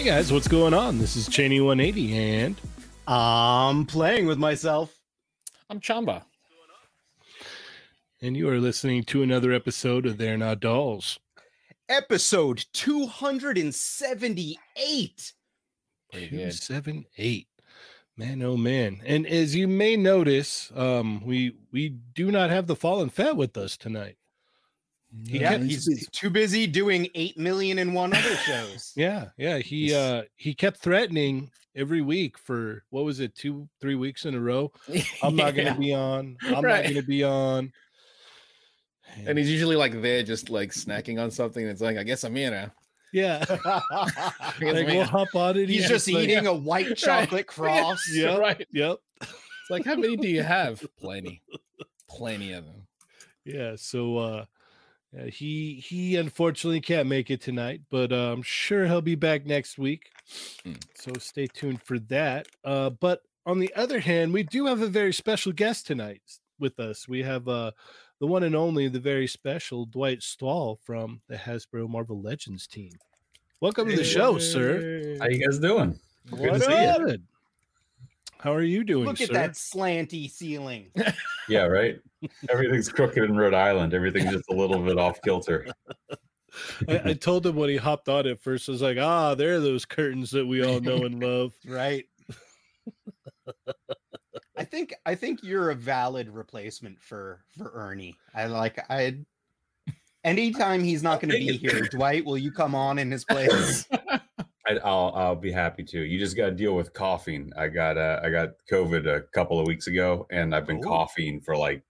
Hey guys, what's going on? This is Cheney 180 and I'm playing with myself. I'm Chamba. and you are listening to another episode of They're Not Dolls. Episode 278. Pretty Two, good. seven, eight. Man, oh man. And as you may notice, um, we we do not have the fallen Fett with us tonight. He yeah, kept- he's, he's too busy doing 8 million and one other shows. Yeah, yeah. He He's- uh he kept threatening every week for what was it, two, three weeks in a row. I'm not gonna be on. I'm Right. not gonna be on. And he's usually like there, just like snacking on something. It's like, I guess I'm here now. yeah. guess like we- we'll hop on it. he's just like- eating a white chocolate cross. Yeah. right. Yep. It's like, how many do you have? Plenty, plenty of them. Yeah. So uh yeah, he he unfortunately can't make it tonight, but uh, I'm sure he'll be back next week. Mm. So stay tuned for that. Uh but on the other hand, we do have a very special guest tonight with us. We have uh the one and only, the very special Dwight Stall from the Hasbro Marvel Legends team. Welcome to the show, sir. How you guys doing? Good to see up? you. Good. How are you doing, Look at sir? that slanty ceiling. Yeah, right. Everything's crooked in Rhode Island. Everything's just a little bit off kilter. I, I told him when he hopped on at first, I was like, ah, there are those curtains that we all know and love. right? I think I think you're a valid replacement for for Ernie. I like I anytime he's not going to be here, Dwight, will you come on in his place? I, I'll I'll be happy to. You just got to deal with coughing. I got uh, I got COVID a couple of weeks ago, and I've been Oh. coughing for like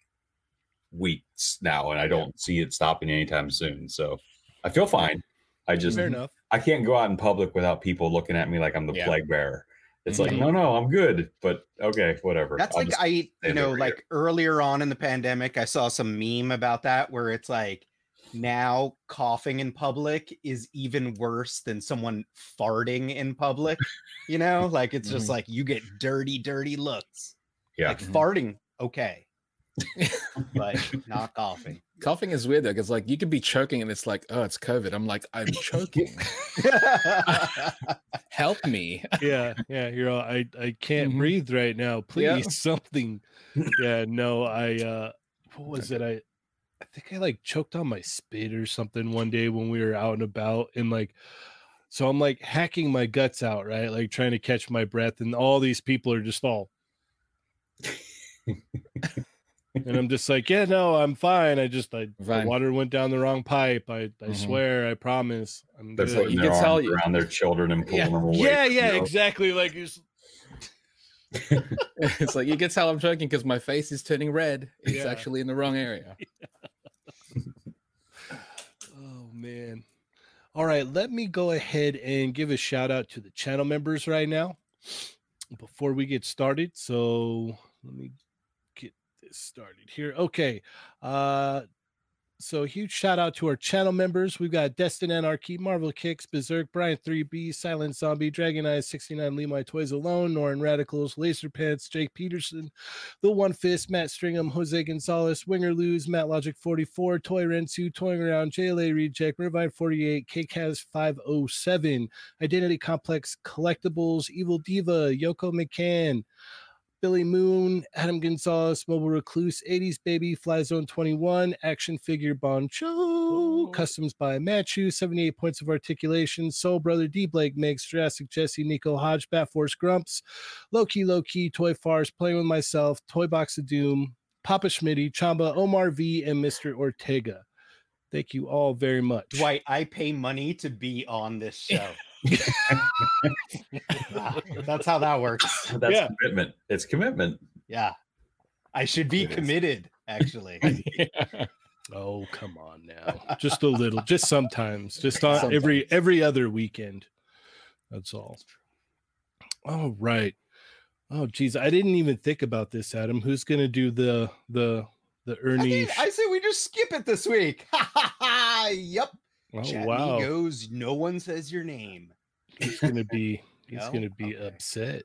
weeks now, and I don't see it stopping anytime soon. So I feel fine. I just Fair enough. I can't go out in public without people looking at me like I'm the Yeah. plague bearer. It's like no, no, I'm good. But okay, whatever. That's I'll like I you know like here. earlier on in the pandemic, I saw some meme about that where it's like now coughing in public is even worse than someone farting in public. You know, like it's just Mhm. like you get dirty, dirty looks. yeah. Like Mhm. farting, okay, but not coughing. Coughing is weird though, because like you could be choking and it's like, oh, it's COVID. I'm like, I'm choking. Help me. Yeah, yeah. You're all I I can't Mhm. breathe right now. Please, Yeah. something. Yeah, no, I uh what was it? I I think I like choked on my spit or something one day when we were out and about and like so I'm like hacking my guts out, right? Like trying to catch my breath, and all these people are just all and I'm just like, yeah, no, I'm fine. I just I the water went down the wrong pipe. I I Mhm. swear, I promise. I'm They're good. putting You their can tell you- around their children and pulling Yeah. them away. yeah, yeah, you. exactly. Like it's it's like you can tell I'm choking because my face is turning red. It's Yeah. actually in the wrong area. Oh man. All right, let me go ahead and give a shout out to the channel members right now before we get started. So let me get this started here. Okay. Uh so huge shout out to our channel members. We've got Destin Anarchy, Marvel Kicks, Berserk, Brian 3B, Silent Zombie, Dragon Eyes, 69 Leave My Toys Alone, Norrin Radicals, Laser Pants, Jake Peterson, the One Fist, Matt Stringham, Jose Gonzalez, Winger Lose, Matt Logic 44, Toy Rensu, Toying Around, JLA Reject, Rivine 48, KCAS 507, Identity Complex Collectibles, Evil Diva, Yoko McCann, Billy Moon, Adam Gonzalez, Mobile Recluse, 80s Baby, Fly Zone 21, Action Figure Boncho, Customs by Machu, 78 points of articulation, Soul Brother D Blake makes Jurassic Jesse, Nico Hodge, Bat Force Grumps, Low Key Low Key, Toy Farce, Playing with Myself, Toy Box of Doom, Papa Schmitty, Chamba, Omar V, and Mr. Ortega. Thank you all very much. Dwight, I pay money to be on this show. That's how that works. That's Yeah. commitment. It's commitment. Yeah. I should be It is. committed, actually. Oh, come on now. Just a little, just sometimes, just on Sometimes. every every other weekend. That's all. All right. Oh geez, I didn't even think about this, Adam. Who's gonna do the the the I, Ernie? think- I say we just skip it this week. Ha ha ha. Yep. oh Chat wow, goes, no one says your name. he's gonna be he's No? gonna be Okay. upset.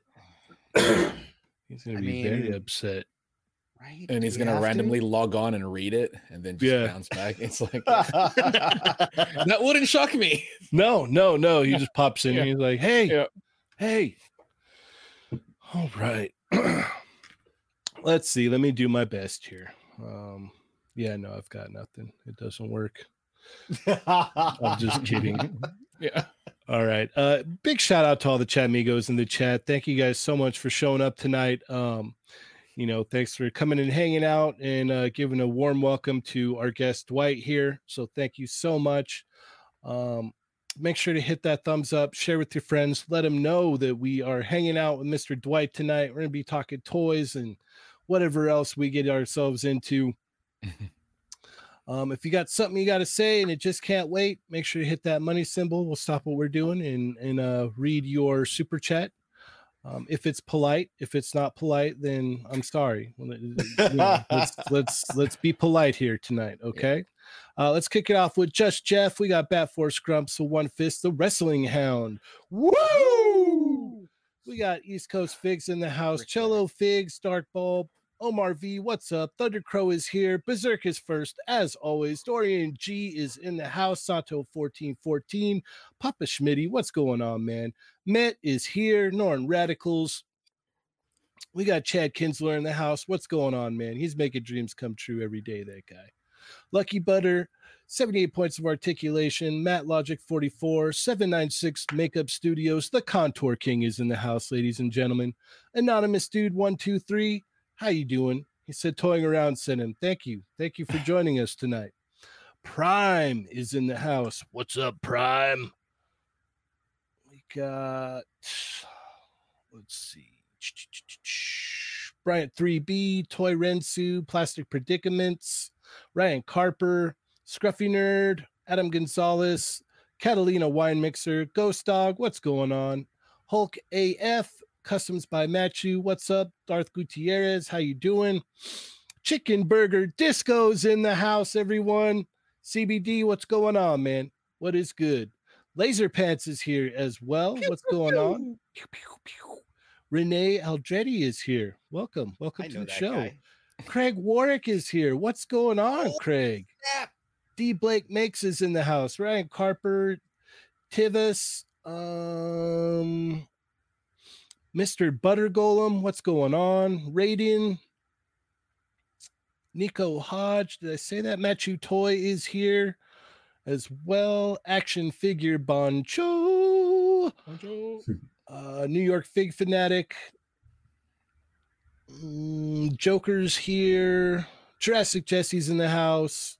He's gonna I be very upset. Right? and he's we gonna have to? randomly log on and read it and then just Yeah. bounce back. It's like that wouldn't shock me. No, no, no. He just pops in Yeah. and he's like, hey, Yeah. hey. All right. Let's see. Let me do my best here. Um, yeah, no, I've got nothing. It doesn't work. I'm just kidding. Yeah. All right. Uh big shout out to all the chat amigos in the chat. Thank you guys so much for showing up tonight. Um, you know, thanks for coming and hanging out and uh giving a warm welcome to our guest Dwight here. So thank you so much. Um make sure to hit that thumbs up, share with your friends, let them know that we are hanging out with Mr. Dwight tonight. We're gonna be talking toys and whatever else we get ourselves into. Um, if you got something you got to say and it just can't wait, make sure to hit that money symbol. We'll stop what we're doing and and uh, read your super chat. Um, if it's polite, if it's not polite, then I'm sorry. Well, it- it- you know, let's let's let's be polite here tonight, okay? Uh, let's kick it off with just Jeff. We got Bat Force Grumps, so one fist, the Wrestling Hound. Woo! We got East Coast Figs in the house. Cello Figs, Dark Bulb, Omar V, what's up? Thunder Crow is here. Berserk is first, as always. Dorian G is in the house. Santo 1414. Papa Schmitty, what's going on, man? Met is here. Norrin Radicals. We got Chad Kinsler in the house. What's going on, man? He's making dreams come true every day, that guy. Lucky Butter, 78 points of articulation. Matt Logic 44, 796 Makeup Studios. The Contour King is in the house, ladies and gentlemen. Anonymous Dude 123. How you doing? He said toying around sent him. Thank you. Thank you for joining us tonight. Prime is in the house. What's up, Prime? We got let's see. Bryant 3B, Toy Rensu, Plastic Predicaments, Ryan Carper, Scruffy Nerd, Adam Gonzalez, Catalina Wine Mixer, Ghost Dog, what's going on? Hulk AF, Customs by Machu, what's up? Darth Gutierrez, how you doing? Chicken Burger Disco's in the house, everyone. CBD, what's going on, man? What is good? Laser Pants is here as well. What's going on? Pew, pew, pew. Renee Aldretti is here. Welcome. Welcome I to the show. guy. Craig Warwick is here. What's going on, Craig? snap. D Blake Makes is in the house. Ryan Carper, Tivus, um, Mr. Butter Golem. What's going on? Raiden, Nico Hodge. Did I say that? Machu Toy is here as well. Action Figure Boncho. Uh, New York Fig Fanatic. Mm, Joker's here. Jurassic Jesse's in the house.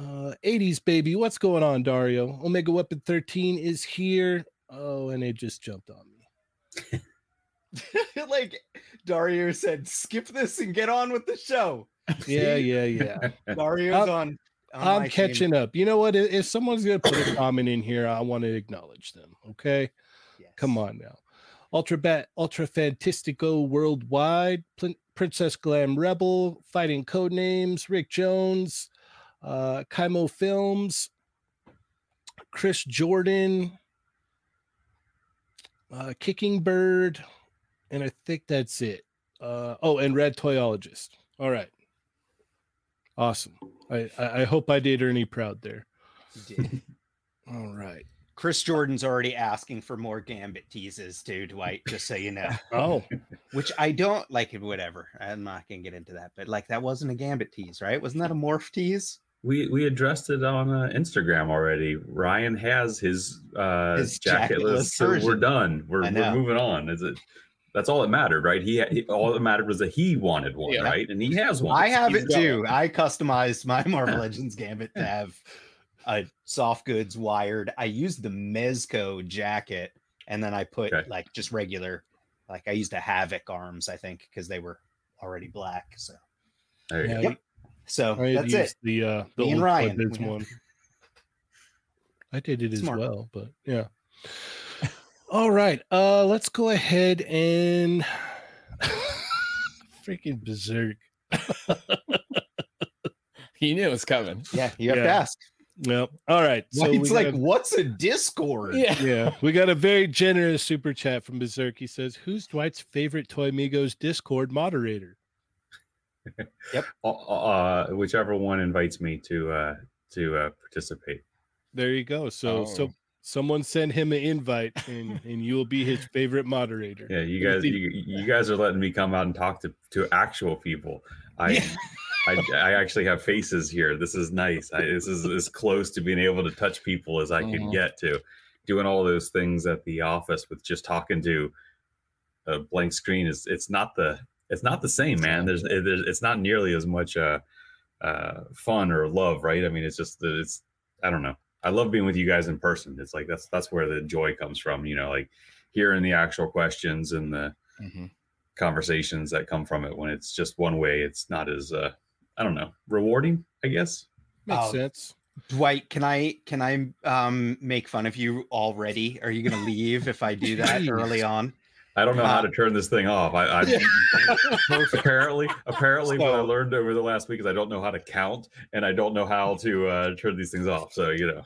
Uh, 80s baby. What's going on, Dario? Omega Weapon 13 is here. Oh, and it just jumped on me. like Dario said, skip this and get on with the show. Yeah, yeah, yeah. Dario's I'm- on. on I'm catching up. You know what? If someone's gonna put a comment in here, I want to acknowledge them. Okay. Come on now. Ultra Bat Ultra Fantastico Worldwide, Prin- Princess Glam Rebel, Fighting Codenames, Rick Jones, uh Kaimo Films, Chris Jordan, uh Kicking Bird, and I think that's it. Uh oh, and Red Toyologist. All right. Awesome. I I, I hope I did Ernie proud there. He did. All right. Chris Jordan's already asking for more Gambit teases too, Dwight. Just so you know, Oh, which I don't like. It, whatever, I'm not gonna get into that. But like, that wasn't a Gambit tease, right? Wasn't that a morph tease? We we addressed it on uh, Instagram already. Ryan has his uh His jacket jacketless so we're done. We're, we're moving on. Is it? That's all that mattered, right? He, he all that mattered was that he wanted one, Yeah. right? And he has one. I so have he's it got too. one. I customized my Marvel Legends Gambit to have a soft goods wired. I used the Mezco jacket, and then I put Okay. like just regular, like I used a Havoc arms, I think, because they were already black. So, There you yeah, go. Yep. So I that's used it. the uh the Me and old Ryan, we one. I did it Smart. as well, but yeah. All right, uh let's go ahead and freaking berserk. He knew it was coming. Yeah, you have to ask. Yep. All right. So So it's like, a- what's a Discord? Yeah. yeah, we got a very generous super chat from Berserk. He says, "Who's Dwight's favorite Toy Migos Discord moderator?" Yep. Uh, uh, whichever one invites me to uh, to uh, participate. There you go. So so Oh. someone send him an invite and and you will be his favorite moderator. Yeah, you guys, you, you guys are letting me come out and talk to to actual people. I. Yeah. I, I actually have faces here. This is nice. I, this is as close to being able to touch people as I could Mhm. get to. Doing all those things at the office with just talking to a blank screen is it's not the it's not the same, man. There's, it, there's it's not nearly as much uh, uh, fun or love, right? I mean, it's just that it's I don't know. I love being with you guys in person. It's like that's that's where the joy comes from. You know, like hearing the actual questions and the Mhm. conversations that come from it. When it's just one way, it's not as uh, I don't know rewarding. I guess. Makes Oh, sense. Dwight, can I can I um make fun of you already? Are you gonna leave if I do that early on? I don't know how Uh, to turn this thing off. I, I apparently apparently what I learned over the last week is I don't know how to count and I don't know how to uh, turn these things off. So you know,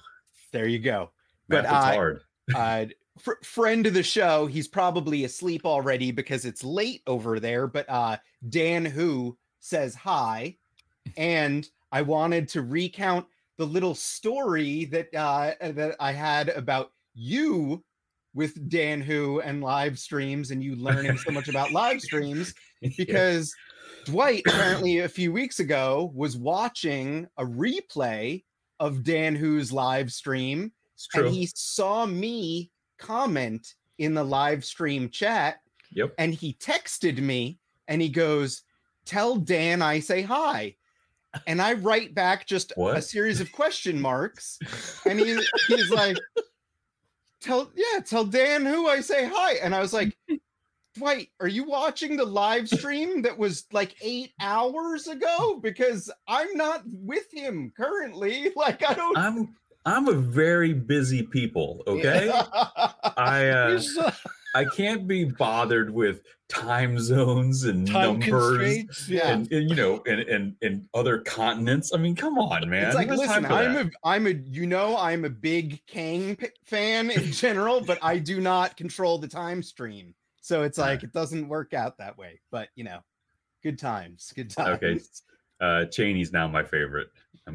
There you go. math But is I- hard. uh fr- friend of the show he's probably asleep already because it's late over there but uh dan who says hi and i wanted to recount the little story that uh that i had about you with dan who and live streams and you learning so much about live streams because Dwight apparently a few weeks ago was watching a replay of Dan Who's live stream and he saw me comment in the live stream chat Yep. and he texted me and he goes tell dan i say hi. And i write back just a series of question marks and he, he's like tell yeah tell dan who i say hi and i was like Dwight, are you watching the live stream that was like eight hours ago? Because I'm not with him currently. Like I don't. I'm I'm a very busy people. Okay. I uh, I can't be bothered with time zones and time numbers. Yeah. And, and you know, and, and and other continents. I mean, come on, man. It's like, Who listen, I'm that? a, I'm a, you know, I'm a big Kang p- fan in general, but I do not control the time stream. So it's like it doesn't work out that way. But you know, good times, good times. Okay. Uh, Cheney's now my favorite.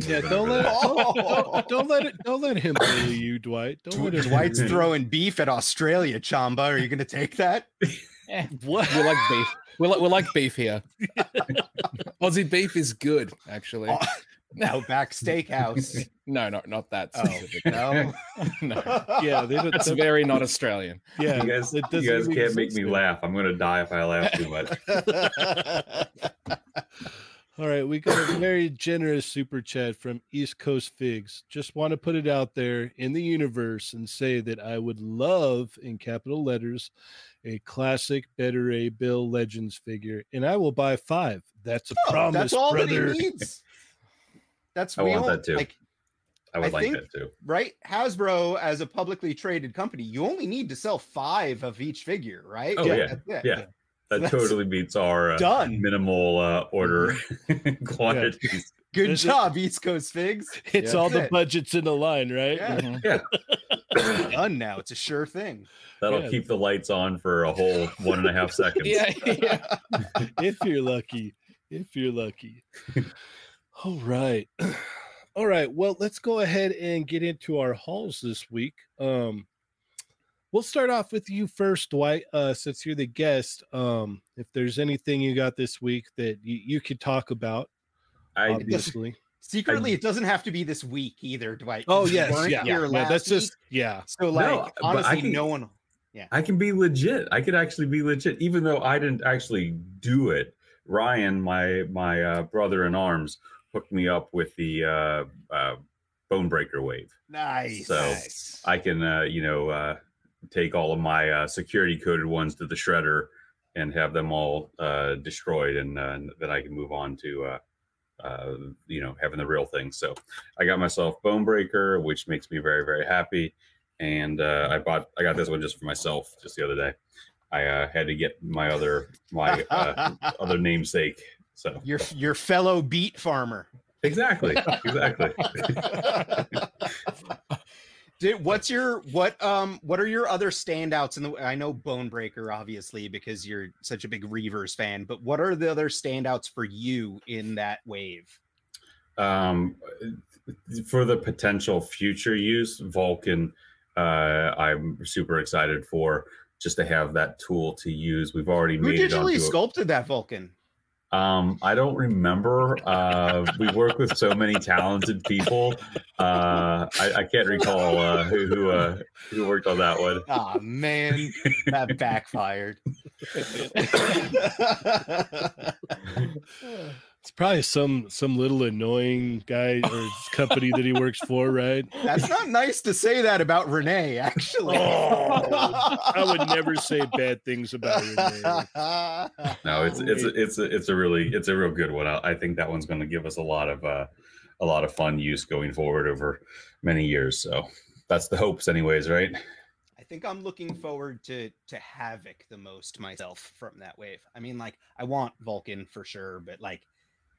Yeah, don't let that. don't, don't, don't let it don't let him bully you, Dwight. Don't let him Dwight's throwing beef at Australia, Chamba. Are you going to take that? what? We like beef. We like we like beef here. Aussie beef is good, actually. Oh, Outback Steakhouse. No, no, not that Oh, no. no. Yeah, they don't, That's very not Australian. yeah. You guys, it you doesn't guys even can't make me there. laugh. I'm gonna die if I laugh too much. All right, we got a very generous super chat from East Coast Figs. Just want to put it out there in the universe and say that I would love, in capital letters, a classic Beta Ray Bill Legends figure, and I will buy five. That's a Oh, promise, That's all brother. that he needs. That's I want all- that too. Like, I would I like think- that too. right? Hasbro, as a publicly traded company, you only need to sell five of each figure, right? Oh, yeah, That's it. yeah. That That's totally beats our uh, Done. minimal uh, order quantities. Good This is- job, East Coast Figs. It's Yeah. all the it. budgets in the line, right? Yeah. Mhm. Done now. It's a sure thing. That'll Yeah. keep the lights on for a whole one and a half seconds. Yeah, yeah. if you're lucky. If you're lucky. All right. All right. Well, let's go ahead and get into our hauls this week. Um we'll start off with you first, Dwight. Uh since you're the guest. Um, if there's anything you got this week that you, you could talk about, I obviously. Secretly, it doesn't have to be this week either, Dwight. Oh yes, yeah. yeah last that's just yeah. so like No, honestly, can- no one. Yeah, I can be legit. I could actually be legit, even though I didn't actually do it. Ryan, my my uh, brother in arms, hooked me up with the uh, uh, bone breaker wave. Nice. So, nice. I can, uh, you know, uh, take all of my uh, security coded ones to the shredder and have them all uh, destroyed, and uh, then I can move on to, uh, uh, you know, having the real thing. So I got myself Bone Breaker, which makes me very, very happy. And uh, I bought, I got this one just for myself just the other day. I uh, had to get my other, my uh, other namesake. So your your fellow beet farmer. exactly, exactly. Did, what's your what um what are your other standouts in the I know Bonebreaker obviously because you're such a big Reavers fan, but what are the other standouts for you in that wave? Um, for the potential future use, Vulcan, uh, I'm super excited for just to have that tool to use. We've already Who made it digitally onto a- sculpted that Vulcan? Um, I don't remember. Uh, we work with so many talented people. Uh, I, I can't recall uh, who who, uh, who worked on that one. Ah man, that backfired. It's probably some some little annoying guy or company that he works for, right? That's not nice to say that about Renee, actually. Oh, I would never say bad things about Renee. No, it's it's it's a, it's a really it's a real good one. I, I think that one's going to give us a lot of uh, a lot of fun use going forward over many years. So that's the hopes, anyways, right? I think I'm looking forward to to Havoc the most myself from that wave. I mean, like I want Vulcan for sure, but like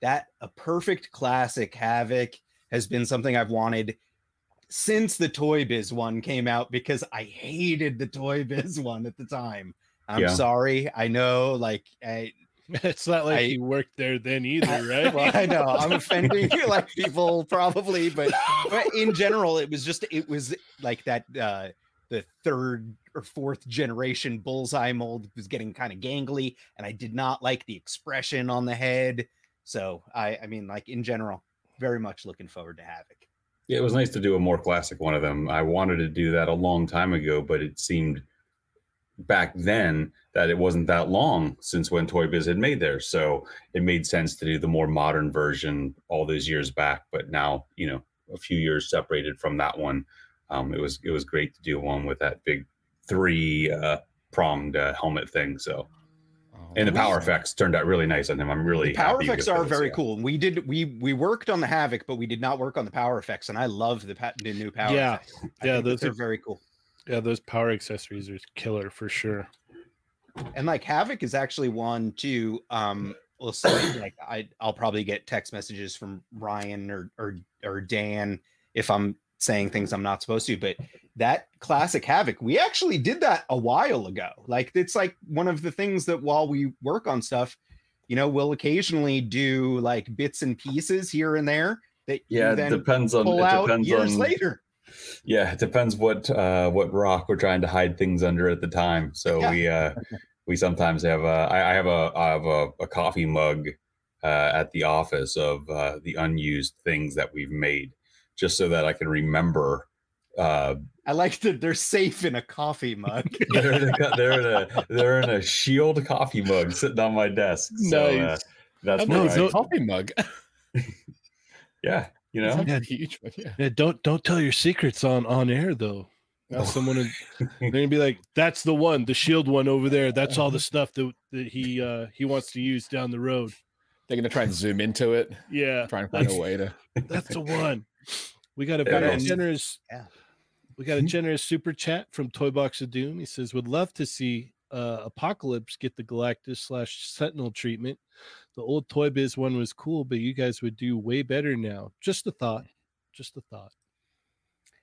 that a perfect classic Havoc has been something I've wanted since the Toy Biz one came out because I hated the Toy Biz one at the time. I'm Yeah. sorry. I know, like I, It's not like I- he worked there then either, right? well, I know I'm offending like people probably, but, but in general, it was just it was like that uh the third or fourth generation bullseye mold was getting kind of gangly, and I did not like the expression on the head. So I I mean, like in general, very much looking forward to Havoc. Yeah, it was nice to do a more classic one of them. I wanted to do that a long time ago, but it seemed back then that it wasn't that long since when Toy Biz had made theirs. So it made sense to do the more modern version all those years back. But now, you know, a few years separated from that one, um, it was it was great to do one with that big three uh, pronged uh, helmet thing. So and the power effects turned out really nice on him. I'm really The power happy effects are those, very yeah. cool. We did we we worked on the Havoc, but we did not work on the power effects, and I love the, pa- the new power. Yeah. effects. Yeah, those they're are- very cool. Yeah, those power accessories are killer for sure. and like havoc is actually one too um we'll say like i i'll probably get text messages from ryan or or or dan if i'm saying things i'm not supposed to but that classic havoc we actually did that a while ago like it's like one of the things that while we work on stuff you know we'll occasionally do like bits and pieces here and there that Yeah, you it depends on it depends years on later Yeah, it depends what uh what rock we're trying to hide things under at the time. So Yeah. we uh we sometimes have a I, I have a I have a, a coffee mug uh at the office of uh the unused things that we've made just so that I can remember uh i like that they're safe in a coffee mug they're in a, they're in a they're in a shield coffee mug sitting on my desk. So uh, Nice. that's No, where I- coffee mug. yeah, you know. It's a huge one. Yeah. Yeah, don't don't tell your secrets on on air though. Now someone would- they're gonna be like, "That's the one, the shield one over there. That's all the stuff that that he uh he wants to use down the road." They're gonna try and zoom into it, Yeah, try and find a that's- way to. That's the one. We got a Yeah, very and- generous. yeah. We got a generous super chat from Toy Box of Doom. He says, "Would love to see uh, Apocalypse get the Galactus slash Sentinel treatment. The old Toy Biz one was cool, but you guys would do way better now. Just a thought. Just a thought.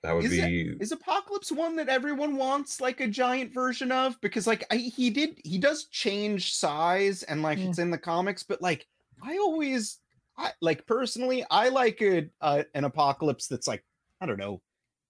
That would Is it- be is apocalypse one that everyone wants like a giant version of because like I, he did he does change size and like Yeah. it's in the comics but like i always i like personally i like a, uh an apocalypse that's like i don't know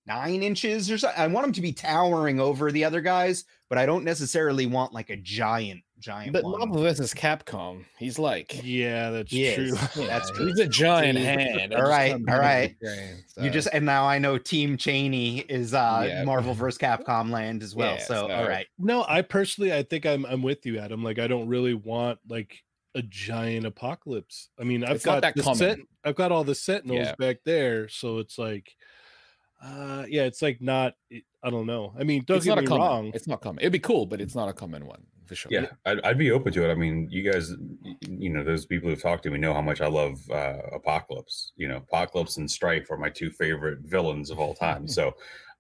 nine inches or something i want him to be towering over the other guys but i don't necessarily want like a giant giant But one. Marvel versus Capcom, he's like, Yeah, that's true. yeah, That's true. He's a giant hand. all right, all right. You you just and now i know team cheney is uh Yeah. marvel vs capcom land as well Yeah, so, so- all right No, I personally, I think I'm I'm with you, Adam. Like, I don't really want like a giant apocalypse. I mean, I've It's not got that the common. Sent- I've got all the Sentinels Yeah. back there, so it's like, uh, yeah, it's like not. I don't know. I mean, don't it's get not me a common. wrong. It's not common. It'd be cool, but it's not a common one for sure. yeah I'd, I'd be open to it i mean you guys you know those people who've talked to me know how much i love uh apocalypse you know apocalypse and strife are my two favorite villains of all time so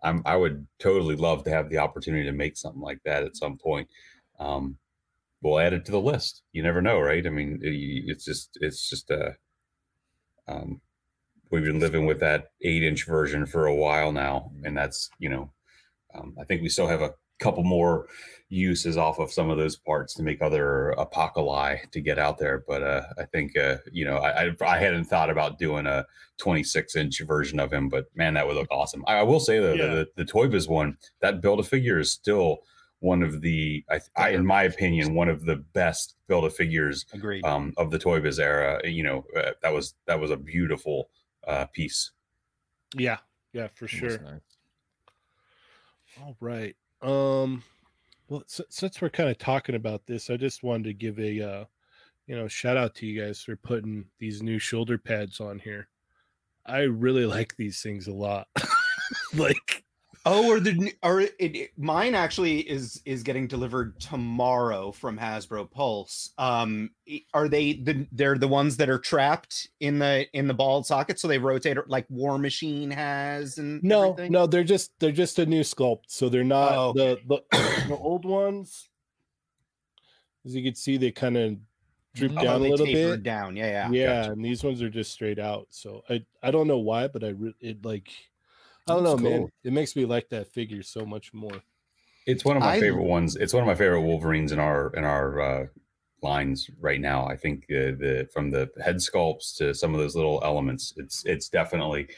i'm i would totally love to have the opportunity to make something like that at some point um we'll add it to the list you never know right i mean it- it's just it's just uh um we've been living with that eight inch version for a while now, and that's you know, um, I think we still have a couple more uses off of some of those parts to make other apocalypse to get out there. But uh, I think uh, you know I, I, hadn't thought about doing a 26 inch version of him, but man, that would look awesome. I, I will say though Yeah. the the Toy Biz one that build a figure is still one of the I, I in my opinion one of the best build a figures um, of the Toy Biz era. You know uh, that was that was a beautiful uh, piece. Yeah, yeah, for sure. nice. All right. Um well s- since we're kind of talking about this, I just wanted to give a uh you know, shout out to you guys for putting these new shoulder pads on here. I really like these things a lot. like Oh, or the or it, it- mine actually is is getting delivered tomorrow from Hasbro Pulse. Um, are they the they're the ones that are trapped in the in the ball socket, so they rotate like War Machine has and no, everything? no, they're just they're just a new sculpt. So they're not Oh, the, the the old ones. As you can see, they kind of droop. Oh, down a little bit. down. Yeah, yeah. yeah Gotcha. and these ones are just straight out so i i don't know why but i re- it like i don't That's know man it makes me like that figure so much more It's one of my I- favorite ones. It's one of my favorite Wolverines in our in our uh, lines right now. I think uh, the from the head sculpts to some of those little elements, it's it's definitely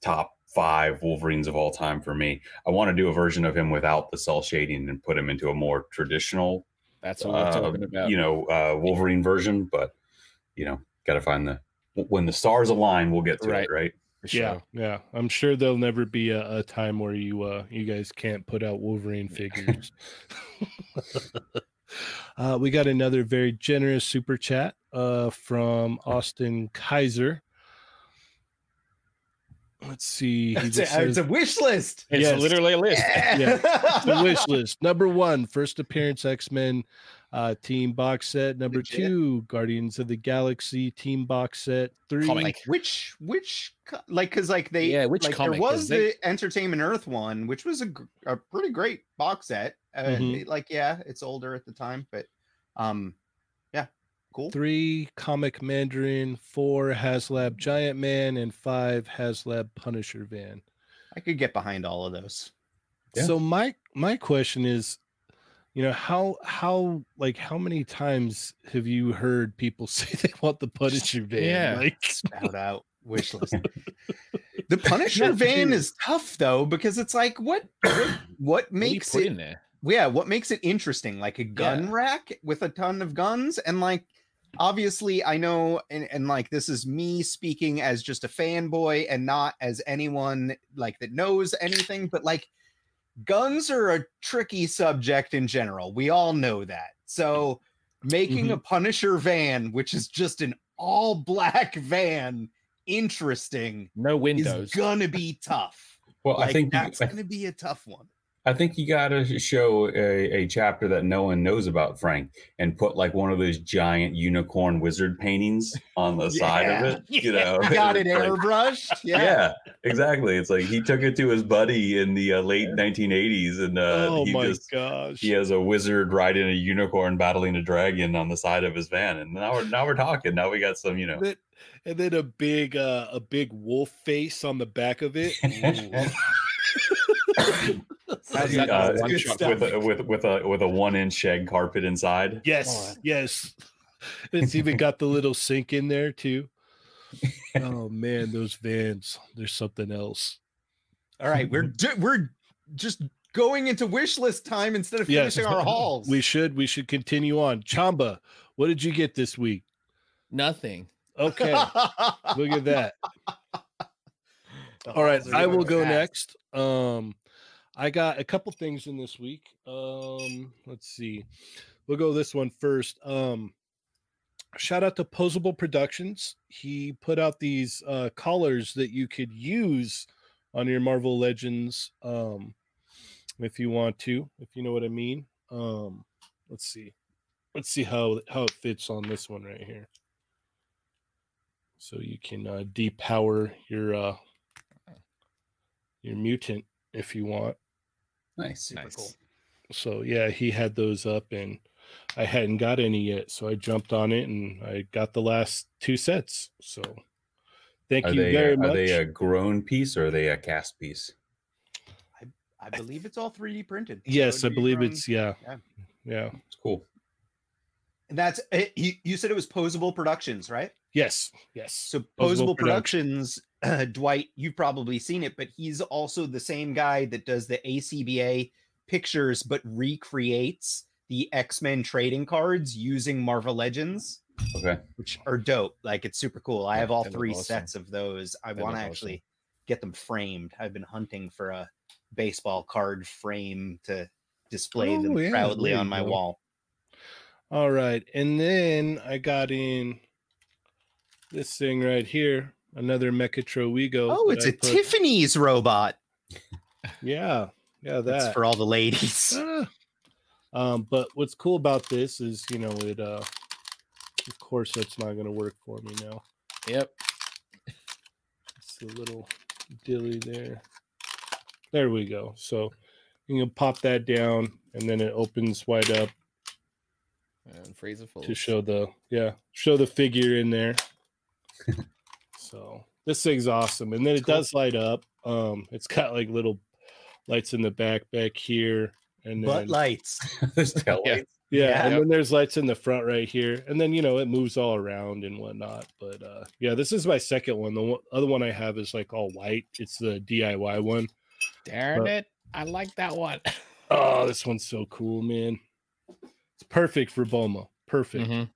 top five Wolverines of all time for me. I want to do a version of him without the cell shading and put him into a more traditional, That's what we're uh, talking about. you know, uh, Wolverine version. But you know, got to find the when the stars align, we'll get to Right. it, right? For yeah yeah i'm sure there'll never be a, a time where you uh you guys can't put out wolverine figures uh we got another very generous super chat uh from austin kaiser let's see It's just a, it's a wish list. It's Yes. literally a list. Yeah. the wish list. Number one, first appearance X Men uh, team box set. Number Legit. two, Guardians of the Galaxy team box set. Three, Comic. like which which like because like they Yeah, which like comic? there 'Cause was they- the entertainment earth one which was a, a pretty great box set and Mhm. like yeah it's older at the time but um yeah cool three, Comic Mandarin. Four, Haslab Giant Man, and five, Haslab Punisher Van. i could get behind all of those Yeah. So my my question is, you know, how how like how many times have you heard people say they want the Punisher Van? Yeah. Like, Shout out wish list the punisher Yeah, van is tough though because it's like what what, what What makes put it in there? yeah what makes it interesting like a gun Yeah. rack with a ton of guns and like obviously i know and, and like this is me speaking as just a fanboy and not as anyone like that knows anything but like guns are a tricky subject in general. We all know that. So making mm-hmm. a punisher van which is just an all black van interesting No windows. is gonna be tough. Well, like, I think that's I gonna be a tough one I think you got to show a, a chapter that no one knows about, Frank, and put like one of those giant unicorn wizard paintings on the side of it. You know, got it like- airbrushed. yeah. Yeah. exactly. It's like he took it to his buddy in the uh, late 1980s, and uh, oh he my just gosh. he has a wizard riding a unicorn battling a dragon on the side of his van, and now we're now we're talking. Now we got some, you know. And then a big uh a big wolf face on the back of it. How's uh, that not a one good with a, with with a with a one inch shag carpet inside. yes, yes. It's even got the little sink in there too. Oh man, those vans, there's something else. All right, we're do- we're just going into wish list time instead of Yes. finishing our hauls. We should we should continue on. Chamba, what did you get this week? Nothing. Okay, look at that. All right, I will go next. Um, I got a couple things in this week. Um, let's see. We'll go this one first. Um, shout out to Posable Productions. He put out these uh collars that you could use on your Marvel Legends um if you want to, if you know what I mean. Um, let's see. Let's see how how it fits on this one right here. So you can uh depower your uh your mutant if you want. Nice. Nice. cool. So yeah, he had those up and I hadn't got any yet. So I jumped on it and I got the last two sets. So Thank Are you they very are much. Are they a grown piece or are they a cast piece? I I believe it's all 3D printed. so yes, I believe from- it's yeah. yeah. Yeah. It's cool. And that's eh, it, you, you said it was Posable Productions, right? Yes. Yes. So Posable Posable Productions, uh, Dwight, you've probably seen it, but he's also the same guy that does the ACBA pictures, but recreates the X Men trading cards using Marvel Legends, Okay. which are dope. Like it's super cool. I have all look three awesome. sets of those. I want to look awesome. actually get them framed. I've been hunting for a baseball card frame to display them Oh, yeah, proudly on my go. wall. All right. And then I got in this thing right here, another Mechatro Wego. Oh, it's I a put- Tiffany's robot. Yeah. Yeah, That's for all the ladies. Ah. Um, but what's cool about this is, you know, it uh of course that's not gonna work for me now. Yep. It's a little dilly there. There we go. So you can pop that down and then it opens wide up And freeze it full. to show the yeah, show the figure in there. so this thing's awesome. And then it Cool. does light up. Um it's got like little lights in the back back here and then Butt lights. There's tail Yeah. lights. Yeah, Yeah. and then there's lights in the front right here, and then you know it moves all around and whatnot. But uh yeah, this is my second one. The one, other one I have is like all white. It's the DIY one. Darn But- it. I like that one. Oh, this one's so cool, man. It's perfect for Boma. Perfect. Mhm.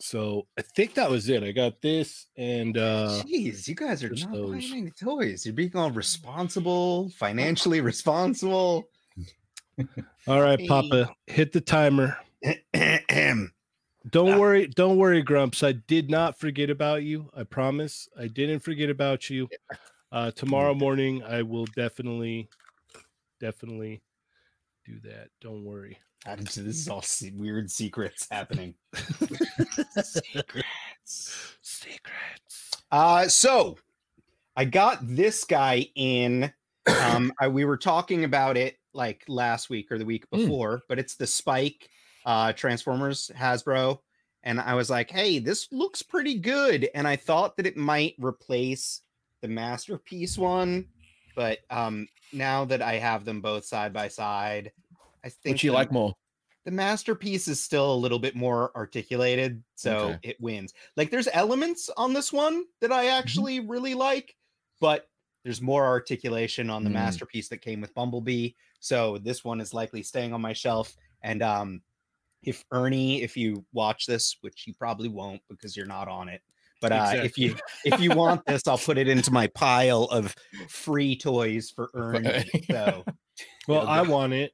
So I think that was it. I got this and uh Jeez, you guys are not those. buying any toys. You're being all responsible, financially responsible. all right, Hey. Papa, hit the timer. Don't Ah. worry, don't worry, Grumps. I did not forget about you. I promise. I didn't forget about you. Uh tomorrow morning I will definitely definitely do that. Don't worry. This is all weird secrets happening. Secrets. Secrets. Uh, so I got this guy in. Um, I, we were talking about it like last week or the week Mm. before, but it's the Spike uh, Transformers Hasbro, and I was like, "Hey, this looks pretty good," and I thought that it might replace the masterpiece one, but um, now that I have them both side by side, I think Which you the- like more? the masterpiece is still a little bit more articulated so Okay. it wins like there's elements on this one that i actually really like but there's more articulation on the Mm. masterpiece that came with bumblebee so this one is likely staying on my shelf and um if ernie if you watch this which you probably won't because you're not on it but uh if you if you want this i'll put it into my pile of free toys for ernie so Well, I want it.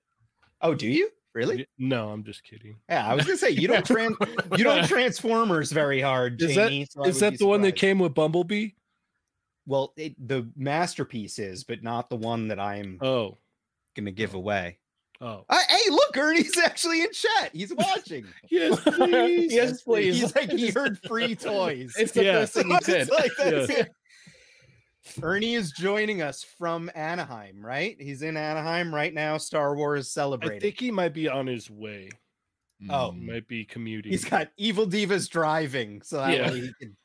Oh do you really No, I'm just kidding. Yeah, I was gonna say you don't trans you don't transformers very hard. Is that- so Is that be the one that came with Bumblebee? Well, it, the masterpiece is, but not the one that I'm Oh. gonna give away. Oh. Uh, hey, look, Ernie's actually in chat. He's watching. Yes, please. Yes, please. He's like he heard free toys. It's the Yeah. first thing he said. like, that's Yeah. it. Ernie is joining us from Anaheim, right? He's in Anaheim right now. Star Wars I celebrating. think he might be on his way. Oh. He might be commuting. He's got Evil Divas driving, so that Yeah. way he can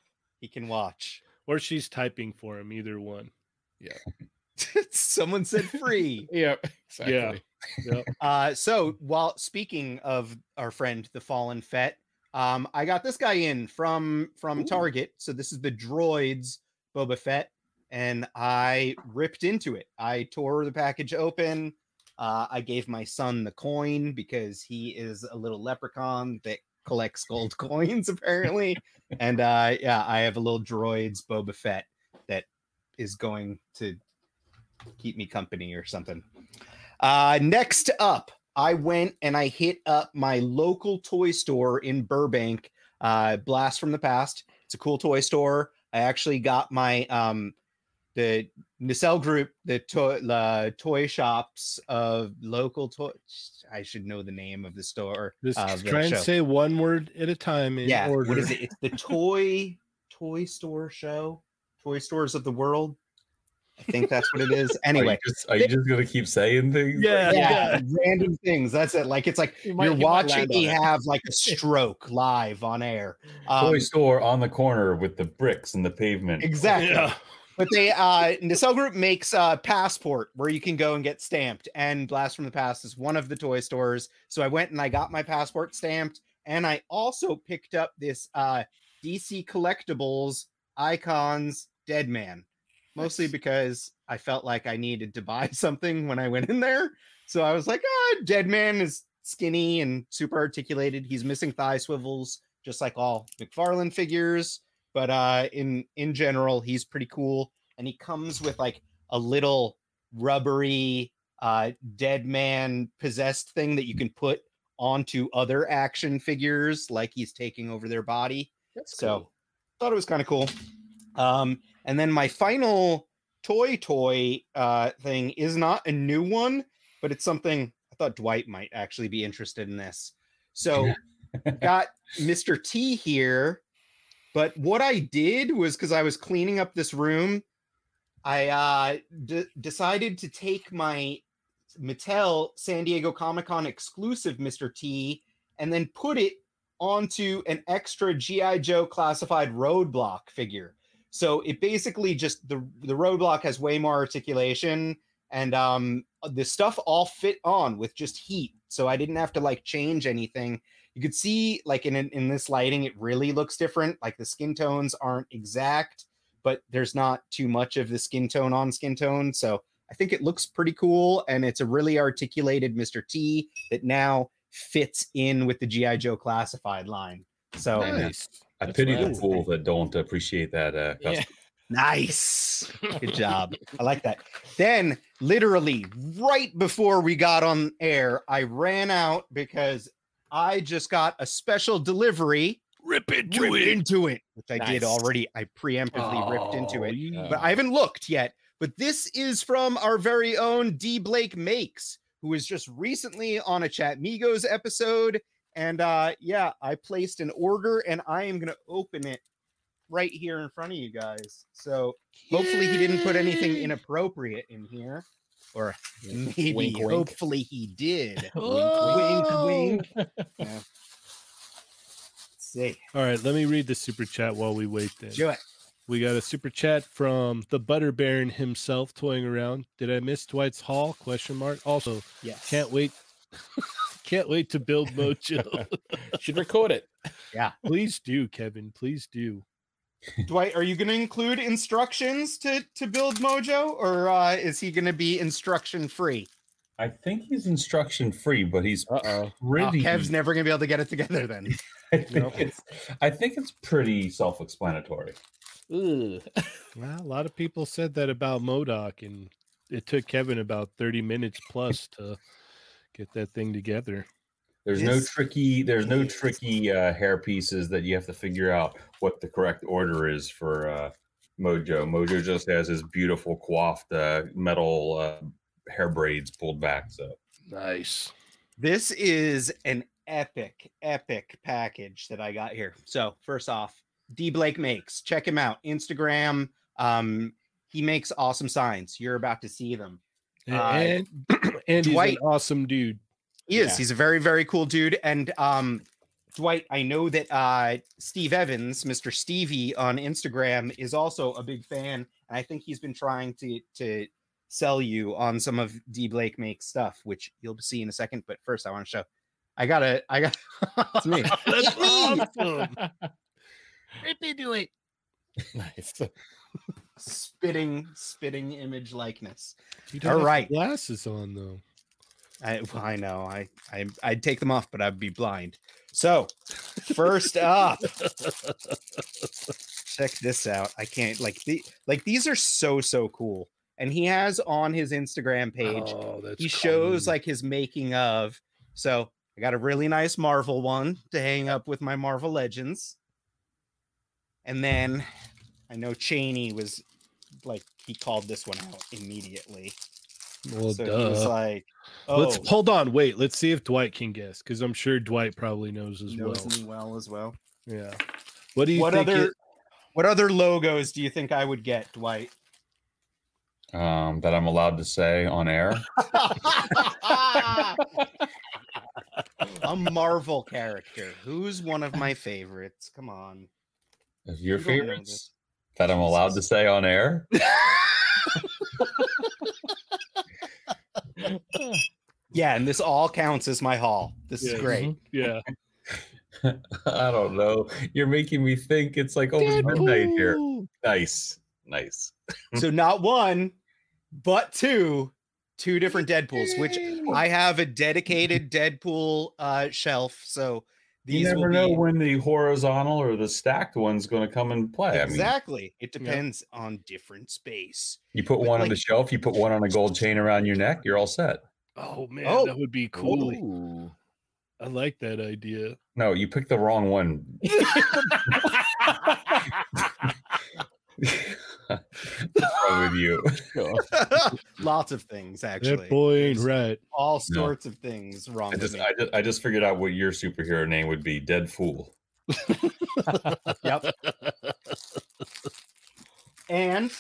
he can watch. or she's typing for him, either one. Yeah. Someone said free. Yeah, exactly. Uh, so while speaking of our friend the fallen Fett, um, I got this guy in from from Ooh. Target. So this is the droids Boba Fett, and I ripped into it. I tore the package open. Uh, I gave my son the coin because he is a little leprechaun that collects gold coins, apparently. and uh, yeah, I have a little droids Boba Fett that is going to keep me company or something. Uh, next up, I went and I hit up my local toy store in Burbank, uh, Blast from the Past. It's a cool toy store. I actually got my um, the Nacelle Group, the toy uh, toy shops of local toy. I should know the name of the store. Just uh, the try and show. say one word at a time in yeah. order. What is it? It's the toy toy store show. Toy stores of the world. I think that's what it is. Are you Anyway, just, are you just gonna keep saying things? Yeah, yeah, random things. That's it. Like it's like you you're watching me have like a stroke live on air. Toy Um, store on the corner with the bricks and the pavement. exactly. Yeah. But they uh Nacelle Group makes uh passport where you can go and get stamped. And Blast from the Past is one of the toy stores. So I went and I got my passport stamped. And I also picked up this uh DC collectibles icons Deadman. Mostly because I felt like I needed to buy something when I went in there. So I was like, ah, Deadman is skinny and super articulated. He's missing thigh swivels, just like all McFarlane figures but uh in in general he's pretty cool and he comes with like a little rubbery uh Deadman possessed thing that you can put onto other action figures like he's taking over their body. That's so cool. thought it was kind of cool. Um and then my final toy toy uh thing is not a new one but it's something i thought dwight might actually be interested in this. So got mr t here but what i did was because i was cleaning up this room i uh d- decided to take my mattel san diego comic-con exclusive mr t and then put it onto an extra GI Joe classified roadblock figure. So it basically just the the roadblock has way more articulation and um the stuff all fit on with just heat. So I didn't have to like change anything. You could see like in in this lighting it really looks different. Like the skin tones aren't exact, but there's not too much of the skin tone on skin tone. So I think it looks pretty cool and it's a really articulated Mr. T that now fits in with the GI Joe classified line. So Nice. I pity the rad. fools that don't appreciate that. Uh, Yeah. Custom. nice. Good job. I like that. Then literally right before we got on air, I ran out because I just got a special delivery. Rip into Rip it. into it, which I did already. I preemptively ripped into Oh, it. yeah. but I haven't looked yet. But this is from our very own D Blake Makes, who was just recently on a Chat Migos episode. And uh yeah, I placed an order and I am gonna open it right here in front of you guys. So hopefully he didn't put anything inappropriate in here. Or maybe Wink, wink. hopefully he did. Oh. wink, wink. Yeah. Let's see. All right, let me read the super chat while we wait then. Do it. We got a super chat from the Butter Baron himself toying around. Did I miss Dwight's Haul? Question mark. Also, Yes. can't wait. can't wait to build Mojo. Should record it. Yeah. Please do, Kevin. Please do. Dwight, are you going to include instructions to to build Mojo, or uh, is he going to be instruction free? I think he's instruction free, but he's Uh oh. Oh. Kev's never going to be able to get it together then. I think it's. I think it's pretty self-explanatory. Ugh. Well, a lot of people said that about MODOK, and it took Kevin about 30 minutes plus to get that thing together. There's no tricky. There's no tricky uh, hair pieces that you have to figure out what the correct order is for uh, Mojo. Mojo just has his beautiful coiffed uh, metal uh, hair braids pulled back. So Nice. This is an epic, epic package that I got here. So first off, D Blake makes. Check him out. Instagram. Um, he makes awesome signs. You're about to see them. And, Uh, and, and he's Dwight- an awesome dude. He is. Yeah. He's a very, very cool dude. And um, Dwight, I know that uh, Steve Evans, Mr. Stevie on Instagram, is also a big fan. And I think he's been trying to to sell you on some of D Blake makes stuff, which you'll see in a second. But first, I want to show. I gotta. I got. It's me. That's me. awesome. Rip into it. nice. spitting, spitting image likeness. You All have right. Glasses on though. I I know. I, I I'd take them off, but I'd be blind. So first up, check this out. I can't like the like these are so so cool. And he has on his Instagram page, Oh, he shows like his making of. So I got a really nice Marvel one to hang up with my Marvel Legends. And then I know Cheney was like he called this one out immediately. well, so he was like, "Oh, Let's hold on. Wait, let's see if Dwight can guess because I'm sure Dwight probably knows as knows well. me well as well." Yeah. What do you what think? other it- what other logos do you think I would get, Dwight? Um, that I'm allowed to say on air. a Marvel character. Who's one of my favorites? Come on. Of your You don't know favorites that I'm allowed to say on air. Yeah, and this all counts as my haul. This is great. Yeah. I don't know. You're making me think it's like over midnight here. Nice. Nice. so not one, but two, two different Deadpools, which I have a dedicated Deadpool uh shelf. So these you never will know be when the horizontal or the stacked one's going to come and play. I mean, exactly. it depends on different space. you put But one on the shelf, you put one on a gold chain around your neck, you're all set. Oh man, Oh. that would be cool. Ooh. I like that idea. No, you picked the wrong one. What's with you? Lots of things actually. That boy ain't right. All No. sorts of things wrong I just. I just, I just figured out what your superhero name would be. Dead Fool. Yep. And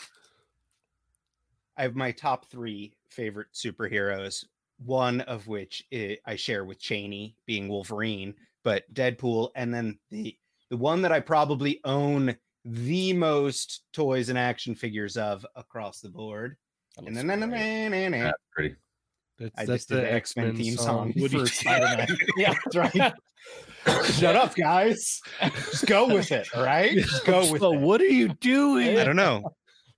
I have my top three favorite superheroes, one of which i- I share with Cheney, being Wolverine, but Deadpool, and then the the one that I probably own the most toys and action figures of across the board. And looks then great. That's pretty. That's, I that's just the the X Men theme song What do you- for Spider-Man. yeah, that's right. Shut up, guys. Just go with it. All right, just go with So it. what are you doing? I don't know.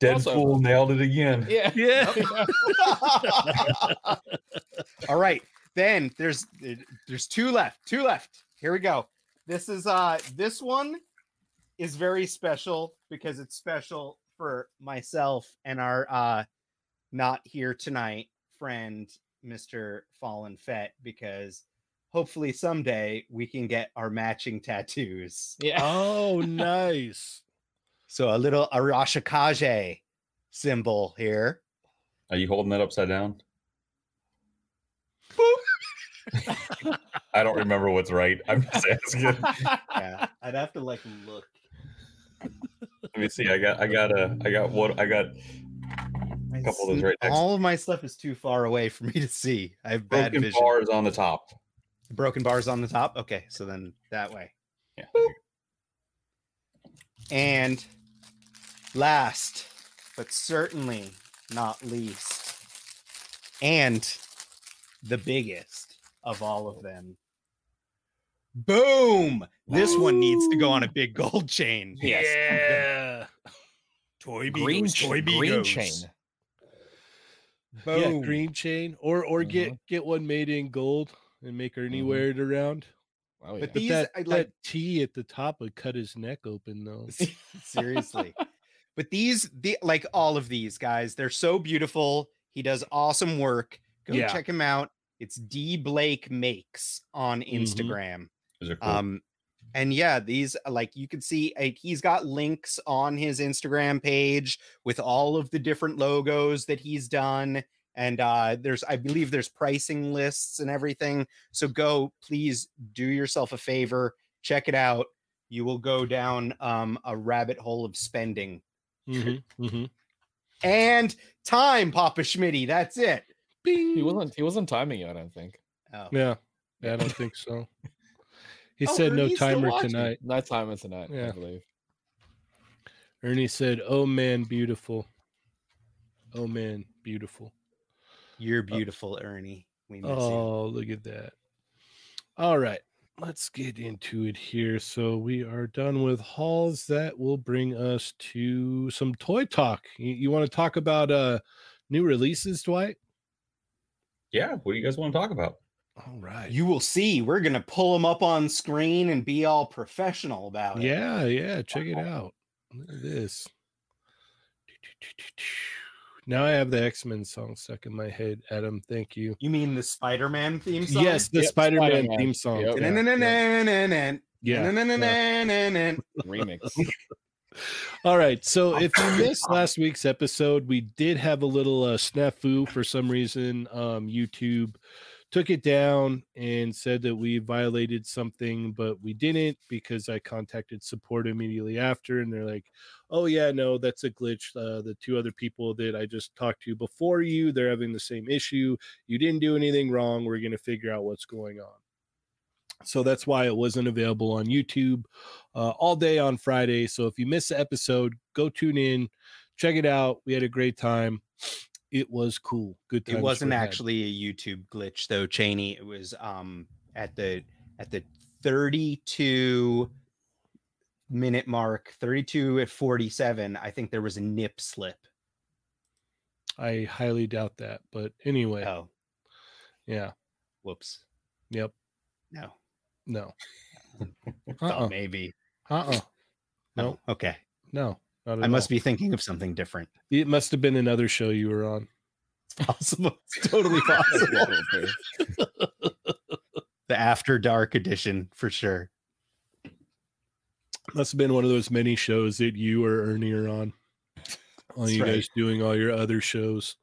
Also- Deadpool nailed it again. Yeah. Yeah. All right. Then there's there's two left. Two left. Here we go. This is uh this one is very special because it's special for myself and our uh not here tonight friend Mr. Fallen Fett because hopefully someday we can get our matching tattoos. Yeah. Oh, nice. So a little Arashikage symbol here. Are you holding that upside down? I don't remember what's right. I'm just asking. Yeah, I'd have to like look. Let me see. I got, I got a, I got what, I got My couple of those right next- All of my stuff is too far away for me to see. I have bad broken vision. bars on the top. Broken bars on the top. Okay, so then that way. Yeah. And last, but certainly not least, and the biggest of all of them. Boom! This one needs to go on a big gold chain. Yes. Yeah. Toy Green, Beagles, ch- Toy green Beagles. chain. Yeah, Boom. green chain, or or get get one made in gold and make Ernie Mhm. wear it around. Oh, yeah. But But These, that, I like- that T at the top would cut his neck open though. Seriously. but these the like all of these guys, they're so beautiful. He does awesome work. Go Yeah. check him out. It's D Blake Makes on Mhm. Instagram. Those are cool. Um and yeah, these like you can see uh, he's got links on his Instagram page with all of the different logos that he's done and uh there's I believe there's pricing lists and everything. So go please do yourself a favor, check it out. You will go down um a rabbit hole of spending. Mhm, mhm. And time, Papa Schmitty. That's it. Bing. He wasn't. He wasn't timing you. I don't think. Oh. Yeah, yeah, I don't think so. He Oh, said no Ernie's still timer tonight. Not timer tonight. Yeah. I believe. Ernie said, "Oh man, beautiful. Oh man, beautiful." You're beautiful, Ernie. We miss you. Oh, look at that. All right, let's get into it here. So we are done with hauls. That will bring us to some toy talk. You, you want to talk about uh new releases, Dwight? yeah. What do you guys want to talk about? All right. You will see. We're gonna pull them up on screen and be all professional about it. Yeah, yeah. Check it out. Look at this. Now I have the X Men song stuck in my head. Adam, thank you. You mean the Spider-Man theme song? Yes, the Yep, Spider Man theme song. Yep. Yeah, yeah. Yeah, yeah. Remix. All right. So if you missed last week's episode, we did have a little uh, snafu for some reason. Um, YouTube took it down and said that we violated something, but we didn't because I contacted support immediately after, and they're like, "Oh yeah, no, that's a glitch. Uh, the two other people that I just talked to before you, they're having the same issue. You didn't do anything wrong. We're gonna figure out what's going on." So that's why it wasn't available on YouTube uh, all day on Friday. So if you missed the episode, go tune in, check it out. We had a great time. It was cool. Good It wasn't actually a YouTube glitch though, Cheney. It was um at the at the 32 minute mark, 32 at 47. I think there was a nip slip. I highly doubt that, but anyway, Oh, yeah, whoops. yep, No. no, uh-uh, maybe. uh-uh, no, Oh, okay. no, not at I must all. be thinking of something different. It must have been another show you were on. It's possible. It's totally possible. the after dark edition for sure. Must have been one of those many shows that you or Ernie are on. All That's you right. guys doing all your other shows.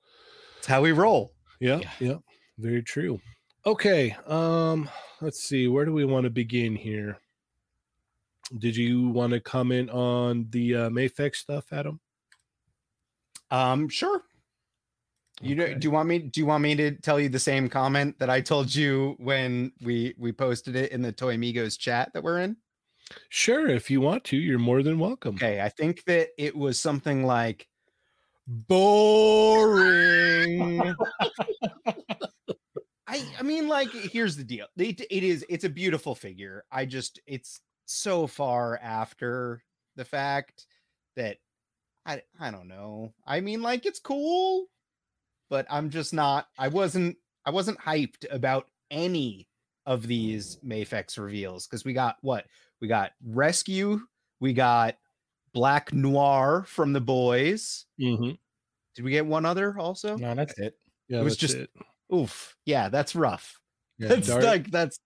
It's how we roll. Yeah, Yeah. yeah, very true. Okay, um, let's see. Where do we want to begin here? Did you want to comment on the uh, Mafex stuff, Adam? Um, sure. You know, do you want me do you want me to tell you the same comment that I told you when we we posted it in the Toy Amigos chat that we're in? Sure, if you want to, you're more than welcome. Okay, I think that it was something like boring. I I mean like here's the deal. It, it is it's a beautiful figure. I just it's so far after the fact that I I don't know. I mean like it's cool, but I'm just not I wasn't I wasn't hyped about any of these Mafex reveals because we got what? We got Rescue, we got Black Noir from the boys. hmm Did we get one other also? no, that's it. Yeah, It was just- it. Oof. Yeah, that's rough. Yeah, that's Dark- like that's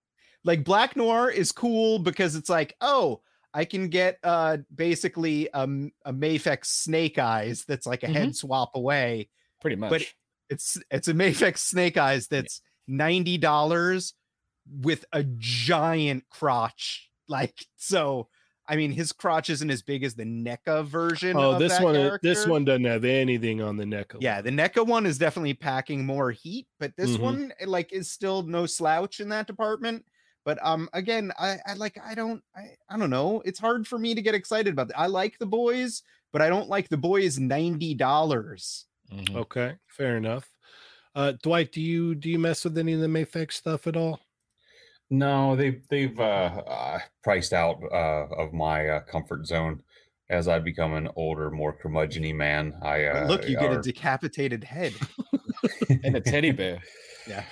like Black Noir is cool because it's like, oh, I can get uh basically um a Mafex Snake Eyes that's like a head swap away. Pretty much. But it's it's a Mafex Snake Eyes that's ninety dollars with a giant crotch. Like so. I mean, his crotch isn't as big as the NECA version. Oh, this one, uh, this one doesn't have anything on the neck. of Yeah, the NECA one is definitely packing more heat, but this Mhm. one eh, like is still no slouch in that department. But um again, I, I like I don't I, I don't know. It's hard for me to get excited about that. I like the boys, but I don't like the boys $90. Mhm. Okay, fair enough. Uh, Dwight, do you do you mess with any of the Mafex stuff at all? No, they've they've uh, uh, priced out uh, of my uh, comfort zone as I become an older, more curmudgeony man. I uh, Look, you get a decapitated head. And a teddy bear. Yeah.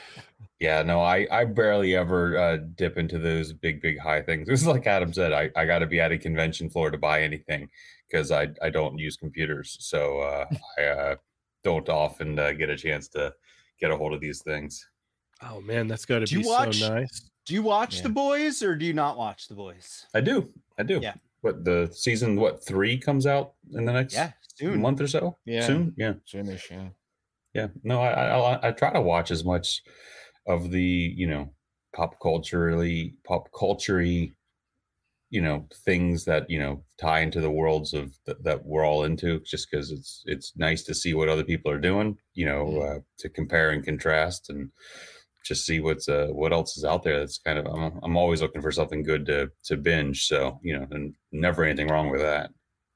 Yeah, no, I I barely ever uh, dip into those big, big high things. This is like Adam said. I I got to be at a convention floor to buy anything because I I don't use computers, so uh, I uh, don't often uh, get a chance to get a hold of these things. Oh man, that's got to Do you be watch- so nice. Do you watch Yeah. the boys or do you not watch the boys? I do, I do. Yeah. What the season? What three comes out in the next Yeah, soon. month or so? Yeah. soon. Yeah. Soonish, yeah. yeah no I, I I- i try to watch as much of the you know pop culturally pop culture you know things that you know tie into the worlds of th- that we're all into just because it's it's nice to see what other people are doing you know Mhm. uh, to compare and contrast and just see what's uh what else is out there that's kind of I'm, I'm always looking for something good to to binge so you know and never anything wrong with that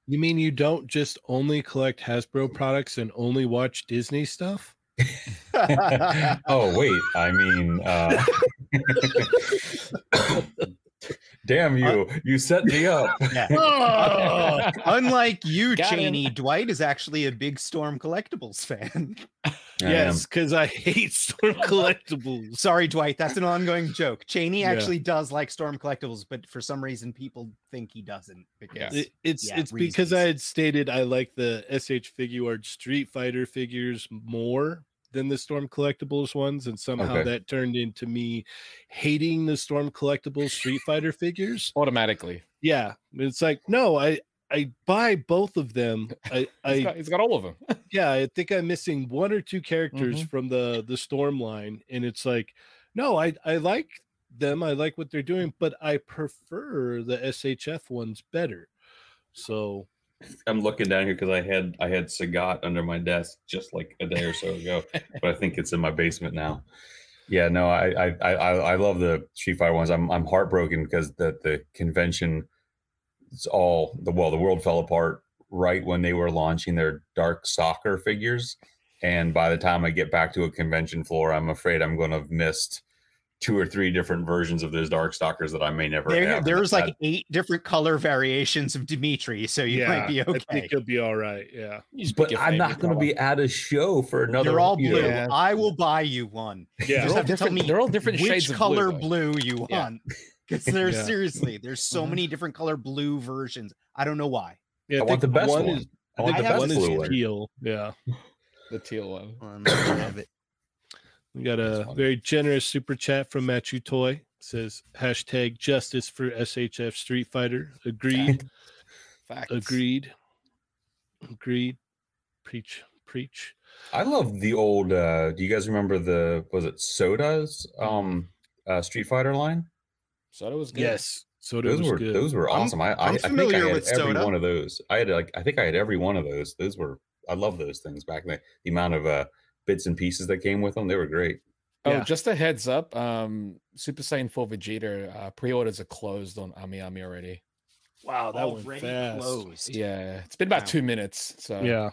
You mean you don't just only collect Hasbro products and only watch Disney stuff? oh wait i mean uh damn you you set me up yeah. Oh, Unlike you, Got him. Cheney, Dwight is actually a big Storm Collectibles fan. I yes, because I hate Storm collectibles. Sorry, Dwight, that's an ongoing joke. Cheney Yeah. actually does like Storm Collectibles, but for some reason people think he doesn't because It- it's Yeah, it's because I had stated I like the SH Figuarts Street Fighter figures more than the Storm Collectibles ones, and somehow Okay. that turned into me hating the Storm Collectibles Street Fighter figures. Automatically. Yeah, it's like no, I I buy both of them. I I got, he's got all of them. yeah, I think I'm missing one or two characters Mhm. from the the Storm line, and it's like No, I I like them. I like what they're doing, but I prefer the SHF ones better. So I'm looking down here because I had I had Sagat under my desk just like a day or so ago, but I think it's in my basement now. Yeah, no, I I I, I love the Street Fighter ones. I'm I'm heartbroken because the the convention, it's all the well the world fell apart right when they were launching their Darkstalker figures, and by the time I get back to a convention floor, I'm afraid I'm going to have missed two or three different versions of those Darkstalkers that I may never There, have. there's That- like eight different color variations of Demitri, so you might be okay. I okay. think you'll be all right. Yeah. You just pick but I'm not going to be at a show for another. You're all blue. Yeah. I will buy you one. Yeah. You They're just all have to tell different- me they're all different which shades of color blue, blue, you Yeah. want. Because there's Yeah. seriously, there's so Mhm. many different color blue versions. I don't know why. Yeah, I want the best one. is I I think the best one is teal. Yeah. the teal one. I have it. We got a very generous super chat from Matthew Toy. Says hashtag justice for SHF Street Fighter. Agreed. Facts. Agreed. Agreed. Preach. Preach. I love the old. uh Do you guys remember the was it SOTA's um uh Street Fighter line? SOTA was good. Yes. So Those was were good. those were I'm- awesome. I I, I'm I think I familiar had with every SOTA. one of those. I had like I think I had every one of those. Those were I love those things back then. The amount of uh bits and pieces that came with them, they were great. Oh, Yeah. just a heads up. Um, Super Saiyan 4 Vegeta uh, pre-orders are closed on AmiAmi already. Wow, that went Already fast. closed. Yeah, it's been about Wow. two minutes. So Yeah.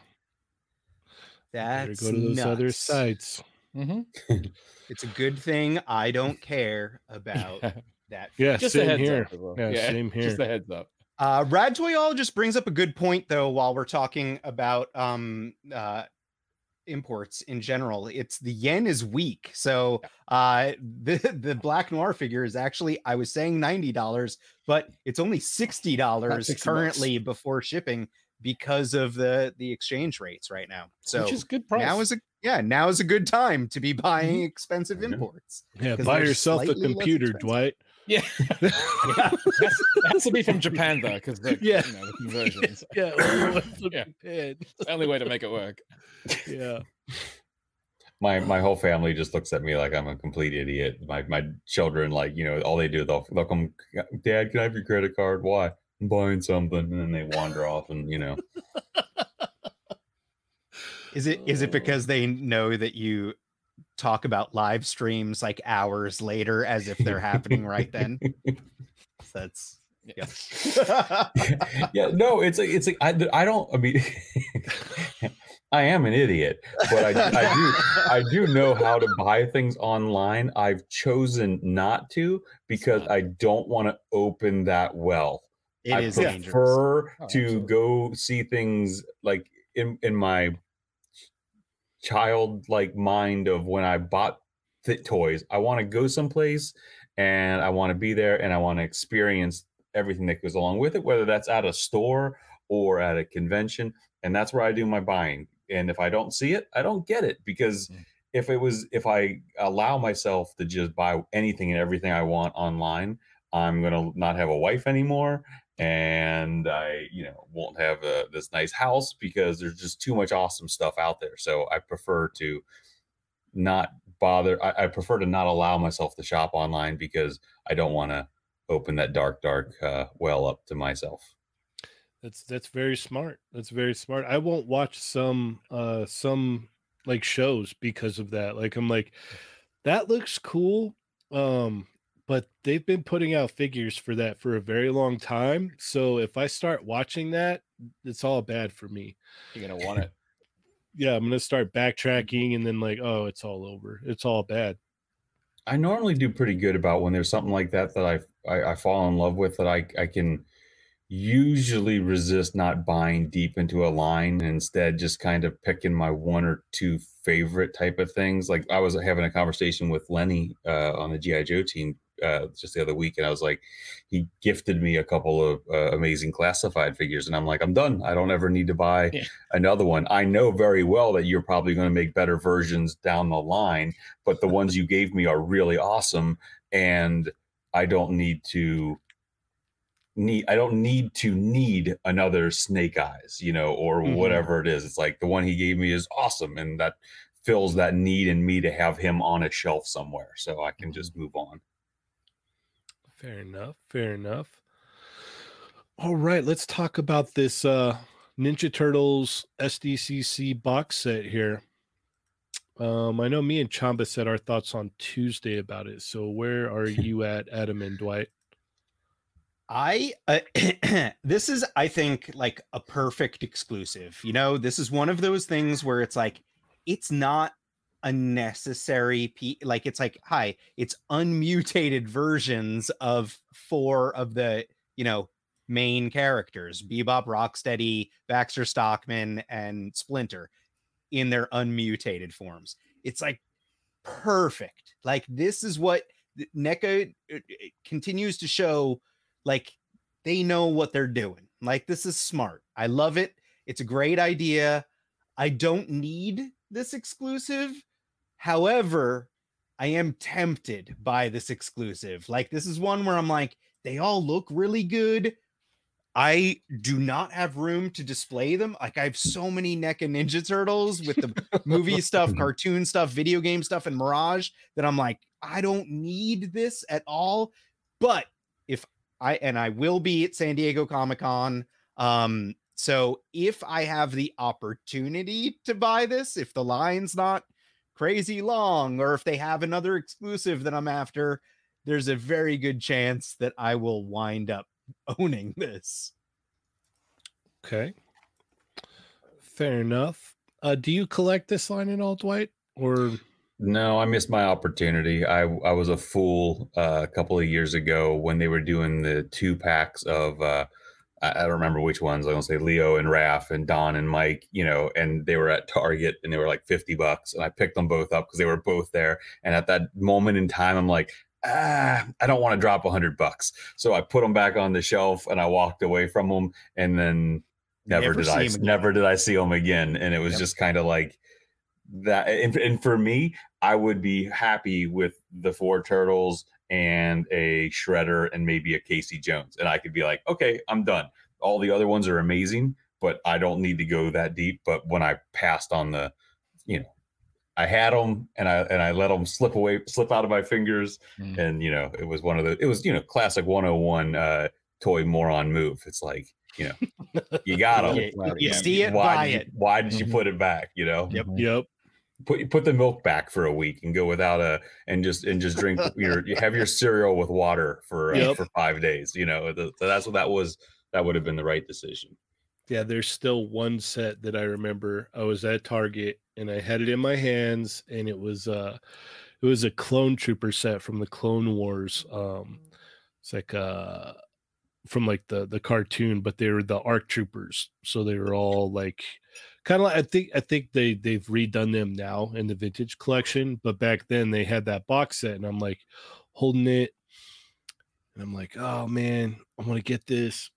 Better That's go to those other nuts. sites. Mhm. It's a good thing I don't care about that. Yeah, just a heads here. up. as well. Yeah, same here. Just here. a heads up. Uh, Rad Toyologist brings up a good point though. While we're talking about um, uh, imports in general, it's the yen is weak. So uh, the the Black Noir figure is actually I was saying ninety dollars, but it's only sixty dollars 60 bucks. currently before shipping because of the the exchange rates right now. So Which is good price. now is a yeah now is a good time to be buying expensive Mhm. imports. Yeah, buy yourself a computer. Dwight. Yeah. That's- it has to be from Japan though, because the Yeah. you know, the conversions. Yeah, Yeah. It's the only way to make it work. yeah. My my whole family just looks at me like I'm a complete idiot. My my children like you know all they do they'll they'll come, Dad, can I have your credit card? Why? I'm buying something, and then they wander off and you know. Is it is it because they know that you talk about live streams like hours later as if they're happening right then? That's Yeah. yeah, no, it's like it's like I, I don't. I mean, I am an idiot, but I, I do I do know how to buy things online. I've chosen not to because I don't want to open that well. It I is dangerous. prefer Oh, to absolutely. go see things like in in my childlike mind of when I bought th- toys. I want to go someplace and I want to be there and I want to experience everything that goes along with it, whether that's at a store or at a convention. And that's where I do my buying. And if I don't see it, I don't get it because Mm. if it was if I allow myself to just buy anything and everything I want online, I'm gonna not have a wife anymore, and I, you know, won't have uh this nice house because there's just too much awesome stuff out there. So I prefer to not bother. I, I prefer to not allow myself to shop online because I don't want to open that dark, dark uh, well up to myself. That's that's very smart. That's very smart. I won't watch some uh some like shows because of that. Like I'm like that looks cool. Um but they've been putting out figures for that for a very long time. So if I start watching that, it's all bad for me. You're gonna want it. Yeah, I'm going to start backtracking and then like, oh, it's all over. It's all bad. I normally do pretty good about when there's something like that that I I, I fall in love with that I I can usually resist not buying deep into a line and instead just kind of picking my one or two favorite type of things. Like I was having a conversation with Lenny uh, on the GI Joe team uh, just the other week, and I was like, he gifted me a couple of uh, amazing classified figures, and I'm like, I'm done. I don't ever need to buy Yeah. another one. I know very well that you're probably going to make better versions down the line, but the ones you gave me are really awesome, and I don't need to need I don't need to need another snake eyes, you know, or Mhm. whatever it is. It's like the one he gave me is awesome and that fills that need in me to have him on a shelf somewhere so I can just move on. Fair enough. Fair enough. All right, let's talk about this uh Ninja Turtles SDCC box set here. Um, I know me and Chamba said our thoughts on Tuesday about it. So where are you at, Adam and Dwight? I uh, this is I think like a perfect exclusive. You know, this is one of those things where it's like it's not a necessary p like it's like hi, it's unmutated versions of four of the, you know, main characters, Bebop, Rocksteady, Baxter Stockman and Splinter in their unmutated forms. It's like perfect. Like this is what NECA uh, continues to show like they know what they're doing. Like this is smart. I love it. It's a great idea. I don't need this exclusive. However, I am tempted by this exclusive. Like this is one where I'm like they all look really good. I do not have room to display them. Like I have so many NECA Ninja Turtles with the movie stuff, cartoon stuff, video game stuff, and Mirage that I'm like, I don't need this at all. But if I and I will be at San Diego Comic Con. Um, so if I have the opportunity to buy this, if the line's not crazy long, or if they have another exclusive that I'm after, there's a very good chance that I will wind up owning this. Okay. Fair enough. Uh, do you collect this line at all, Dwight? Or No, I missed my opportunity. I I was a fool uh, a couple of years ago when they were doing the two packs of uh, I, I don't remember which ones. I'm gonna say Leo and Raph and Don and Mike, you know, and they were at Target and they were like 50 bucks, and I picked them both up because they were both there. And at that moment in time, I'm like, ah, I don't want to drop a hundred bucks, so I put them back on the shelf and I walked away from them, and then never, Never did I never did I see them again, and it was Yep. just kind of like that. And, and for me, I would be happy with the four turtles and a shredder and maybe a Casey Jones. And I could be like, okay, I'm done. All the other ones are amazing, but I don't need to go that deep. But when I passed on the, you know, I had them and I and I let them slip away, slip out of my fingers, Mm. and you know, it was one of the, it was you know, classic 101 uh, toy moron move. It's like, you know, you got them. You, you see it, why buy did you, it. why did you Mhm. put it back? You know, Yep. yep. Put put the milk back for a week and go without a and just and just drink your you have your cereal with water for uh, Yep. for five days. You know, the, so that's what that was. That would have been the right decision. Yeah, there's still one set that I remember. I was at Target and I had it in my hands, and it was uh it was a clone trooper set from the Clone Wars. Um it's like uh from like the the cartoon, but they were the ARC troopers. So they were all like kind of like I think I think they they've redone them now in the vintage collection, but back then they had that box set, and I'm like holding it, and I'm like, oh man, I want to get this.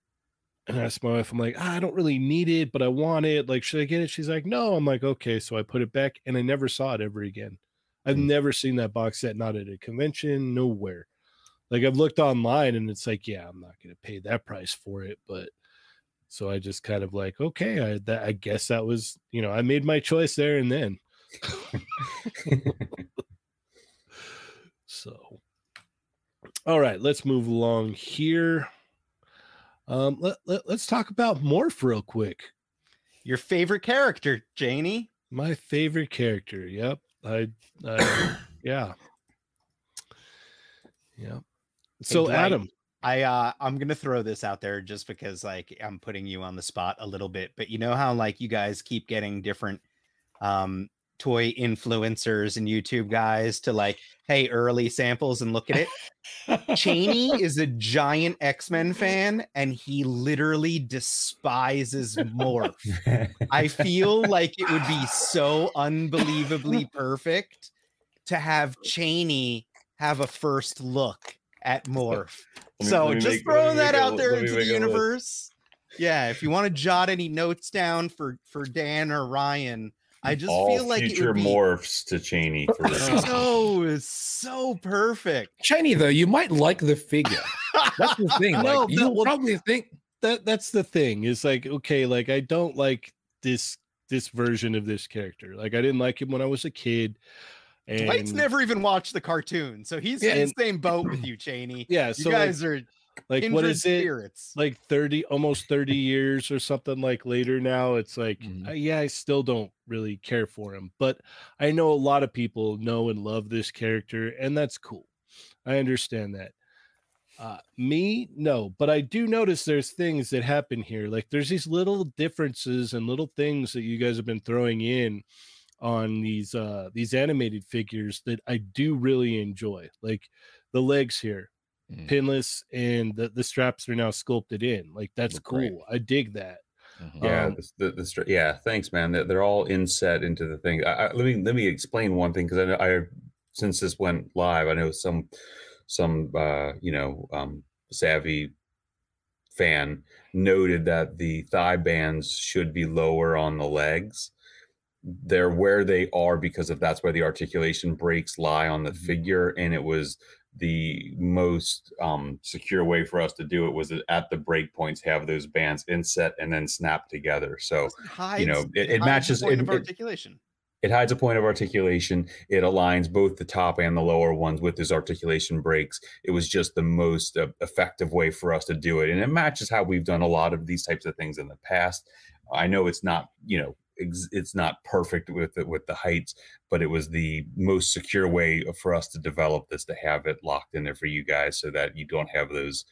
And I asked my wife, I'm like, "Ah, I don't really need it, but I want it. Like, should I get it? She's like, no. I'm like, okay. So I put it back and I never saw it ever again. I've Mm. never seen that box set, not at a convention, nowhere. Like I've looked online and it's like, yeah, I'm not gonna pay that price for it. But so I just kind of like, okay, I that I guess that was, you know, I made my choice there and then. So all right, let's move along here. Um, let, let, let's talk about Morph real quick. Your favorite character, Janie. My favorite character. Yep. I, I yeah. Yep. So Dwight. Adam, I uh I'm gonna throw this out there just because like I'm putting you on the spot a little bit, but you know how like you guys keep getting different um toy influencers and YouTube guys to like, hey, early samples and look at it. Cheney is a giant X-Men fan and he literally despises Morph. I feel like it would be so unbelievably perfect to have Cheney have a first look at Morph. Me- so just make- throwing that make a- out there into the make a list. universe. Yeah, if you want to jot any notes down for for Dan or Ryan, I just All feel like it future would be morphs to Cheney for this. so so perfect. Cheney though, you might like the figure. That's the thing. Like, No, you no, well- probably think that that's the thing. Is like, okay, like I don't like this this version of this character. Like I didn't like him when I was a kid. And Dwight's never even watched the cartoon, so he's Yeah, in the same boat with you, Cheney. yeah, You so like, guys are like kindred what is it? spirits. Like 30 almost 30 years or something like later now. It's like Mhm. uh, yeah, I still don't really care for him, but I know a lot of people know and love this character and that's cool. I understand that. Uh, me, no, but I do notice there's things that happen here. Like there's these little differences and little things that you guys have been throwing in on these uh these animated figures that I do really enjoy. Like the legs here, Mm. pinless, and the, the straps are now sculpted in. Like that's Look cool. great. I dig that. Mhm. Yeah, Um, the, the, the yeah. Thanks, man. They're, they're all inset into the thing. I, I, let me let me explain one thing because I, know- I since this went live, I know some some uh, you know um, savvy fan noted that the thigh bands should be lower on the legs. They're where they are because of that's where the articulation breaks lie on the Mhm. figure, and it was the most um, secure way for us to do it was at the break points have those bands inset and then snap together. So It hides- know, it- it the matches- point it- of articulation. it hides a point of articulation. It aligns both the top and the lower ones with those articulation breaks. It was just the most uh, effective way for us to do it, and it matches how we've done a lot of these types of things in the past. I know it's not, you know, it's not perfect with the, with the heights, but it was the most secure way uh, for us to develop this to have it locked in there for you guys, so that you don't have those.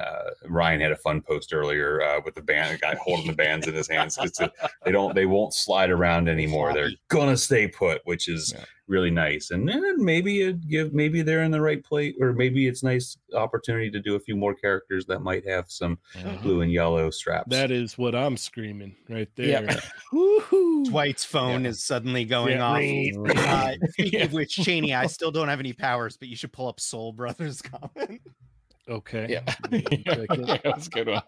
Uh, Ryan had a fun post earlier uh, with the band, a guy holding the bands in his hands because they don't, they won't slide around anymore. They're gonna stay put, which is Yeah. really nice. And then maybe it give, maybe they're in the right place, or maybe it's nice opportunity to do a few more characters that might have some Mhm. blue and yellow straps. That is what I'm screaming right there. Woohoo. Dwight's phone Yeah. is suddenly going Yeah, off. ring, Uh, speaking Yeah. of which, Cheney, I still don't have any powers, but you should pull up Soul Brothers comment. Okay. Yeah. Yeah, that's a good one.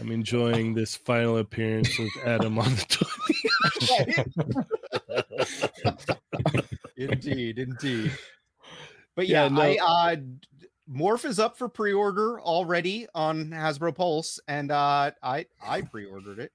I'm enjoying this final appearance of Adam on the top. indeed, indeed. But Yeah, yeah, no- I uh Morph is up for pre-order already on Hasbro Pulse, and uh I I pre-ordered it.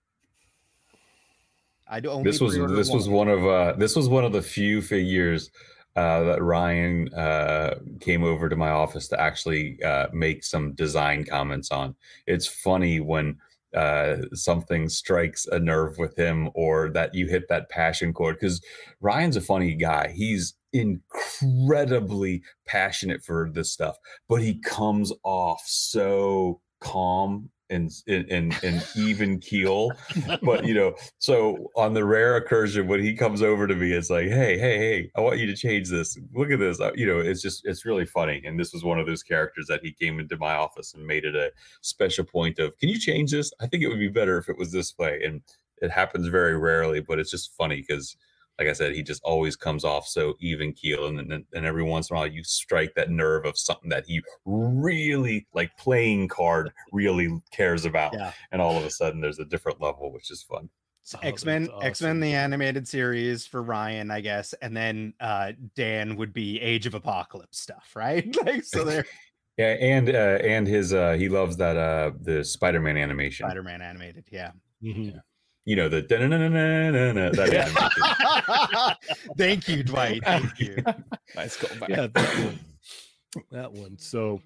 I do only this was pre-ordered this was one of uh this was one of the few figures uh that Ryan uh came over to my office to actually uh make some design comments on. It's funny when uh something strikes a nerve with him or that you hit that passion chord because Ryan's a funny guy. He's incredibly passionate for this stuff, but he comes off so calm and and and, even keel but you know, so on the rare occasion when he comes over to me, it's like, hey, hey, hey, I want you to change this. Look at this. You know, it's just it's really funny. And this was one of those characters that he came into my office and made it a special point of, can you change this? I think it would be better if it was this way. And it happens very rarely, but it's just funny because like I said, he just always comes off so even keel, and then and every once in a while you strike that nerve of something that he really like playing card really cares about, Yeah. and all of a sudden there's a different level, which is fun. So Oh, X Men, that's X Men, the animated series for Ryan, I guess, and then uh Dan would be Age of Apocalypse stuff, right? Like, so they're Yeah, and uh, and his uh, he loves that uh the Spider-Man animation. Spider Man animated, yeah. Mhm. You know the that. Thank you, Dwight. Thank you. Nice callback. Yeah, that one. That one. So,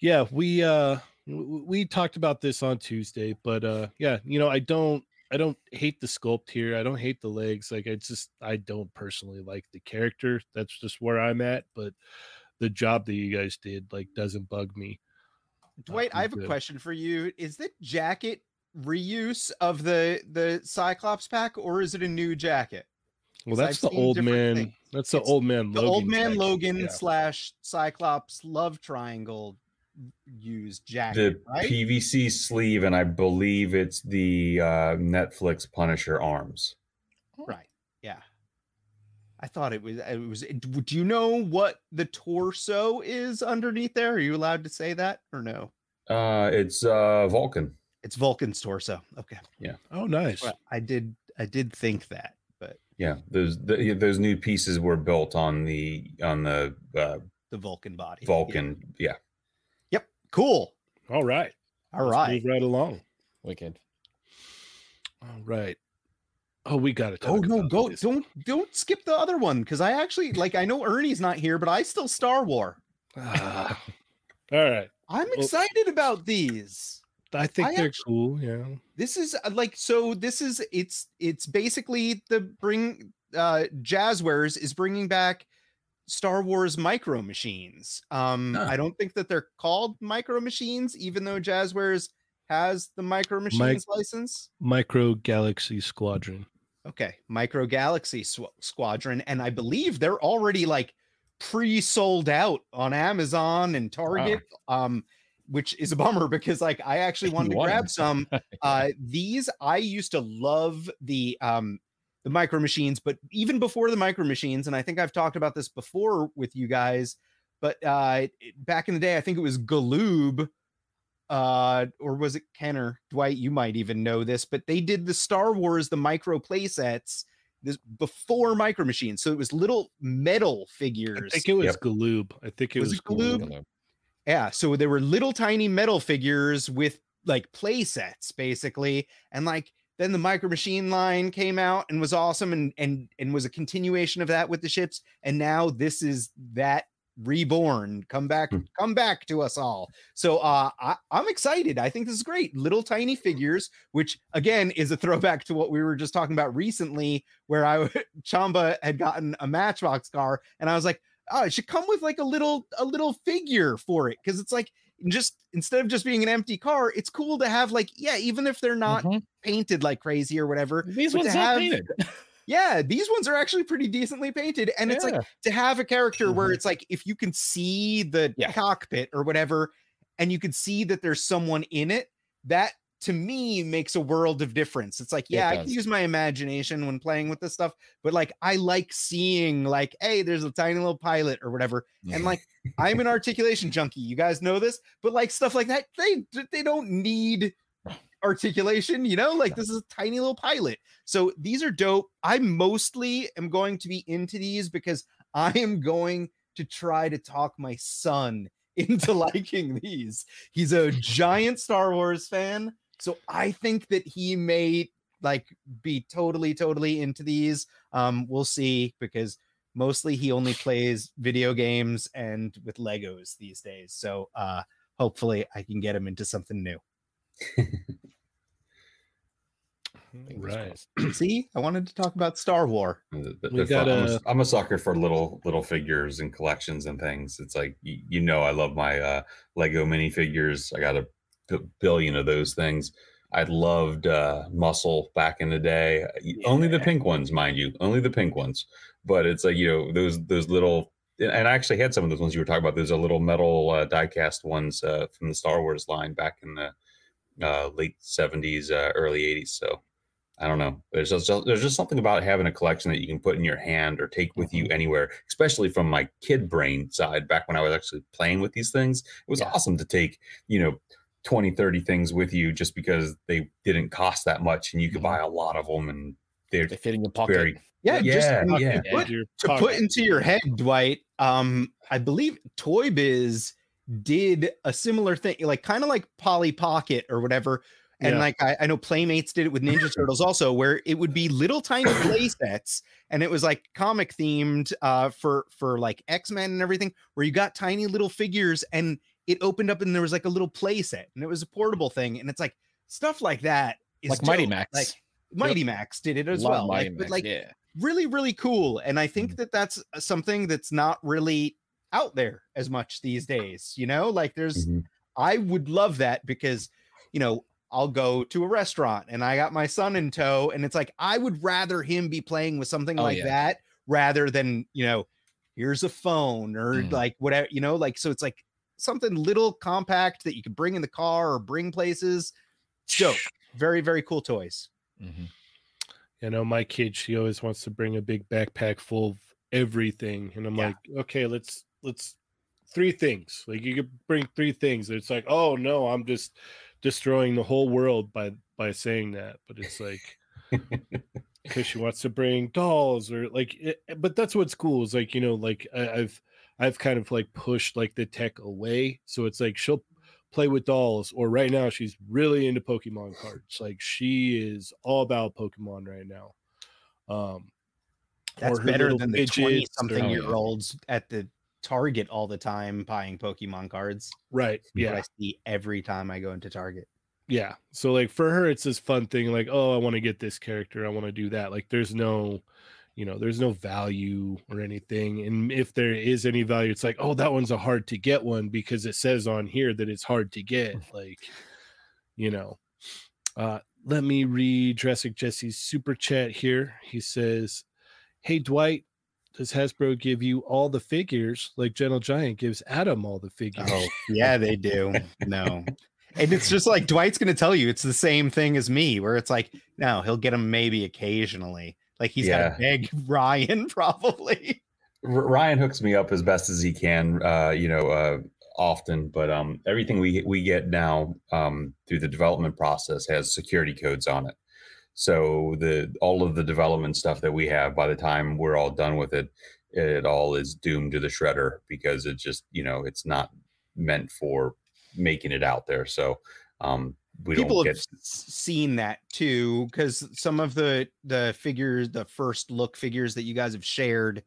yeah, we uh we talked about this on Tuesday, but uh yeah, you know, I don't I don't hate the sculpt here. I don't hate the legs. Like I just I don't personally like the character. That's just where I'm at, but the job that you guys did like doesn't bug me. Dwight, I have a question for you. Is the jacket reuse of the the Cyclops pack, or is it a new jacket? Well, that's I've the seen old man. things. That's the It's old man. The old man jacket. Logan Yeah. slash Cyclops love triangle used the jacket, right? PVC sleeve, and I believe it's the uh, Netflix Punisher arms. Right. Yeah. I thought it was it was do you know what the torso is underneath there? Are you allowed to say that or no? Uh, it's uh, Vulcan. It's Vulcan's torso. Okay. Yeah. Oh, nice. Well, I did I did think that, but Yeah, those the, those new pieces were built on the on the uh, the Vulcan body. Vulcan. Yeah. Yep. Cool. All right. All right. Let's move right along. Wicked. All right. Oh, we got to talk. Oh no, about go this. don't don't skip the other one because I actually like I know Ernie's not here, but I still Star War. Ah. All right. I'm Well- excited about these. I think I they're cool. Yeah. This is uh, like so. This is it's it's basically the bring uh Jazzwares is bringing back Star Wars micro machines. Um, Huh. I don't think that they're called micro machines, even though Jazzwares has the micro machines license. Micro Galaxy Squadron. Okay, Micro Galaxy Sw- Squadron, and I believe they're already like pre-sold out on Amazon and Target. Um, which is a bummer because like I actually wanted to want 'em. grab some. Uh, these I used to love the um the micro machines, but even before the micro machines, and I think I've talked about this before with you guys, but uh back in the day, I think it was Galoob uh or was it kenner dwight you might even know this but they did the star wars the micro play sets this before micro machines so it was little metal figures. I think it was Yep. Galoob. I think it Was was, it Galoob? Yeah so there were little tiny metal figures with like play sets basically and like then the micro machine line came out and was awesome and and and was a continuation of that with the ships and now this is that reborn come back Hmm. come back to us all. So uh I, i'm excited. I think this is great. Little tiny figures which again is a throwback to what we were just talking about recently where i chamba had gotten a matchbox car and i was like oh it should come with like a little a little figure for it because it's like just instead of just being an empty car it's cool to have like yeah even if they're not Mhm. painted like crazy or whatever These ones have- painted. yeah these ones are actually pretty decently painted and it's like to have a character where Mhm. it's like if you can see the Yeah. cockpit or whatever and you can see that there's someone in it that to me makes a world of difference. It's like It yeah i can use my imagination when playing with this stuff but like i like seeing like hey there's a tiny little pilot or whatever and like i'm an articulation junkie you guys know this? But like stuff like that they they don't need articulation you know? Like this is a tiny little pilot. So these are dope. I mostly am going to be into these because i am going to try to talk my son into liking these. He's a giant star wars fan so i think that he may like be totally totally into these um we'll see because mostly he only plays video games and with legos these days so uh hopefully i can get him into something new Right. see i wanted to talk about star war The- the- We the got I'm, a, a- I'm a sucker for little little figures and collections and things. It's like you, you know I love my uh, Lego minifigures. I got a b- billion of those things. I loved uh, Muscle back in the day. Only the pink ones, mind you, only the pink ones. But it's like you know those those little. And I actually had some of those ones you were talking about. There's a little metal uh, die-cast ones uh, from the Star Wars line back in the uh, late '70s, uh, early '80s. So I don't know. There's just there's just something about having a collection that you can put in your hand or take with you anywhere, especially from my kid brain side. Back when I was actually playing with these things, it was Yeah. awesome to take you know 20, 30 things with you just because they didn't cost that much and you could Mhm. buy a lot of them and they're They fit in your pocket. very yeah, just Yeah, to yeah. put- to put into your head, Dwight, um, I believe Toy Biz did a similar thing, like kind of like Polly Pocket or whatever. And Yeah. like I, I know Playmates did it with Ninja Turtles also, where it would be little tiny play sets, and it was like comic themed uh for for like X-Men and everything, where you got tiny little figures and it opened up and there was like a little play set and it was a portable thing. And it's like stuff like that is Like Mighty. Max. Like Mighty Max did it as Love well. Mighty Like, Max, like yeah. really really cool and i think that that's something that's not really out there as much these days you know like there's Mhm. i would love that because you know i'll go to a restaurant and i got my son in tow and it's like i would rather him be playing with something Oh, like yeah. that rather than you know here's a phone or Mm. like whatever you know like so it's like something little compact that you can bring in the car or bring places dope very very cool toys Mhm. You know, my kid, she always wants to bring a big backpack full of everything. And I'm Yeah. like, okay, let's let's three things. Like you could bring three things. It's like, oh no, I'm just destroying the whole world by by saying that. But it's like because she wants to bring dolls or like it, but that's what's cool is like you know like I, i've i've kind of like pushed like the tech away so it's like she'll play with dolls or right now she's really into pokemon cards like she is all about pokemon right now Um, That's better than the twenty something year olds at the Target all the time buying Pokemon cards. right. Yeah. I see every time I go into Target. Yeah. So like for her, it's this fun thing, like, oh, I want to get this character, I want to do that. Like there's no, you know, there's no value or anything. And if there is any value, it's like, oh, that one's a hard to get one because it says on here that it's hard to get. Like, you know. Uh let me read Jurassic Jesse's super chat here. He says, Hey Dwight, does Hasbro give you all the figures like Gentle Giant gives Adam all the figures? Oh, yeah, they do. No. And it's just like Dwight's going to tell you it's the same thing as me, where it's like, no, he'll get them maybe occasionally. Like he's got Yeah. to beg Ryan probably. R- Ryan hooks me up as best as he can, uh, you know, uh, often. But um, everything we we get now um, through the development process has security codes on it. So the all of the development stuff that we have, by the time we're all done with it, it all is doomed to the shredder because it just you know it's not meant for making it out there. So um, we People don't have get seen that too, because some of the the figures, the first look figures that you guys have shared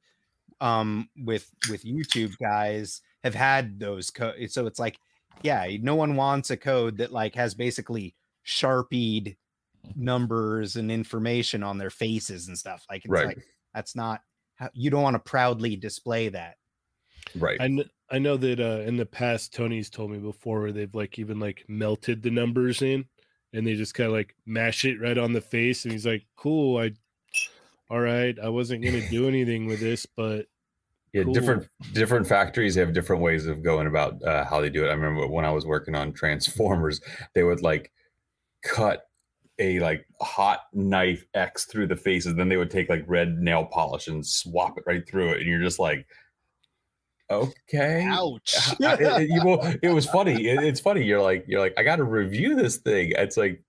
um with with YouTube guys have had those codes. So it's like, yeah, no one wants a code that like has basically sharpied numbers and information on their faces and stuff. Like it's Right. like that's not how you don't want to proudly display that. right. I, kn- I know that uh, in the past, Tony's told me before where they've like even like melted the numbers in and they just kind of like mash it right on the face. And he's like, cool. I, all right. I wasn't going to do anything with this, but Yeah, Cool. different different factories have different ways of going about uh, how they do it. I remember when I was working on Transformers, they would like cut a like hot knife X through the faces, then they would take like red nail polish and swap it right through it, and you're just like, okay. Ouch. I- it, it- you will- it was funny. It- it's funny. You're like, you're like, I got to review this thing. It's like,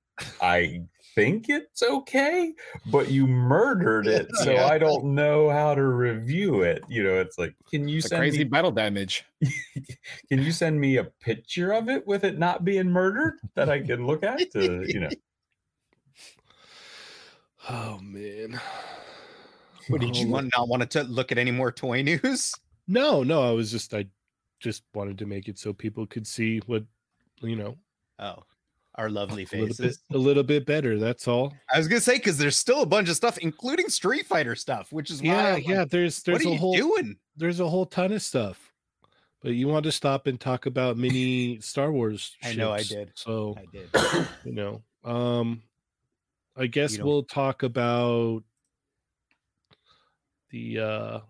I think it's okay, but you murdered it, so Yeah. I don't know how to review it. You know, it's like, can you It's send crazy me? battle damage. Can you send me a picture of it with it not being murdered that I can look at? To you know, oh man. What did oh, you Oh, want not want to look at any more toy news? No, no. I was just, I just wanted to make it so people could see what, you know, Oh, our lovely a little bit, faces. a little bit better. That's all. I was gonna say because there's still a bunch of stuff, including Street Fighter stuff, which is why Yeah. Yeah. There's, there's a whole, doing? there's a whole ton of stuff. But you want to stop and talk about mini Star Wars? I know I did. So I did. you know, um, I guess we'll talk about the uh,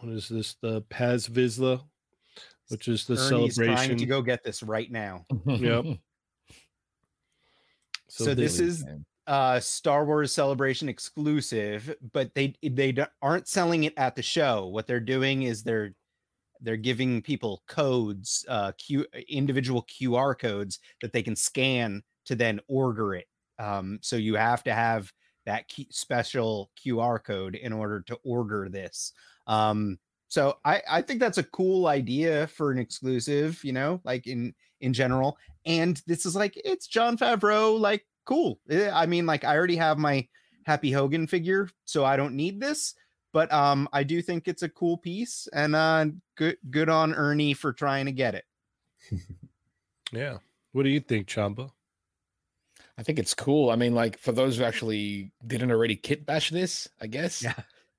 what is this? The Paz Vizsla, which is the Ernie's trying celebration. to go get this right now. Yep. So this is uh Star Wars Celebration exclusive, but they they d- aren't selling it at the show. What they're doing is they're they're giving people codes, uh, Q individual QR codes that they can scan to then order it. Um, so you have to have that key, special QR code in order to order this. Um, so I I think that's a cool idea for an exclusive. You know, like in in general. And this is like it's Jon Favreau, like cool. Eh, I mean, like I already have my Happy Hogan figure, so I don't need this. But um, I do think it's a cool piece, and uh, good good on Ernie for trying to get it. yeah. What do you think, Chamba? I think it's cool. I mean, like for those who actually didn't already kit bash this, I guess. Yeah.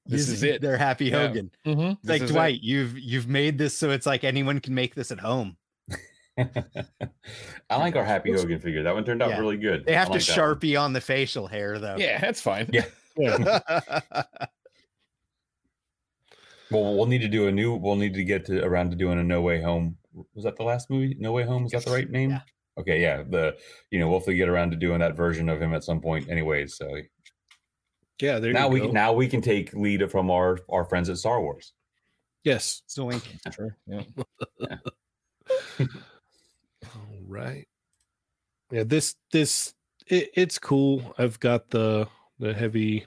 This is Using it. Their Happy Yeah. Hogan. Mhm. It's like This is it. Dwight, you've you've made this so it's like anyone can make this at home. I like our Happy Hogan figure. That one turned out Yeah. really good. They I have to like one. sharpie on the facial hair though. Yeah, that's fine. Yeah. Yeah. Well, we'll need to do a new. We'll need to get to around to doing a No Way Home. Was that the last movie? No Way Home. Is that the right name? Yeah. Okay, yeah. The you know we'll have to get around to doing that version of him at some point, anyways. So yeah. There now you we go. can now we can take lead from our our friends at Star Wars. yes. Zoink. Sure. Yeah. All right. Yeah, this this it, it's cool. I've got the the heavy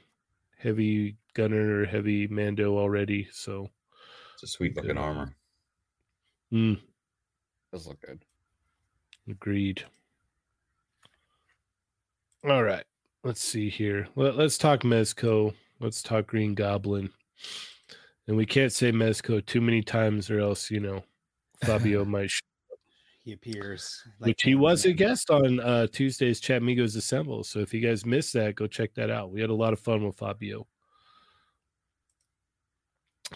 heavy gunner or heavy mando already, so It's a sweet looking Good. armor. mm, Does look good. agreed. All right. Let's see here. Let, let's talk Mezco Let's talk Green Goblin. And we can't say Mezco too many times, or else you know Fabio might. He appears, which he was a guest on uh, Tuesday's Chat Migos Assemble. So if you guys missed that, go check that out. We had a lot of fun with Fabio.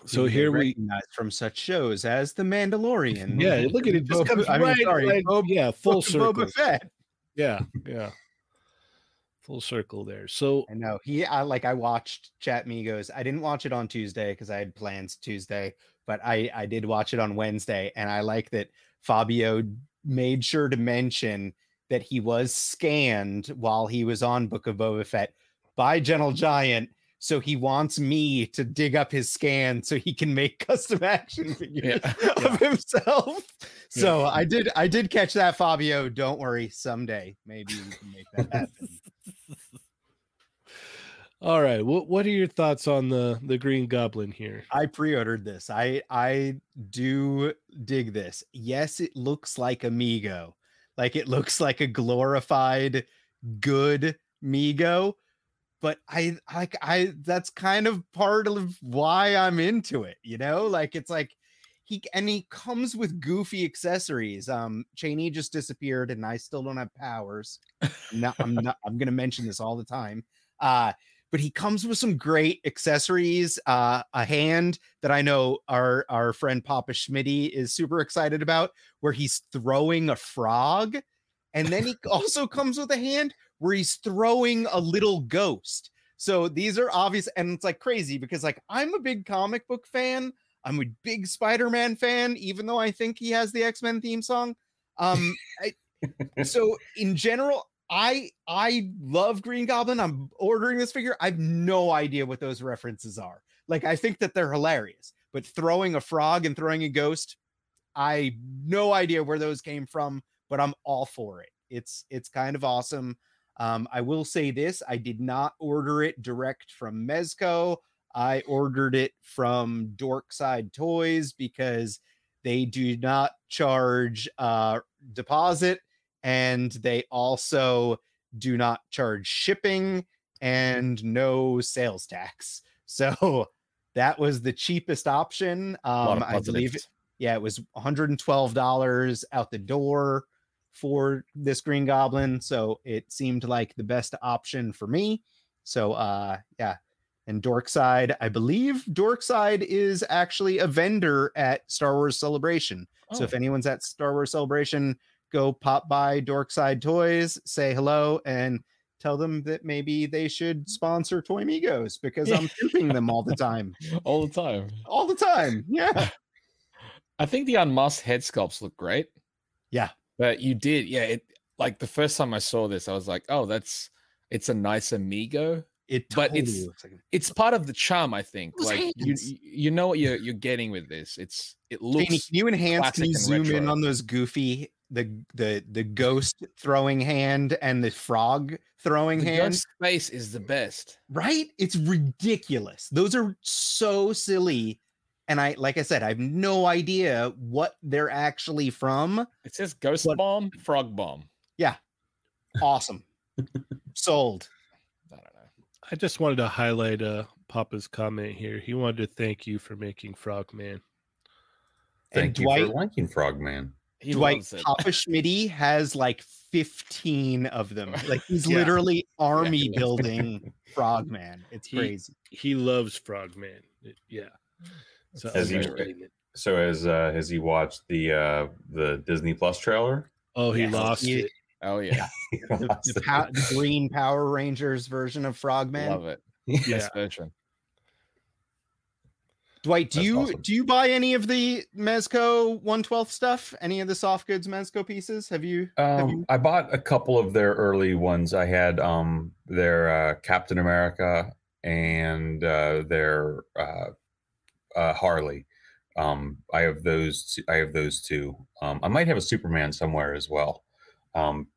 So here we, from such shows as The Mandalorian. yeah, look at it, just Boba- comes I mean, right, sorry, right- Boba- yeah, full circle. Boba Fett. Yeah, yeah, full circle there. So I know he. I like. I watched Chat Migos. I didn't watch it on Tuesday because I had plans Tuesday, but I I did watch it on Wednesday, and I like that Fabio made sure to mention that he was scanned while he was on Book of Boba Fett by Gentle Giant. So he wants me to dig up his scan so he can make custom action figures Yeah. of himself. So I did I did catch that, Fabio. Don't worry, someday maybe we can make that happen. all right, what what are your thoughts on the the Green Goblin here? I pre-ordered this. I I do dig this. Yes, it looks like a Mego. Like it looks like a glorified good Mego, but I like I that's kind of part of why I'm into it, you know? Like it's like he and he comes with goofy accessories. Um Cheney just disappeared and I still don't have powers. I'm not, I'm not I'm gonna mention this all the time. Uh but he comes with some great accessories. Uh, a hand that I know our our friend Papa Schmitty is super excited about, where he's throwing a frog, and then he also comes with a hand where he's throwing a little ghost. So these are obvious, and it's like crazy because like I'm a big comic book fan. I'm a big Spider-Man fan, even though I think he has the X-Men theme song. Um, I, so in general, I I love Green Goblin. I'm ordering this figure. I have no idea what those references are. Like I think that they're hilarious, but throwing a frog and throwing a ghost, I no idea where those came from, but I'm all for it. It's it's kind of awesome. Um, I will say this: I did not order it direct from Mezco. I ordered it from Dorkside Toys because they do not charge uh, deposit and they also do not charge shipping and no sales tax. So that was the cheapest option. Um, I believe, positives. yeah, it was $112 out the door for this Green Goblin. So it seemed like the best option for me. So, uh, yeah. And Dorkside, I believe Dorkside is actually a vendor at Star Wars Celebration. So Oh. if anyone's at Star Wars Celebration, go pop by Dorkside Toys, say hello, and tell them that maybe they should sponsor Toy Migos because I'm pimping them all the time. all the time. All the time. Yeah. I think the unmasked head sculpts look great. Yeah. But you did, yeah. It like the first time I saw this, I was like, oh, that's it's a nice amigo. It But it's- looks like it. It's part of the charm, I think. Like you, hands. you you know what you're you're getting with this. It's it looks Janie, can you enhance? Can you and zoom in on those goofy the the the ghost throwing hand and the frog throwing the hand? ghost face is the best. right? It's ridiculous. Those are so silly. And I, like I said, I have no idea what they're actually from. It says ghost But- bomb, frog bomb. Yeah, awesome. Sold. I don't know. I just wanted to highlight uh Papa's comment here. He wanted to thank you for making Frogman. Thank and you Dwight, for liking Frogman. He Dwight loves it. Papa Schmitty has like 15 of them. Like he's Yeah. literally army he does. building Frogman. It's He- crazy. He loves Frogman. It- yeah. So Has he- So has uh, has he watched the uh, the Disney Plus trailer? Oh, he Yes, lost he- it. Oh yeah, The, the, pow- the green Power Rangers version of Frogman. love it. Yeah. Best version. Dwight, do That's you awesome. do you buy any of the Mezco 112 stuff? Any of the soft goods Mezco pieces? Have you? have Um, you- I bought a couple of their early ones. I had um, their uh, Captain America and uh, their uh, uh, Harley. Um, I have those. I have those two. Um, I might have a Superman somewhere as well. Um,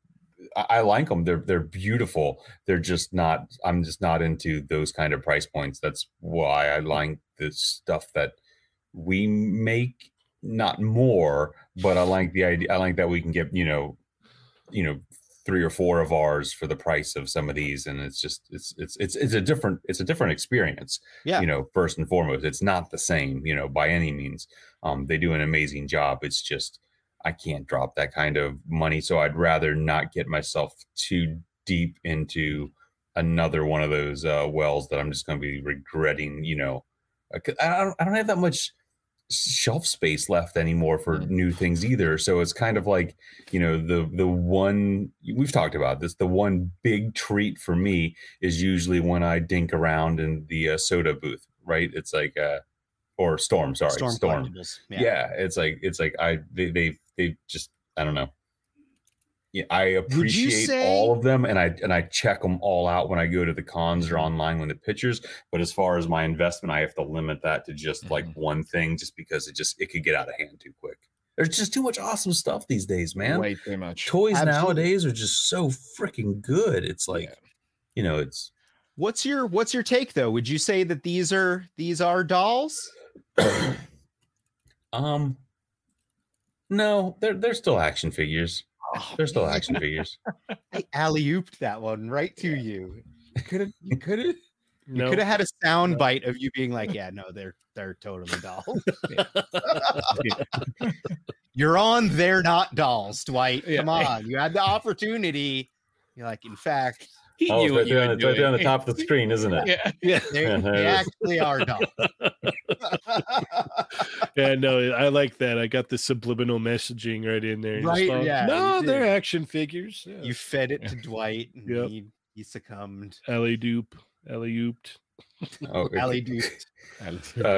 I, I like them. They're they're beautiful. They're just not. I'm just not into those kind of price points. That's why I like the stuff that we make. Not more, but I like the idea. I like that we can get you know, you know, three or four of ours for the price of some of these and it's just it's it's it's it's a different it's a different experience Yeah. you know first and foremost. It's not the same you know by any means. Um they do an amazing job. It's just i can't drop that kind of money so i'd rather not get myself too deep into another one of those uh wells that i'm just going to be regretting you know Uh, I don't, I don't have that much shelf space left anymore for Mm. new things either so it's kind of like you know the the one we've talked about this the one big treat for me is usually when i dink around in the uh, SOTA booth right it's like uh or storm sorry storm, collectibles. Yeah. it's like it's like i they they, they just i don't know yeah i appreciate say- all of them and i and i check them all out when i go to the cons or online when the pictures but as far as my investment i have to limit that to just like Mhm. one thing just because it just it could get out of hand too quick there's just too much awesome stuff these days man Way too much. toys Absolutely. nowadays are just so freaking good. It's like, Yeah. you know, it's What's your what's your take though? Would you say that these are these are dolls? um no, they're they're still action figures. Oh, They're still action figures. I alley ooped that one right to you. You could have you could have you No. could have had a sound bite of you being like, yeah, no, they're they're totally dolls. You're on they're not dolls, Dwight. Yeah. Come on. You had the opportunity. You're like, in fact, He Oh, knew it's what right you there, were on, it's right there on the top of the screen, isn't it? Yeah. yeah, they, Yeah, there it is. actually are dolls. yeah, no, I like that. I got the subliminal messaging right in there. Right, thought, yeah, No, you they're did. action figures. Yeah. You fed it to Dwight and Yep. he, he succumbed. alley dupe, alley ooped. Oh, Alley duped. uh,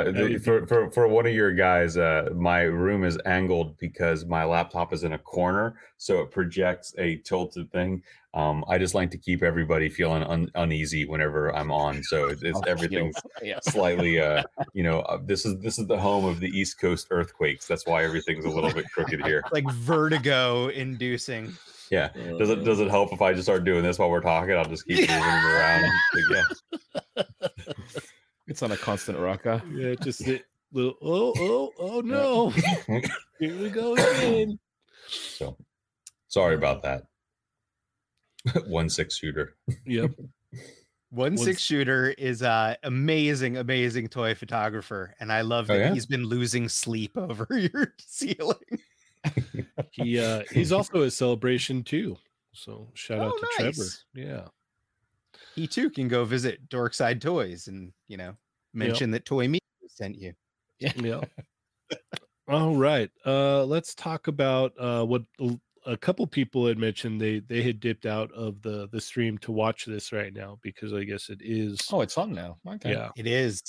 the, for, for for one of your guys, uh, my room is angled because my laptop is in a corner, so it projects a tilted thing. Um, I just like to keep everybody feeling un- uneasy whenever I'm on, so it's, it's Oh, everything's Yeah. slightly uh you know uh, this is this is the home of the east coast earthquakes that's why everything's a little bit crooked here Like vertigo inducing. Yeah does it does it help if i just start doing this while we're talking i'll just keep moving them around Like, yeah It's on a constant rocker. Yeah, just a little. Oh, oh, oh no! Here we go again. so sorry about uh, that one six shooter Yep. One six shooter is a amazing, amazing toy photographer, and I love Oh, that yeah? he's been losing sleep over your ceiling. He uh he's also a celebration too. So shout out Oh, to Trevor. Yeah. He too can go visit Dorkside Toys and you know mention that Toy Me sent you. Yeah. All right. Uh let's talk about uh what a- a couple people had mentioned they they had dipped out of the the stream to watch this right now because I guess it is Oh, it's on now. Okay. yeah. It is.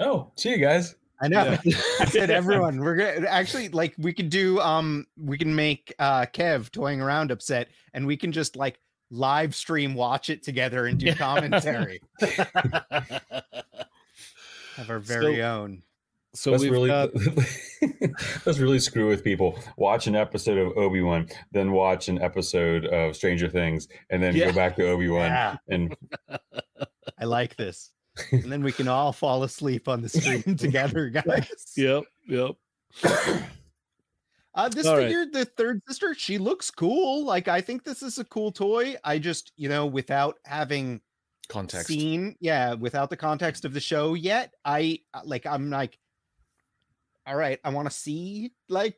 oh see you guys I know. Yeah. I said everyone. We're gonna actually like we could do um we can make uh Kev toying around upset and we can just like live stream watch it together and do commentary. Have our very own. So let's we've really got let's really screw with people watch an episode of obi-wan then watch an episode of stranger things and then Yeah. go back to obi-wan Yeah, and I like this. And then we can all fall asleep on the stream together, guys. Yep, yep. Uh, this All right. figure, the third sister, she looks cool. Like I think this is a cool toy. I just, you know, without having Context. seen, yeah, without the context of the show yet, I uh, like I'm like, all right, I want to see like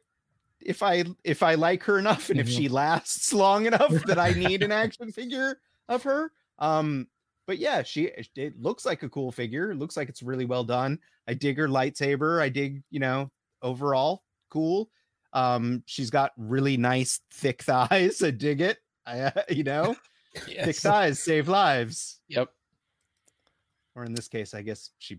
if I if I like her enough and if Mhm. she lasts long enough that I need an action figure of her. Um, but yeah, she it looks like a cool figure. It looks like it's really well done. I dig her lightsaber. I dig, you know, overall cool. Um, she's got really nice thick thighs. I dig it. I, you know, thick thighs save lives. Yep. Or in this case, I guess she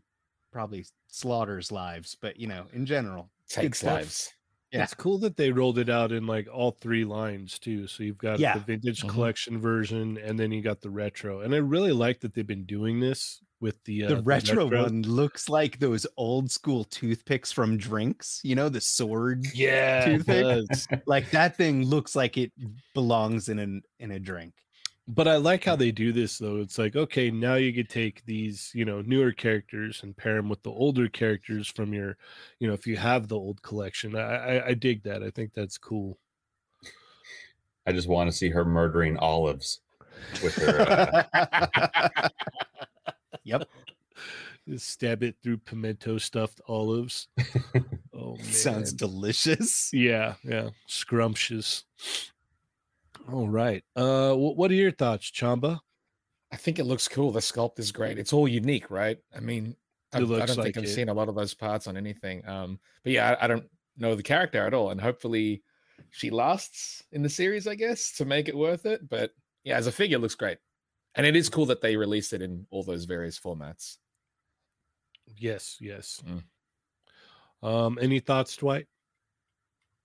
probably slaughters lives, but you know, in general, Takes lives. Yeah. It's cool that they rolled it out in like all three lines too. So you've got Yeah. the vintage Mhm. collection version and then you got the retro. And I really like that they've been doing this with the uh, the retro one looks like those old school toothpicks from drinks. You know, the sword. Yeah, toothpick. Like that thing looks like it belongs in an in a drink. But I like how they do this though. It's like, okay, now you could take these, you know, newer characters and pair them with the older characters from your, you know, if you have the old collection. I I, I dig that. I think that's cool. I just want to see her murdering olives with her. Uh, yep. Just stab it through pimento stuffed olives. Oh man. Sounds delicious. yeah, yeah. Scrumptious. All right. Uh what are your thoughts, Chamba? I think it looks cool. The sculpt is great. It's all unique, right? I mean, I, I don't like think I've it. seen a lot of those parts on anything. Um, but yeah, I, I don't know the character at all, and hopefully she lasts in the series, I guess, to make it worth it. But yeah, as a figure, it looks great, and it is cool that they released it in all those various formats. Yes, yes. Mm. Um, any thoughts, Dwight?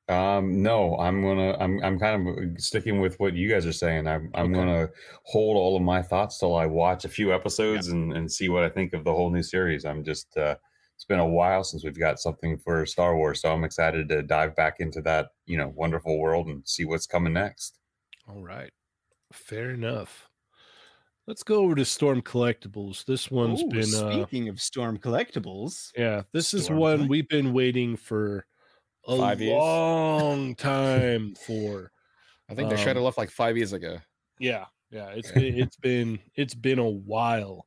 Um, no, I'm gonna I'm I'm kind of sticking with what you guys are saying. I'm I'm Okay. gonna hold all of my thoughts till I watch a few episodes and, and see what I think of the whole new series. I'm just uh it's been a while since we've got something for Star Wars, so I'm excited to dive back into that, you know, wonderful world and see what's coming next. All right. Fair enough. Let's go over to Storm Collectibles. This one's Ooh, been uh speaking of Storm collectibles. yeah, this is one we've been waiting for a Five years. long time for. I think they showed Um, it off like five years ago. Yeah, yeah, it's been it's been it's been a while.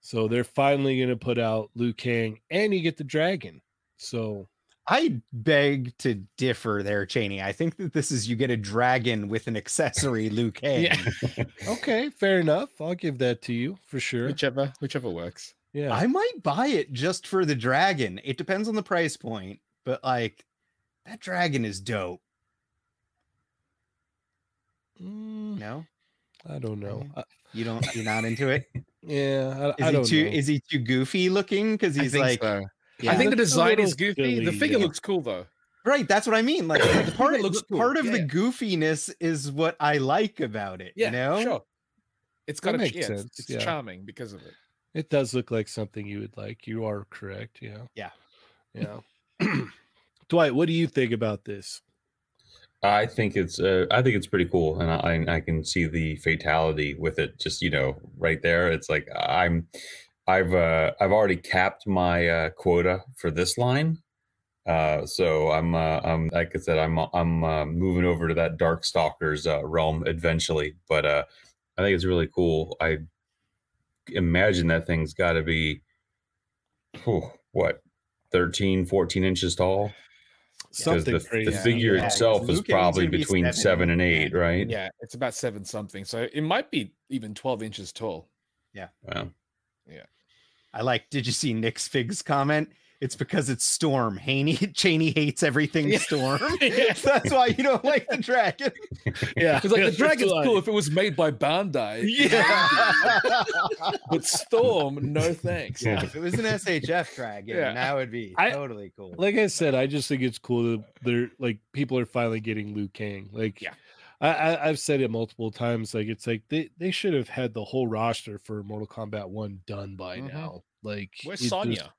So they're finally going to put out Liu Kang and you get the dragon. So I beg to differ there, Cheney. I think that this is you get a dragon with an accessory Liu Kang. Yeah. okay, fair enough. I'll give that to you for sure. Whichever, whichever works. Yeah. I might buy it just for the dragon. It depends on the price point, but like that dragon is dope. Mm, No, I don't know. Okay. You don't. You're not into it. yeah, I, Is I he don't too? know. Is he too goofy looking? Because he's think like, so. yeah. I think the design is little goofy. the figure yeah. looks cool though. right. That's what I mean. Like The part, figure looks cool. part of Yeah, the yeah. goofiness is what I like about it. Yeah, you know. sure. It's That got a makes yeah, it's- sense, It's, yeah. charming because of it. It does look like something you would like. You are correct. Yeah. Yeah. Yeah. Dwight, what do you think about this? I think it's uh, I think it's pretty cool, and I I can see the fatality with it. Just you know, right there, it's like I'm I've uh, I've already capped my uh, quota for this line, uh, so I'm uh, I'm like I said, I'm I'm uh, moving over to that Darkstalkers uh, realm eventually. But I think it's really cool. I imagine that thing's got to be, whew, what, 13, 14 inches tall. Because Something the, crazy. the figure Yeah, itself Liu is Kang's probably gonna be between seven, seven and yeah. eight, right? Yeah, it's about seven something. So it might be even 12 inches tall. Yeah. Wow. Yeah. I like. Did you see Nick's Figs comment? It's because it's Storm. Haney Cheney hates everything Storm. Yeah. That's why you don't like the dragon. Yeah. It's like the that's dragon's why. cool if it was made by Bandai. Yeah. But Storm, no thanks. Yeah. if it was an SHF dragon, Yeah. that would be I- totally cool. Like I said, I just think it's cool that they're like people are finally getting Liu Kang. Like, Yeah. I, I I've said it multiple times. Like, it's like they they should have had the whole roster for Mortal Kombat One done by Mhm. now. Like, Where's it just- Sonya?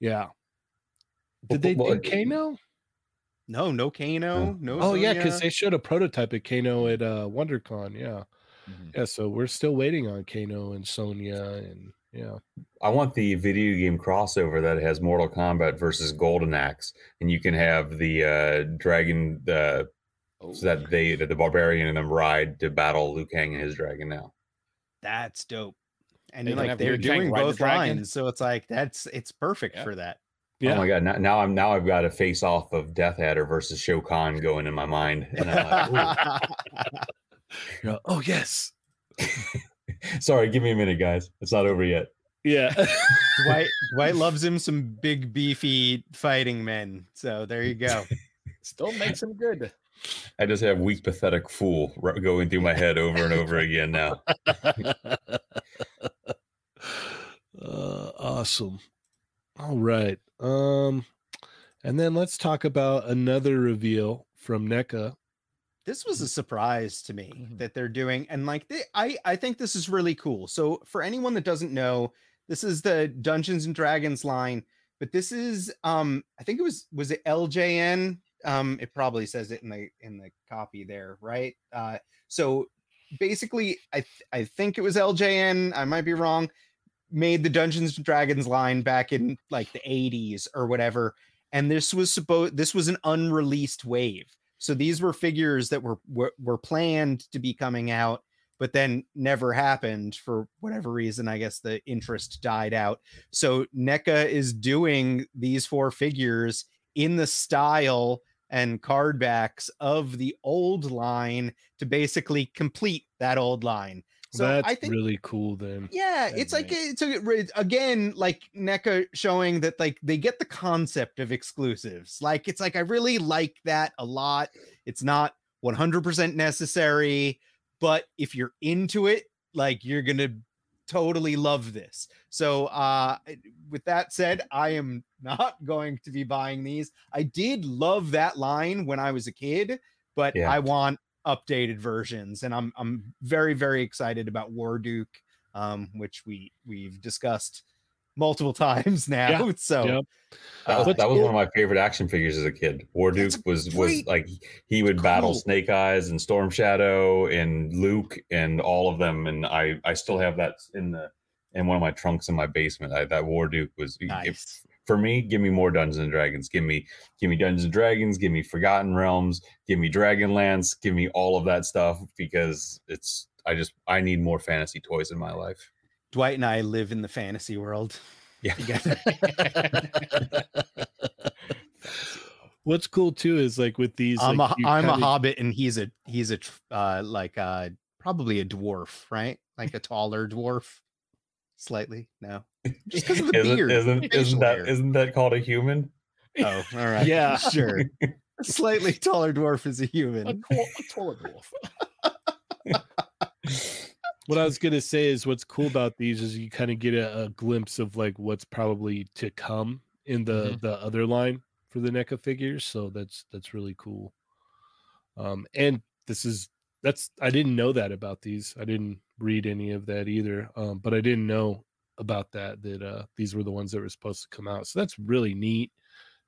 Yeah. Did they well, do Kano? no, no Kano, no. Oh yeah, because they showed a prototype of Kano at uh WonderCon. Yeah, Mhm. yeah. So we're still waiting on Kano and Sonya, and yeah. I want the video game crossover that has Mortal Kombat versus Golden Axe, and you can have the uh, dragon uh, Oh. so that they that the barbarian and them ride to battle Liu Kang and his dragon now. that's dope. And They like they're doing ride the both lines, so it's like that's it's perfect Yeah. for that. Yeah. Oh my god! Now, now I'm now I've got a face off of Death Adder versus Shao Kahn going in my mind, and I'm like, like, oh yes, sorry, give me a minute, guys. It's not over yet. yeah. Dwight Dwight loves him some big beefy fighting men. So there you go. Still makes him good. I just have weak, pathetic fool going through my head over and over again now. uh, awesome. All right. Um, and then let's talk about another reveal from NECA. this was a surprise to me Mhm. that they're doing and like they, i i think this is really cool so for anyone that doesn't know this is the dungeons and dragons line but this is um i think it was was it ljn um it probably says it in the in the copy there right uh so basically i th- i think it was ljn i might be wrong made the dungeons and dragons line back in like the 80s or whatever and this was supposed this was an unreleased wave So these were figures that were were, were planned to be coming out, but then never happened for whatever reason. I guess the interest died out. So NECA is doing these four figures in the style and card backs of the old line to basically complete that old line. So That's I think really cool. Then yeah, That's it's like it's a, again like NECA showing that like they get the concept of exclusives. Like it's like I really like that a lot. It's not 100% necessary, but if you're into it, like you're going to totally love this. So uh with that said, I am not going to be buying these. I did love that line when I was a kid, but Yeah. I want updated versions and I'm I'm very very excited about Warduke um which we we've discussed multiple times now. Yeah. So Yep. That was, What's that was one of my favorite action figures as a kid. Warduke was was like he would battle Cool. Snake Eyes and Storm Shadow and Luke and all of them, and I I still have that in the in one of my trunks in my basement. I, that Warduke was if- for me. Give me more Dungeons and Dragons. Give me give me Dungeons and Dragons. Give me Forgotten Realms. Give me Dragonlance. Give me all of that stuff because it's I just I need more fantasy toys in my life. Dwight and I live in the fantasy world Yeah. together. What's cool too is like with these. I'm like, a you I'm a kinda- hobbit and he's a he's a uh like uh probably a dwarf, right? Like a taller dwarf. Slightly. No. Just because of the Isn't beard. isn't, facial isn't that hair. isn't that called a human? Oh, all right. Yeah. sure. A slightly taller dwarf is a A, human. tall, a taller dwarf. What I was gonna say is what's cool about these is you kind of get a, a glimpse of like what's probably to come in the Mm-hmm. the other line for the NECA figures. So that's that's really cool. Um, and this is that's I didn't know that about these. I didn't read any of that either. Um, but I didn't know about that that uh these were the ones that were supposed to come out. So that's really neat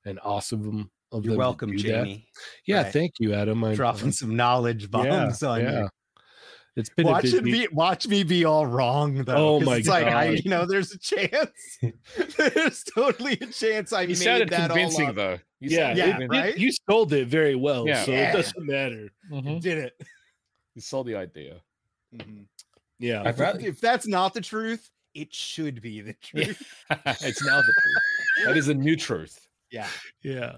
and awesome of You're welcome, do that. Yeah, Right. thank you, Adam. I, Dropping some knowledge yeah, bombs on yeah. you. It's been a Watch it be watch me be all wrong though. Oh 'cause my it's like I God. you know there's a chance. there's totally a chance I You made sounded that all convincing up. though. You yeah, Yeah, it- convincing. it- right? you sold it very well, Yeah. so Yeah. it doesn't matter. Mhm. Did it. You sold the idea. Yeah, I'd If, rather- if that's not the truth, it should be the Yeah. truth. it's now the truth. That is a new truth. Yeah. yeah.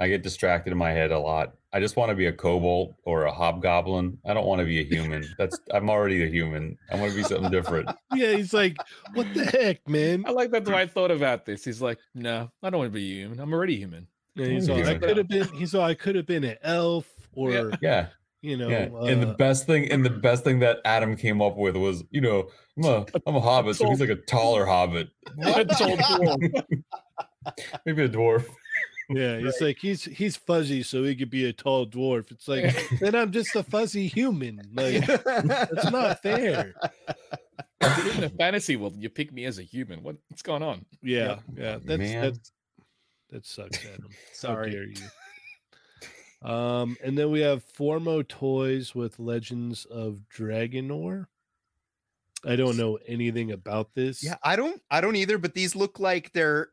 I get distracted in my head a lot. I just want to be a kobold or a hobgoblin. I don't want to be a human. That's I'm already a human. I want to be something different. Yeah, he's like, what the heck, man? I like that the way I thought about this. He's like, no, I don't want to be human. I'm already human. And he's Yeah. all, I could have been. He's all, I could have been an elf, or Yeah. Yeah, you know, yeah. and the uh, best thing, and the best thing that Adam came up with was, you know, I'm a I'm a hobbit, so he's like a taller hobbit. A. Maybe a dwarf. Yeah, he's like he's he's fuzzy, so he could be a tall dwarf. It's like then I'm just a fuzzy human. Like that's not fair. in the fantasy world, you pick me as a human. What, what's going on? Yeah, yeah. That's Man. that's that sucks, Adam. How Sorry. dare you? Um, and then we have Formo toys with Legends of Dragonore. I don't know anything about this. Yeah, I don't I don't either, but these look like they're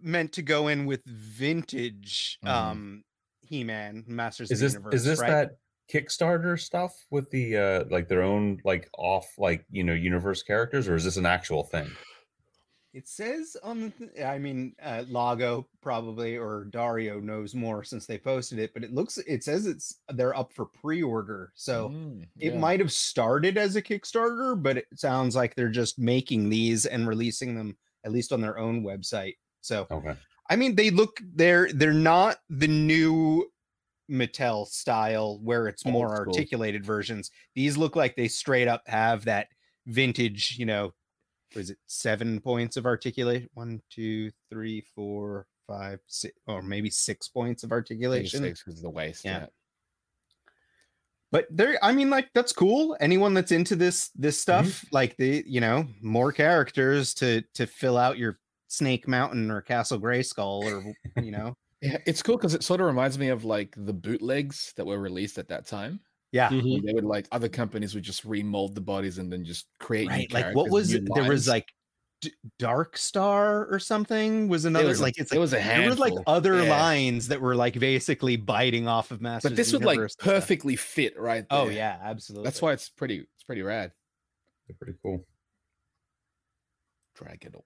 meant to go in with vintage Mhm. um He-Man Masters Is of this Universe. is this right? that Kickstarter stuff with the uh like their own like off like you know universe characters, or is this an actual thing? It says on the th- I mean uh Lago probably or Dario knows more since they posted it, but it looks it says it's they're up for pre-order. So Mm, it might have started as a Kickstarter, but it sounds like they're just making these and releasing them at least on their own website. So Okay. I mean, they look they're they're not the new Mattel style where it's more articulated versions. These look like they straight up have that vintage, you know, was it seven points of articulation? One, two, three, four, five, six, or maybe six points of articulation. because of the waist. Yeah. Yeah. But there, I mean, like that's cool. Anyone that's into this this Mm-hmm. stuff, like the you know more characters to to fill out your Snake Mountain or Castle Grayskull or you know, Yeah, it's cool because it sort of reminds me of like the bootlegs that were released at that time. yeah. Mhm. They would like other companies would just remold the bodies and then just create new right like what was new it there was like D- Dark Star or something was There another was a- like it's there like, was a there handful. were like other Yeah. lines that were like basically biting off of Masters. but this would like Universe and stuff. perfectly fit right there. Oh yeah, absolutely. That's why it's pretty it's pretty rad. They're pretty cool. Dragador.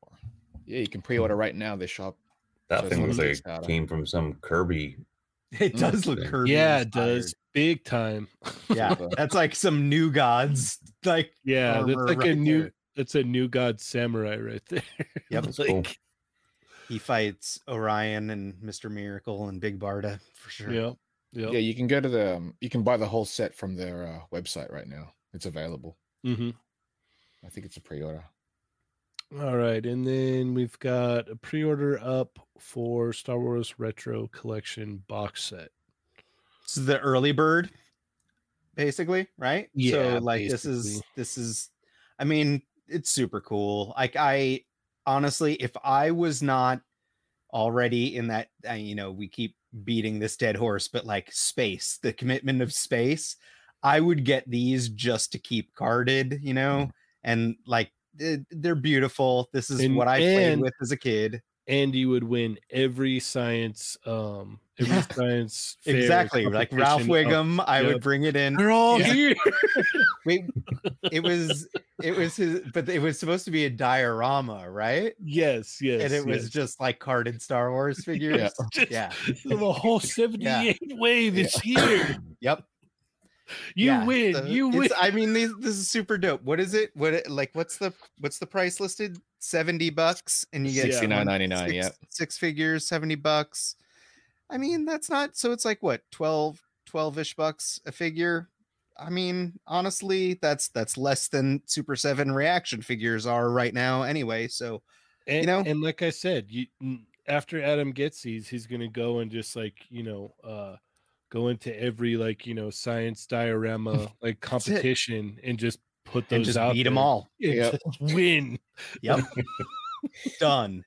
Yeah, you can pre-order right now. They shop. That So thing on looks like it came from some Kirby. it does look Mm. Kirby. yeah, it does. Big time. Yeah, that's like some new gods. Like Yeah, that's armor like a new there. that's a new god samurai right there. Yep. That's cool. he fights Orion and Mr. Miracle and Big Barda for sure. yeah. Yeah. Yeah, you can go to the um, you can buy the whole set from their uh, website right now. It's available. hmm I think it's a pre-order. All right, and then we've got a pre-order up for Star Wars Retro Collection box set. This is the early bird, basically, right? Yeah, So like this is this is I mean, it's super cool. Like I honestly, if I was not already in that uh, you know, we keep beating this dead horse, but like space, the commitment of space, I would get these just to keep carded, you know, and like they're beautiful. This is And- what I played with as a kid. And you would win every science, um, every Yeah. science Exactly. Like Ralph Wiggum, I Yep. would bring it in. They're all Yeah. here. Wait, it was it was his, but it was supposed to be a diorama, right? yes, yes. and it was just like carded Star Wars figures. Just yeah. the whole 78 wave is here. Yep. You yeah. win. So you win. I mean, these, this is super dope. What is it? What it, like? What's the what's the price listed? Seventy bucks, and you get sixty nine ninety nine. Yeah. six- yep. six figures, seventy bucks. I mean, that's not so. It's like what 12 12 ish bucks a figure. I mean, honestly, that's that's less than Super Seven reaction figures are right now, anyway. So and, know? and like I said, you after Adam gets these, he's gonna go and just like you know, uh, go into every like you know science diorama like competition and just put those and just out beat them all. yeah win. Yep. Done.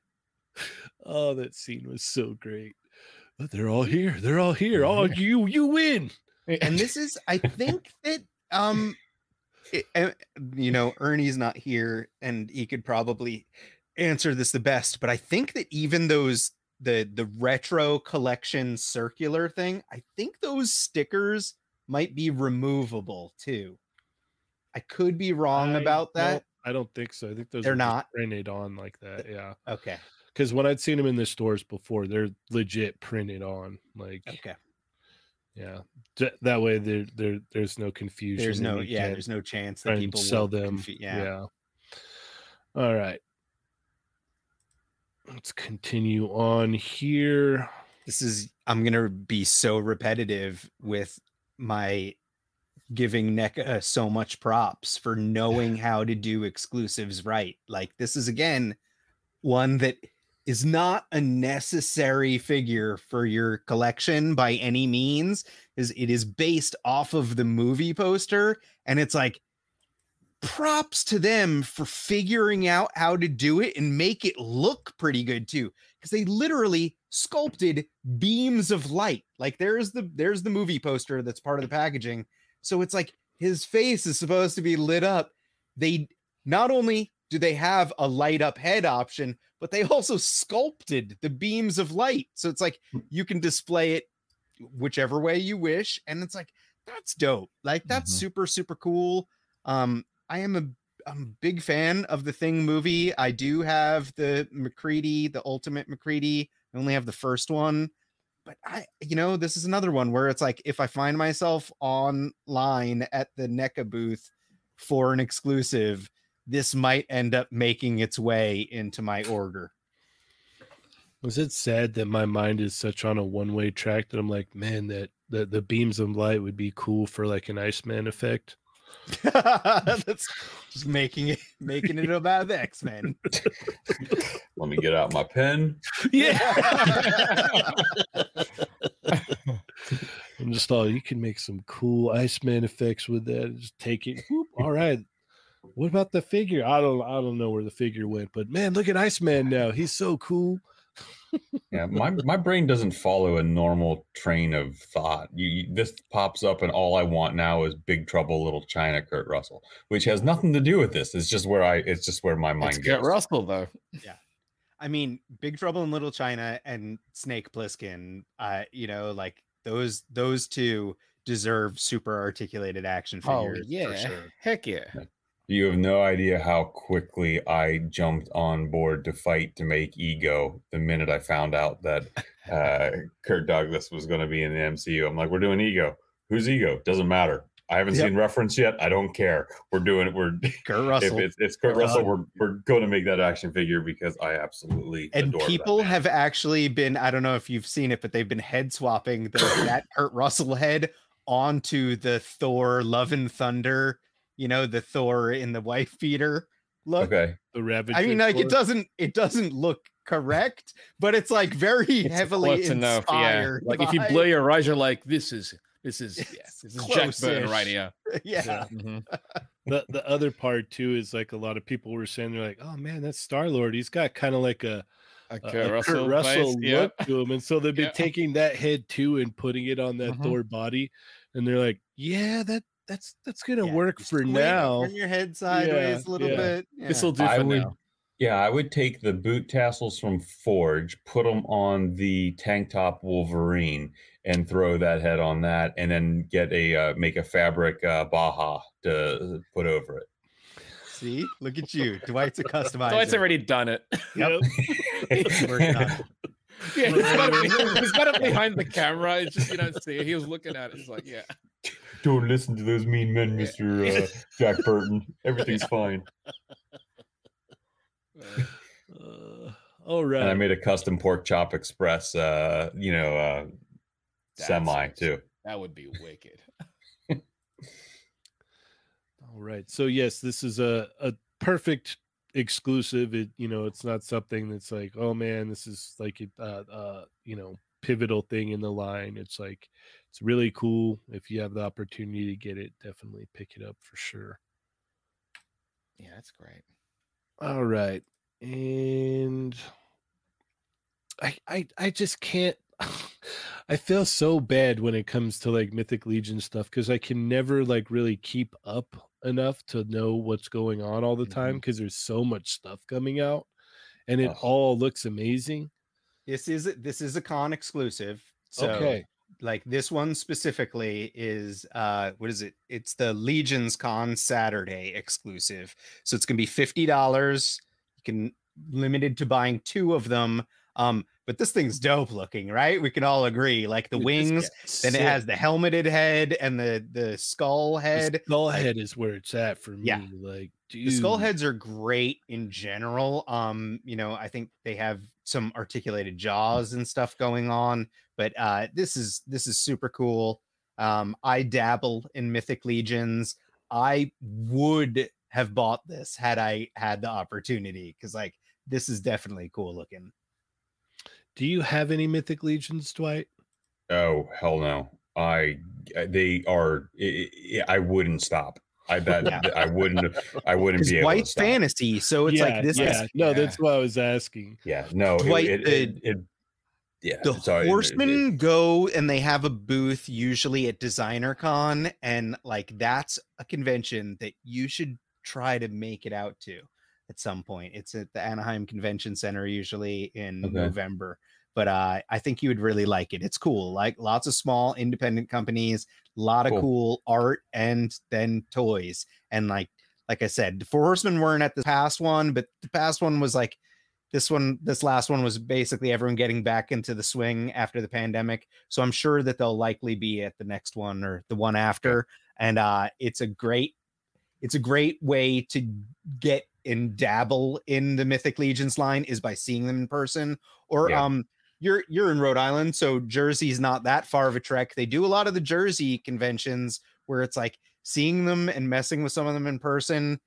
Oh, that scene was so great. But they're all here. They're all here. Oh, you you win. and this is i think that um it- uh, you know ernie's not here and he could probably answer this the best but i think that even those the the retro collection circular thing i think those stickers might be removable too i could be wrong I about that I don't think so. I think those They're are not? printed on like that. Yeah. okay Because when I'd seen them in the stores before, they're legit printed on. Like, okay yeah. Th- That way, there there there's no confusion. there's no yeah there's no chance that people sell them. confu- yeah. All right. Let's continue on here. this is i'm gonna be so repetitive with my giving NECA so much props for knowing how to do exclusives right. Like this is again one that is not a necessary figure for your collection by any means is it is based off of the movie poster and it's like props to them for figuring out how to do it and make it look pretty good too because they literally sculpted beams of light. Like there's the there's the movie poster that's part of the packaging. So it's like his face is supposed to be lit up. They not only do they have a light up head option but they also sculpted the beams of light. So it's like you can display it whichever way you wish and it's like that's dope. Like that's Mhm. super super cool. Um i am a I'm a big fan of the Thing movie. I do have the MacReady, the Ultimate MacReady. I only have the first one, but I, you know, this is another one where it's like if I find myself online at the NECA booth for an exclusive, this might end up making its way into my order. Was it sad that my mind is such on a one way track that I'm like, man, that the, the beams of light would be cool for like an Iceman effect? That's just making it making it about the X Men. Let me get out my pen. Yeah. I'm just thought you can make some cool Iceman effects with that. Just take it. Whoop, all right. What about the figure? I don't I don't know where the figure went, but man, look at Iceman now. He's so cool. Yeah, my my brain doesn't follow a normal train of thought. You, you, this pops up, and all I want now is Big Trouble Little China, Kurt Russell, which has nothing to do with this. It's just where I. It's just where my mind It's goes. Kurt Russell though. Yeah, I mean, Big Trouble in Little China and Snake Plissken, uh, you know, like those those two deserve super articulated action figures. Oh figures yeah, for sure. heck yeah. You have no idea how quickly I jumped on board to fight to make Ego the minute I found out that uh, Kurt Douglas was going to be in the MCU. I'm like, we're doing Ego. Who's Ego? Doesn't matter. I haven't Yep. seen reference yet. I don't care. We're doing it. We're Kurt if it's, it's Kurt Uh, Russell, we're we're going to make that action figure because I absolutely and people have actually been i don't know if you've seen it but they've been head swapping the, that kurt russell head onto the thor love and thunder you know the thor in the wife beater look okay. The Ravager. i mean like it doesn't it doesn't look correct but it's like very It's heavily close enough, yeah. inspired Like if you blow your eyes, you're like, this is this is yeah, this is Jack Burton right close-ish. here. yeah Mhm. the the other part too is like a lot of people were saying they're like, oh man, that's Star Lord. He's got kind of like a, A a- Kurt a Russell, Kurt Russell face, yeah. look to him, and so they've been Yeah. taking that head too and putting it on that Mhm. Thor body, and they're like, yeah, that that's that's gonna Yeah, work for wait, now. turn your head sideways a little yeah. bit This yeah. will do I for would- now. Yeah, I would take the boot tassels from Forge, put them on the tank top Wolverine, and throw that head on that, and then get a uh, make a fabric uh, Baja to put over it. see look at you dwight's a customizer So it's already done it. Yep. Working on yeah, he's got, it, he's got it behind the camera. It's just you don't see it. He was looking at it. It's like, yeah. Don't listen to those mean men, Mister uh, Jack Burton. Everything's fine. Uh, all And I made a custom pork chop express, uh, you know, uh, semi too. That would be wicked. All right. So yes, this is a a perfect exclusive. It you know, it's not something that's like, oh man, this is like a uh, uh you know pivotal thing in the line. It's like it's really cool. If you have the opportunity to get it, definitely pick it up for sure. Yeah, that's great. All right. And I I I just can't I feel so bad when it comes to like Mythic Legion stuff because I can never like really keep up enough to know what's going on all the time mm-hmm. because there's so much stuff coming out and it Ugh. all looks amazing. This is this is a con exclusive. So okay. Like this one specifically is uh what is it? It's the Legions Con Saturday exclusive. So it's gonna be fifty dollars. You can limited to buying two of them. Um, but this thing's dope looking, right? We can all agree. Like the wings, then it has the helmeted head and the the skull The head. skull like- head is where it's at for me. Yeah. Like the skull heads are great in general um you know i think they have some articulated jaws and stuff going on but uh this is this is super cool um i dabble in mythic legions i would have bought this had i had the opportunity because like this is definitely cool looking Do you have any Mythic Legions, Dwight? Oh hell no! I they are. I, I I wouldn't stop. I bet Yeah. I wouldn't. I wouldn't because be able to fantasy so it's yeah, like this yeah. is no, yeah. that's what I was asking. Yeah, no, it- Dwight, it, it, the- it, yeah, the so it- it- horsemen go and they have a booth usually at designer con and like that's a convention that you should try to make it out to at some point it's at the anaheim convention center usually in Okay. november but uh, i think you would really like it it's cool like lots of small independent companies a lot of Cool. cool art and then toys and like like i said the four horsemen weren't at the past one but the past one was like this one this last one was basically everyone getting back into the swing after the pandemic so i'm sure that they'll likely be at the next one or the one after and uh it's a great it's a great way to get and dabble in the mythic legions line is by seeing them in person or Yeah. um you're you're in rhode island so jersey's not that far of a trek they do a lot of the jersey conventions where it's like seeing them and messing with some of them in person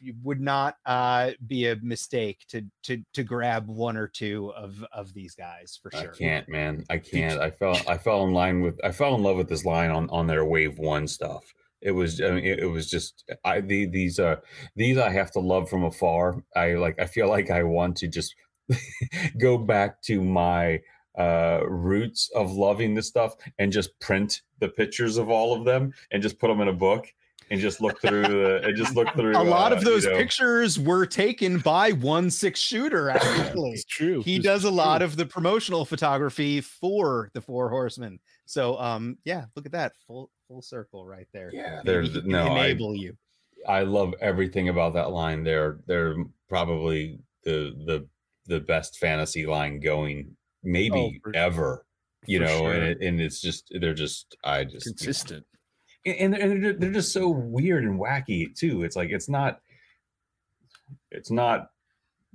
you would not uh be a mistake to to to grab one or two of of these guys for sure. I can't, man. I can't. I fell. I fell in line with. I fell in love with this line on on their wave one stuff. It was. I mean, it, it was just. I the, these uh these I have to love from afar. I like. I feel like I want to just go back to my uh roots of loving this stuff and just print the pictures of all of them and just put them in a book and just look through the and just look through a lot uh, of those you know, pictures were taken by one six shooter actually. It's true. he This does is a lot of the promotional photography for the four horsemen. So um yeah look at that. Full full circle right there. Yeah there's no I, enable you. I love everything about that line. They're they're probably the the the best fantasy line going maybe oh, for- ever you know sure. and, it, and it's just they're just i just you know, Consistent. and, and they're, they're just so weird and wacky too it's like it's not it's not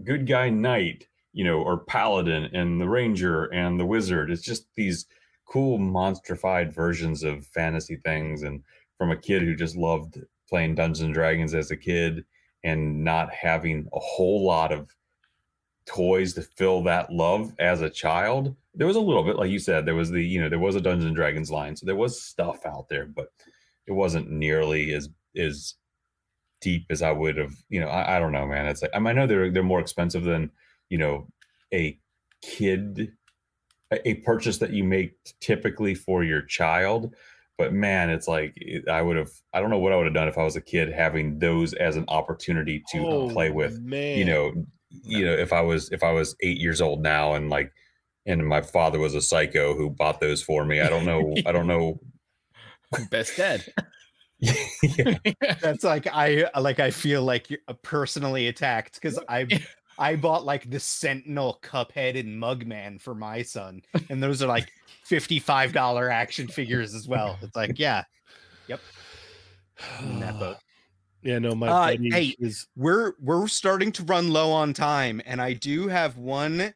good guy knight you know or paladin and the ranger and the wizard it's just these cool monstrified versions of fantasy things and from a kid who just loved playing dungeons and dragons as a kid and not having a whole lot of toys to fill that love as a child there was a little bit like you said there was the you know there was a dungeons and dragons line so there was stuff out there but it wasn't nearly as as deep as i would have you know i, I don't know man it's like I, mean, I know they're they're more expensive than you know a kid a, a purchase that you make typically for your child but man it's like it- i would have i don't know what i would have done if i was a kid having those as an opportunity to Oh, play with man. you know you know if i was if i was eight years old now and like and my father was a psycho who bought those for me i don't know i don't know Best dad. yeah. that's like i like i feel like you're uh, personally attacked because i i bought like the sentinel cuphead and mugman for my son and those are like $55 action figures as well it's like yeah I'm in that boat Yeah, no, my Uh, hey, is we're we're starting to run low on time and i do have one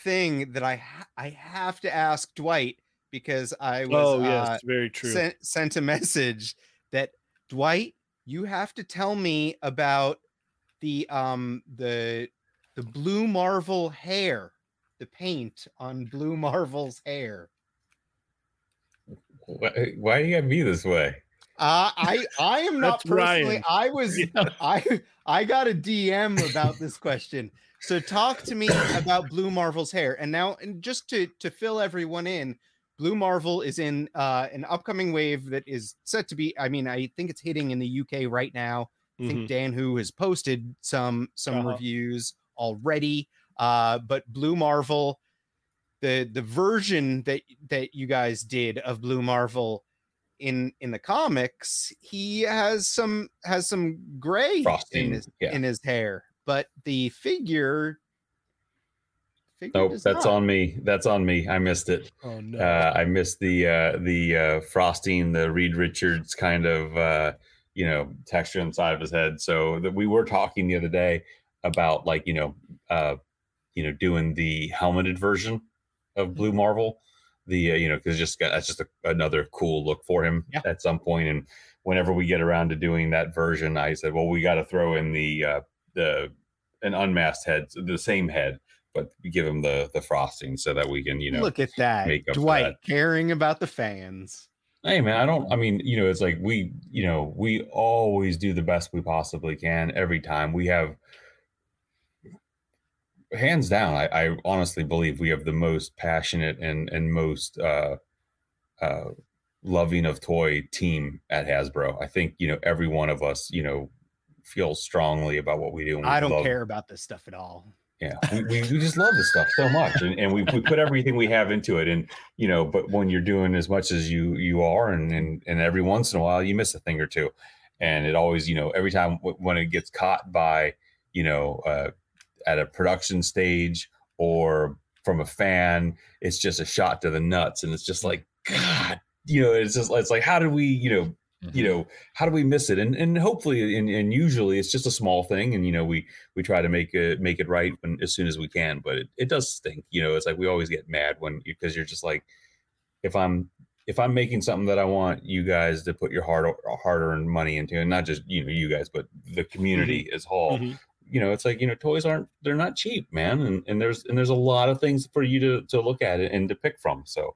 thing that i ha- i have to ask dwight because i was Oh yes, uh, very true. sent sent a message that dwight you have to tell me about the um the the blue marvel hair the paint on blue marvel's hair why, why do you have me this way uh, I I am not personally. Ryan. I was I I got a DM about this question. So talk to me about Blue Marvel's hair. And now, and just to to fill everyone in, Blue Marvel is in uh, an upcoming wave that is set to be. I mean, I think it's hitting in the UK right now. I think Mhm. Dan Who has posted some some Uh-huh. reviews already. Uh, but Blue Marvel, the the version that that you guys did of Blue Marvel in in the comics, he has some has some gray Frosting, in his yeah. in his hair, but the figure. figure nope that's not. on me that's on me i missed it Oh no. uh, I missed the uh, the uh, frosting, the Reed Richards kind of uh, you know texture inside of his head. So that we were talking the other day about like you know uh, you know doing the helmeted version of Blue Marvel, the uh, you know because just got, that's just a, another cool look for him Yeah. at some point. And whenever we get around to doing that version, I said, well, we got to throw in the uh, the an unmasked head, the same head, but give him the the frosting so that we can you know Look at that, Dwight that. caring about the fans. Hey man, I don't I mean, you know, it's like we, you know, we always do the best we possibly can every time. We have hands down, I, I honestly believe we have the most passionate and and most uh uh loving of toy team at Hasbro. I think, you know, every one of us, you know, feels strongly about what we do. we I don't love- care about this stuff at all. yeah we, we, we just love this stuff so much and, and we, we put everything we have into it and you know but when you're doing as much as you you are and and, and every once in a while you miss a thing or two and it always you know every time w- when it gets caught by you know uh, at a production stage or from a fan it's just a shot to the nuts. And it's just like god you know it's just it's like how did we you know you know how do we miss it? And and hopefully and, and usually it's just a small thing and you know we we try to make it make it right when, as soon as we can but it, it does stink you know it's like we always get mad when because you're just like if i'm if i'm making something that i want you guys to put your hard hard earned money into and not just you know you guys but the community as whole Mhm. You know it's like you know toys aren't they're not cheap man. And, and there's and there's a lot of things for you to to look at and to pick from. So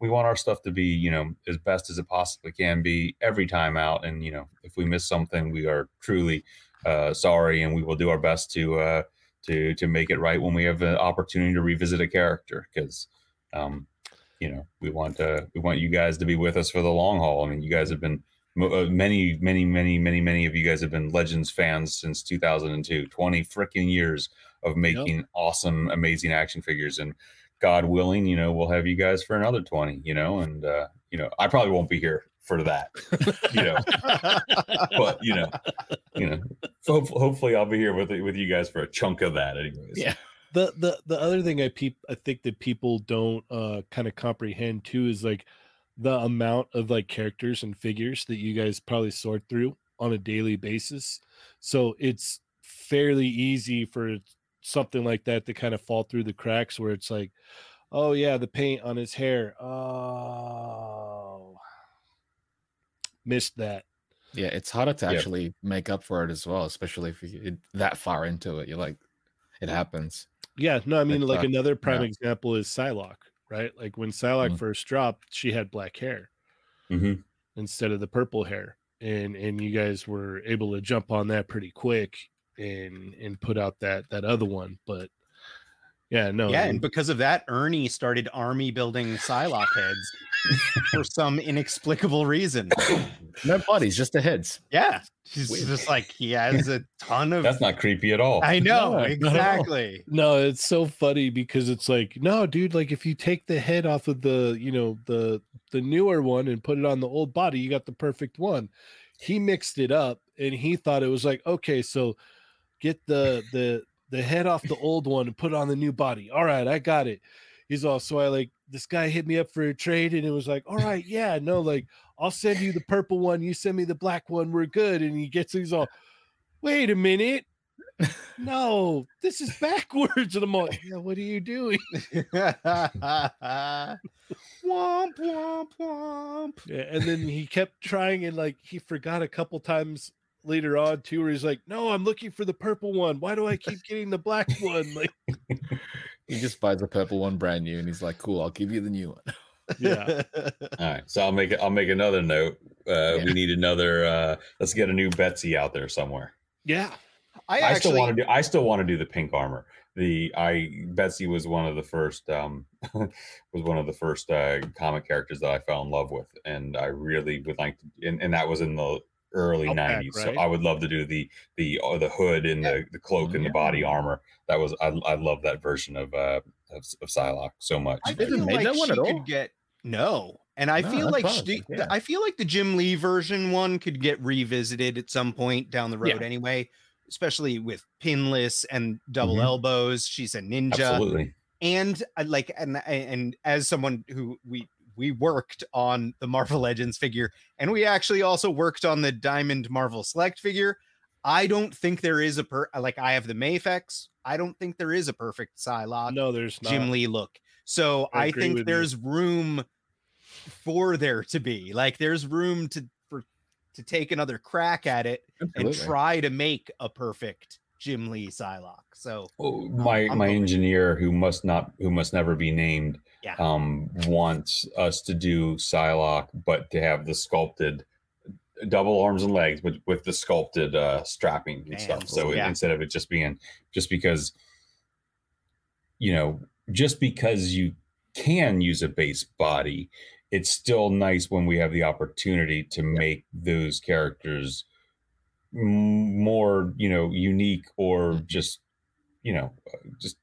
we want our stuff to be you know as best as it possibly can be every time out. And you know if we miss something we are truly uh sorry and we will do our best to uh to to make it right when we have an opportunity to revisit a character. Because um you know we want to we want you guys to be with us for the long haul. I mean you guys have been uh, many many many many many of you guys have been legends fans since 2002 20 freaking years of making awesome amazing action figures and god willing you know we'll have you guys for another 20 you know and uh you know i probably won't be here for that you know. But you know you know so hope- hopefully i'll be here with with you guys for a chunk of that anyways. Yeah. the the the other thing I peep I think that people don't uh kind of comprehend too is like the amount of like characters and figures that you guys probably sort through on a daily basis. So it's fairly easy for something like that to kind of fall through the cracks where it's like, oh yeah, the paint on his hair. Oh missed that. Yeah, it's harder to Yeah. actually make up for it as well, especially if you get that far into it. You're like, it happens. Yeah, no, I mean, It's, like uh, another prime yeah. example is Psylocke, right? Like when Psylocke Mhm. first dropped, she had black hair hmm instead of the purple hair, and and you guys were able to jump on that pretty quick and and put out that that other one. But yeah, no, yeah, and because of that, Ernie started army building Psylocke heads for some inexplicable reason. No bodies, just the heads. Yeah, he's Weird. just like he has a ton of. that's not creepy at all I know No, not at all. exactly. no, it's so funny because it's like, no, dude, like if you take the head off of the, you know, the the newer one and put it on the old body, you got the perfect one. He mixed it up and he thought it was like, okay, so get the the the head off the old one and put on the new body. All right, I got it. He's all so I like this guy hit me up for a trade and it was like, all right, yeah, no, like I'll send you the purple one, you send me the black one, we're good. And he gets he's all, wait a minute. No, this is backwards. And I'm like, yeah, what are you doing? womp womp womp. Yeah, and then he kept trying and like he forgot a couple times later on too, where he's like, No, I'm looking for the purple one. Why do I keep getting the black one? Like, He just buys the purple one brand new and he's like, cool, I'll give you the new one. yeah. all right so i'll make it i'll make another note uh we need another uh let's get a new betsy out there somewhere Yeah. I I, actually still want to do. I still want to do the pink armor. The I Betsy was one of the first. Um, was one of the first uh, comic characters that I fell in love with, and I really would like to. And, and that was in the early Outback, '90s. right? So I would love to do the the uh, the hood and the the cloak and the body armor. That was I I love that version of uh of, of Psylocke so much. I They haven't feel made like that one at all? get no, and I No, feel like she, yeah. I feel like the Jim Lee version one could get revisited at some point down the road Yeah. anyway, especially with pinless and double Mhm. elbows. She's a ninja, Absolutely. and like and and as someone who we we worked on the Marvel Legends figure, and we actually also worked on the Diamond Marvel Select figure. I don't think there is a per like I have the Mafex. I don't think there is a perfect Psylocke. No, there's not. Jim Lee look. So I I, think with you. there's room for there to be like there's room to for to take another crack at it and try to make a perfect Jim Lee Psylocke. So Oh, my I'm my engineer who must not who must never be named Yeah. um wants us to do Psylocke but to have the sculpted double arms and legs but with the sculpted uh strapping and stuff so yeah. instead of it just being just because you know just because you can use a base body it's still nice when we have the opportunity to make those characters more you know unique or mm-hmm. just you know just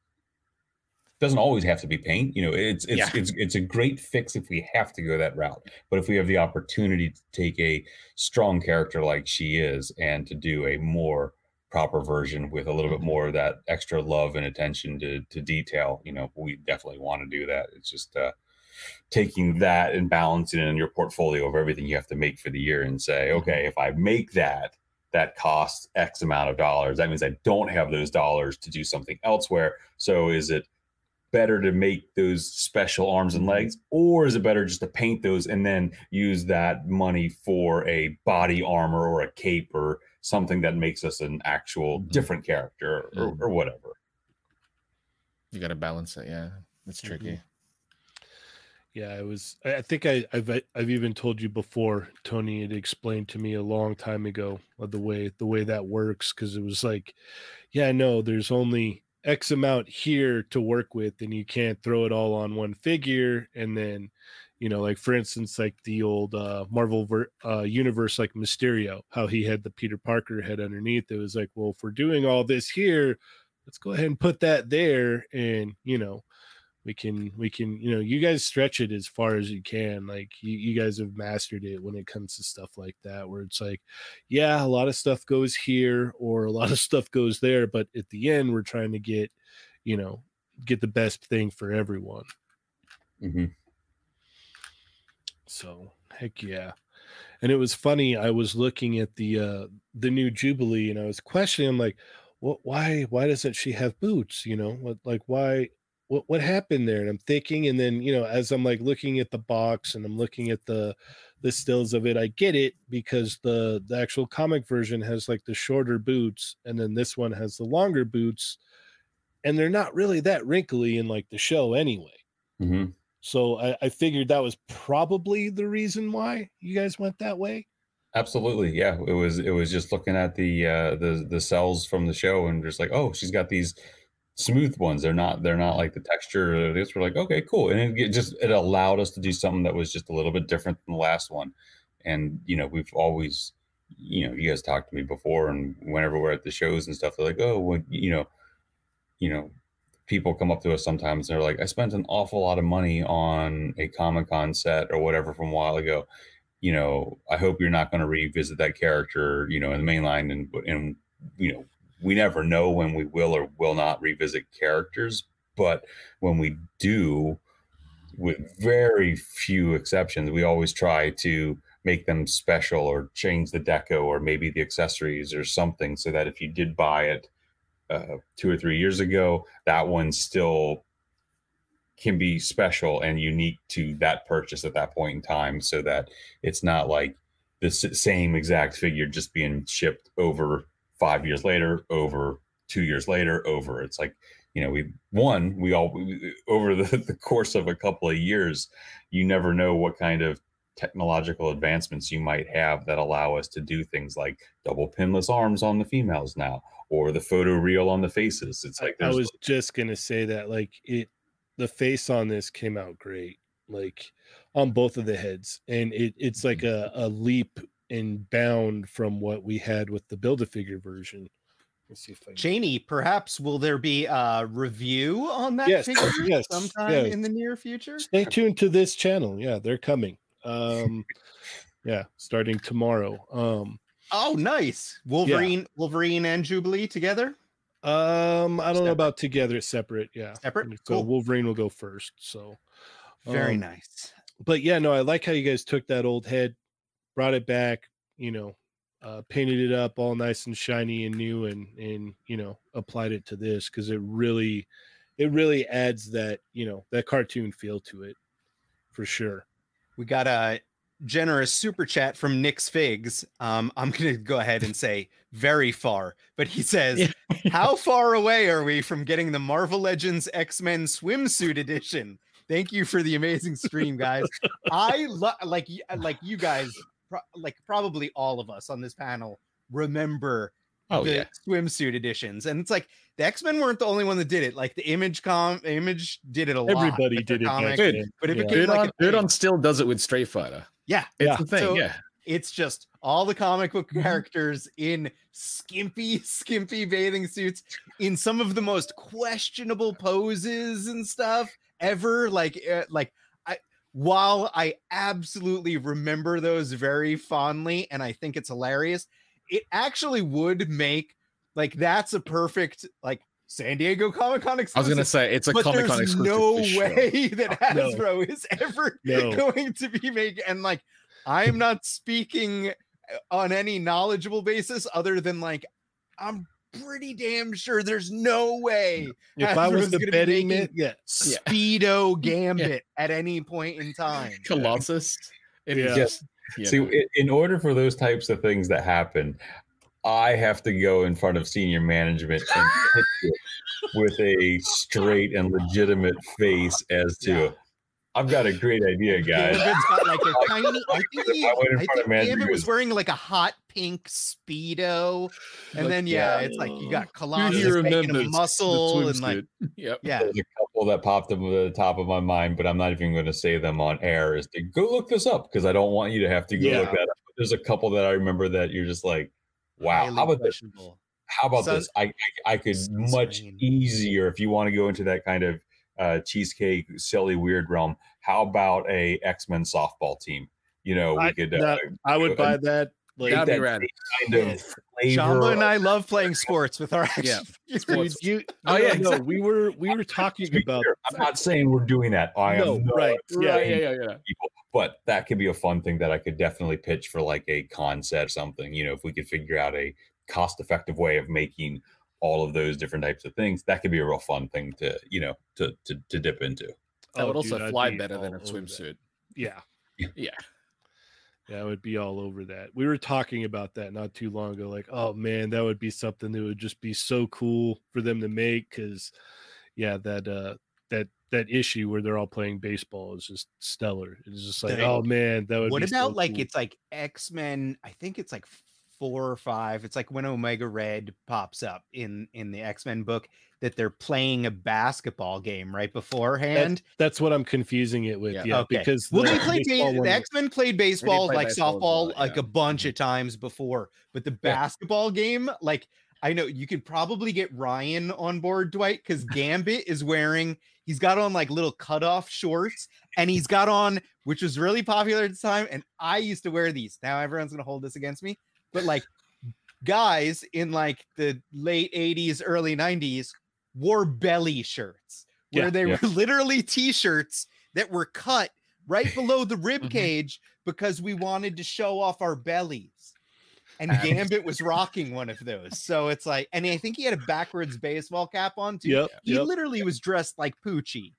doesn't always have to be paint you know it's it's Yeah. it's it's a great fix if we have to go that route. But if we have the opportunity to take a strong character like she is and to do a more proper version with a little bit mm-hmm. more of that extra love and attention to to detail you know we definitely want to do that. It's just uh taking that and balancing it in your portfolio of everything you have to make for the year and say mm-hmm. okay if i make that that costs x amount of dollars that means i don't have those dollars to do something elsewhere so is it better to make those special arms and legs or is it better just to paint those and then use that money for a body armor or a cape or something that makes us an actual Mhm. different character or, Mhm. or whatever You got to balance it. Yeah. It's Mm-hmm. Yeah, it was. I I think I, I've I've even told you before. Tony had explained to me a long time ago the way the way that works because it was like, yeah, no, there's only X amount here to work with, and you can't throw it all on one figure. And then, you know, like for instance, like the old uh, Marvel ver- uh, universe, like Mysterio, how he had the Peter Parker head underneath. It was like, well, if we're doing all this here, let's go ahead and put that there, and you know, we can we can you know you guys stretch it as far as you can like you, you guys have mastered it when it comes to stuff like that where it's like yeah a lot of stuff goes here or a lot of stuff goes there but at the end we're trying to get you know get the best thing for everyone. Hmm so heck yeah. And it was funny i was looking at the uh the new jubilee and i was questioning i'm like what why why doesn't she have boots? You know what like why what what happened there? And i'm thinking and then you know as i'm like looking at the box and i'm looking at the the stills of it i get it because the the actual comic version has like the shorter boots and then this one has the longer boots and they're not really that wrinkly in like the show anyway. Hmm so i, I figured that was probably the reason why you guys went that way. Absolutely, yeah. It was it was just looking at the uh, the the cels from the show and just like, oh, she's got these smooth ones. They're not they're not like the texture. This. We're like, okay, cool. And it, it just it allowed us to do something that was just a little bit different than the last one. And you know, we've always, you know, you guys talked to me before, and whenever we're at the shows and stuff, they're like, oh, well, you know, you know, people come up to us sometimes and they're like, I spent an awful lot of money on a Comic Con set or whatever from a while ago. You know, I hope you're not going to revisit that character, you know, in the main line. And, and, you know, we never know when we will or will not revisit characters. But when we do, with very few exceptions, we always try to make them special or change the deco or maybe the accessories or something so that if you did buy it uh, two or three years ago, that one still can be special and unique to that purchase at that point in time so that it's not like the same exact figure just being shipped over five years later over two years later over. It's like you know we one we all we- over the, the course of a couple of years you never know what kind of technological advancements you might have that allow us to do things like double pinless arms on the females now or the photo real on the faces. It's like I was just gonna say that like it the face on this came out great like on both of the heads and it it's like mm-hmm. a, a leap and bound from what we had with the build a figure version let's see if I can Janie, perhaps will there be a review on that Yes, figure yes, sometime yes. in the near future? stay tuned to this channel yeah they're coming um yeah starting tomorrow um Oh, nice. Wolverine, Wolverine and Jubilee together. um i don't know about together separate yeah Separate? so Cool. wolverine will go first so Very um, nice. but yeah, no, I like how you guys took that old head, brought it back, you know, uh, painted it up all nice and shiny and new, and and you know, applied it to this because it really, it really adds that you know that cartoon feel to it, for sure. We got a generous super chat from Nick's Figs. Um, I'm gonna go ahead and say very far, but he says, Yeah. "How far away are we from getting the Marvel Legends X Men swimsuit edition?" Thank you for the amazing stream, guys. I lo- like like you guys, pro- like probably all of us on this panel remember Oh the yeah. swimsuit editions, and it's like the X Men weren't the only one that did it. Like the Image com, Image did it a lot. Everybody did it, back comic, Dude, but it Yeah. became Dude like on, a Dude on still does it with Street Fighter. yeah, It's Yeah. the thing. So- yeah. it's just all the comic book Mm-hmm. characters in skimpy, skimpy bathing suits in some of the most questionable poses and stuff ever. Like, uh, like I, while I absolutely remember those very fondly, and I think it's hilarious, it actually would make like that's a perfect like San Diego Comic Con exclusive. I was gonna say it's a Comic Con there's exclusive. no for sure. way that No. Hasbro is ever No. going to be making and like I'm not speaking uh, on any knowledgeable basis other than like I'm pretty damn sure there's no way If I was Hasbro's the gonna be betting making- man, yeah, Speedo Gambit at any point in time. Colossus. It is Yeah. just you See, know. in order for those types of things that happen, I have to go in front of senior management and pitch it with a straight and legitimate face as to, Yeah. I've got a great idea, guys. Gambit's got like a tiny. I think he. I I front of think Andrew Gambit was wearing like a hot pink speedo, and Like, then yeah, yeah. it's like you got Who Colossus here making a muscle and like? Yep. yeah. There's a couple that popped up at the top of my mind, but I'm not even going to say them on air. Is to go look this up because I don't want you to have to go look Yeah. that up. There's a couple that I remember that you're just like, wow. highly How about this? How about Sun- this? I I, I could Sunscreen. much easier if you want to go into that kind of uh, cheesecake, silly, weird realm. How about a X Men softball team? You know, we I- could. Uh, that- I would buy that. Like, That'd be that rad. kind of flavor. Shamba and I love playing sports with our action Yeah. figures. dude, you, Oh, yeah, yeah, no, exactly. we were we were talking To be about clear, I'm not saying we're doing that. I No, am not right, Yeah, Yeah, yeah, yeah, yeah. people, but that could be a fun thing that I could definitely pitch for like a concept, something. You know, if we could figure out a cost-effective way of making all of those different types of things, that could be a real fun thing to you know to to, to dip into. That Oh, would also dude, fly be better than a over that. swimsuit. Yeah. Yeah. Yeah, I would be all over that. We were talking about that not too long ago. Like, oh man, that would be something that would just be so cool for them to make. Because, yeah, that uh, that that issue where they're all playing baseball is just stellar. It's just like, Dang. oh man, that would. What be about so like cool. it's like X Men? I think it's like four or five. It's like when Omega Red pops up in in the X Men book that they're playing a basketball game right beforehand. That's what I'm confusing it with. Yeah. Yeah, Okay. because well, the they played baseball ba- one- the X Men played baseball play like baseball softball well, like yeah. a bunch of mm-hmm. times before, but the basketball game, like I know you could probably get Ryan on board, Dwight, because Gambit is wearing. He's got on like little cutoff shorts, and he's got on, which was really popular at the time. And I used to wear these. Now everyone's gonna hold this against me, but like guys in like the late 80s, early 90s wore belly shirts where Yeah, they yeah. were literally t-shirts that were cut right below the rib Mhm. cage because we wanted to show off our bellies. And Gambit was rocking one of those. So it's like, and I think he had a backwards baseball cap on too. Yep, He yep. literally was dressed like Poochie.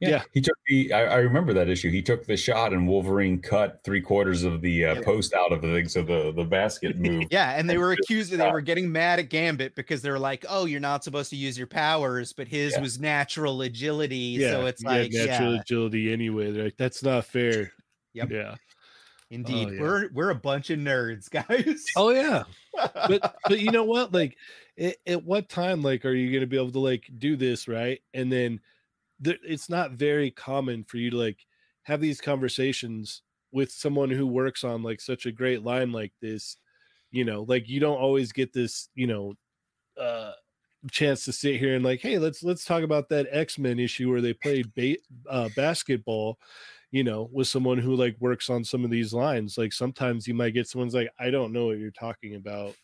Yeah. he took the. I, I remember that issue. He took the shot, and Wolverine cut three quarters of the uh, Yeah. post out of the thing, so the the basket moved. Yeah, and they were just accused. They were getting mad at Gambit because they were like, "Oh, you're not supposed to use your powers," but his Yeah. was natural agility. Yeah, so it's you had like, natural yeah, agility anyway. They're like, that's not fair. Yep. Yeah. indeed, yeah. we're we're a bunch of nerds, guys. Oh yeah. but but you know what like at, at what time like are you going to be able to like do this right and then there, it's not very common for you to like have these conversations with someone who works on like such a great line like this you know like you don't always get this you know uh chance to sit here and like hey let's let's talk about that x-men issue where they played ba- uh, basketball you know with someone who like works on some of these lines. Like sometimes you might get someone's like i don't know what you're talking about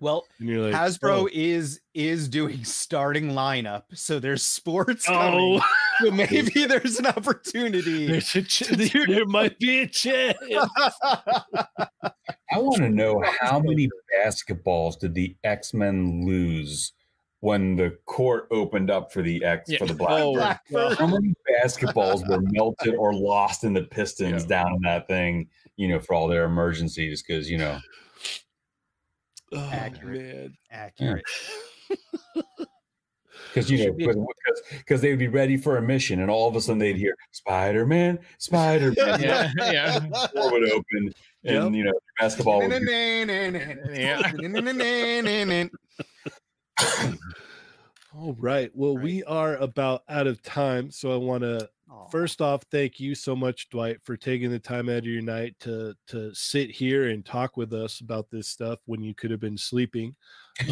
well, and like Hasbro "Oh, is is doing starting lineup, so there's sports oh, coming. So maybe there's an opportunity. there's a ch- to do- there might be a chance I want to know how many basketballs did the X Men lose when the court opened up for the X Yeah. for the Black. Oh, How many basketballs were melted or lost in the Pistons Yeah. down in that thing? You know, for all their emergencies, because you know, oh Accurate. man Accurate. because you know, because because they would be ready for a mission, and all of a sudden they'd hear Spider Man, Spider Man. Yeah, yeah. The door would open, and Yep. you know, basketball would be all right well Right. we are about out of time so i want to Aw. first off thank you so much dwight for taking the time out of your night to to sit here and talk with us about this stuff when you could have been sleeping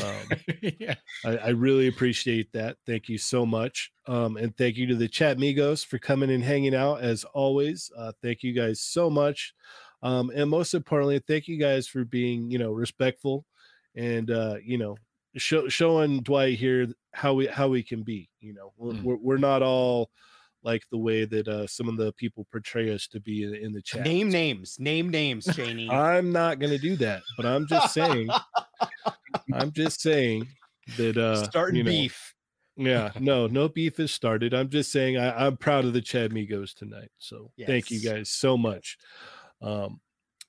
um, yeah. I, I really appreciate that. Thank you so much. Um, and thank you to the Chat Migos for coming and hanging out as always. Uh, thank you guys so much. Um, and most importantly, thank you guys for being, you know, respectful and, uh, you know, show, showing Dwight here how we, how we can be, you know, we're, Mm. we're, we're not all like the way that, uh, some of the people portray us to be in, in the chat. Name names. Name names, Cheney. I'm not going to do that, but I'm just saying, I'm just saying that, uh, Starting you know, beef. yeah, no, no beef is started. I'm just saying I, I'm proud of the Chat Migos tonight. So thank you guys so much. Um,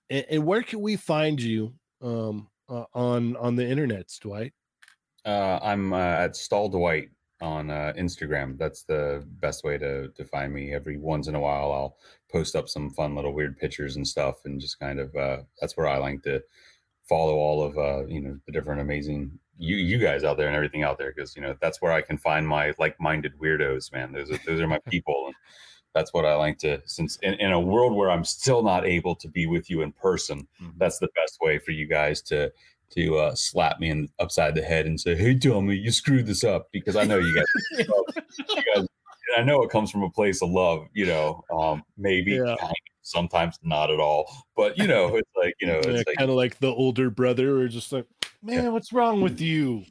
and, and where can we find you um uh, on on the internets, Dwight? Uh, I'm uh, at Stall Dwight on uh, Instagram. That's the best way to to find me. Every once in a while, I'll post up some fun little weird pictures and stuff, and just kind of uh, that's where I like to follow all of uh, you know the different amazing you you guys out there and everything out there because you know that's where I can find my like-minded weirdos, man. Those are those are my people. And, that's what I like to since in, in, a world where I'm still not able to be with you in person, mm-hmm. that's the best way for you guys to to uh, slap me in, upside the head and say, "Hey, Tommy, you screwed this up," because I know you guys, you guys I know it comes from a place of love, you know, um, maybe yeah. kind of, sometimes not at all, but you know, it's like, you know, it's yeah, like, kind of like the older brother or just like, man, yeah. what's wrong with you?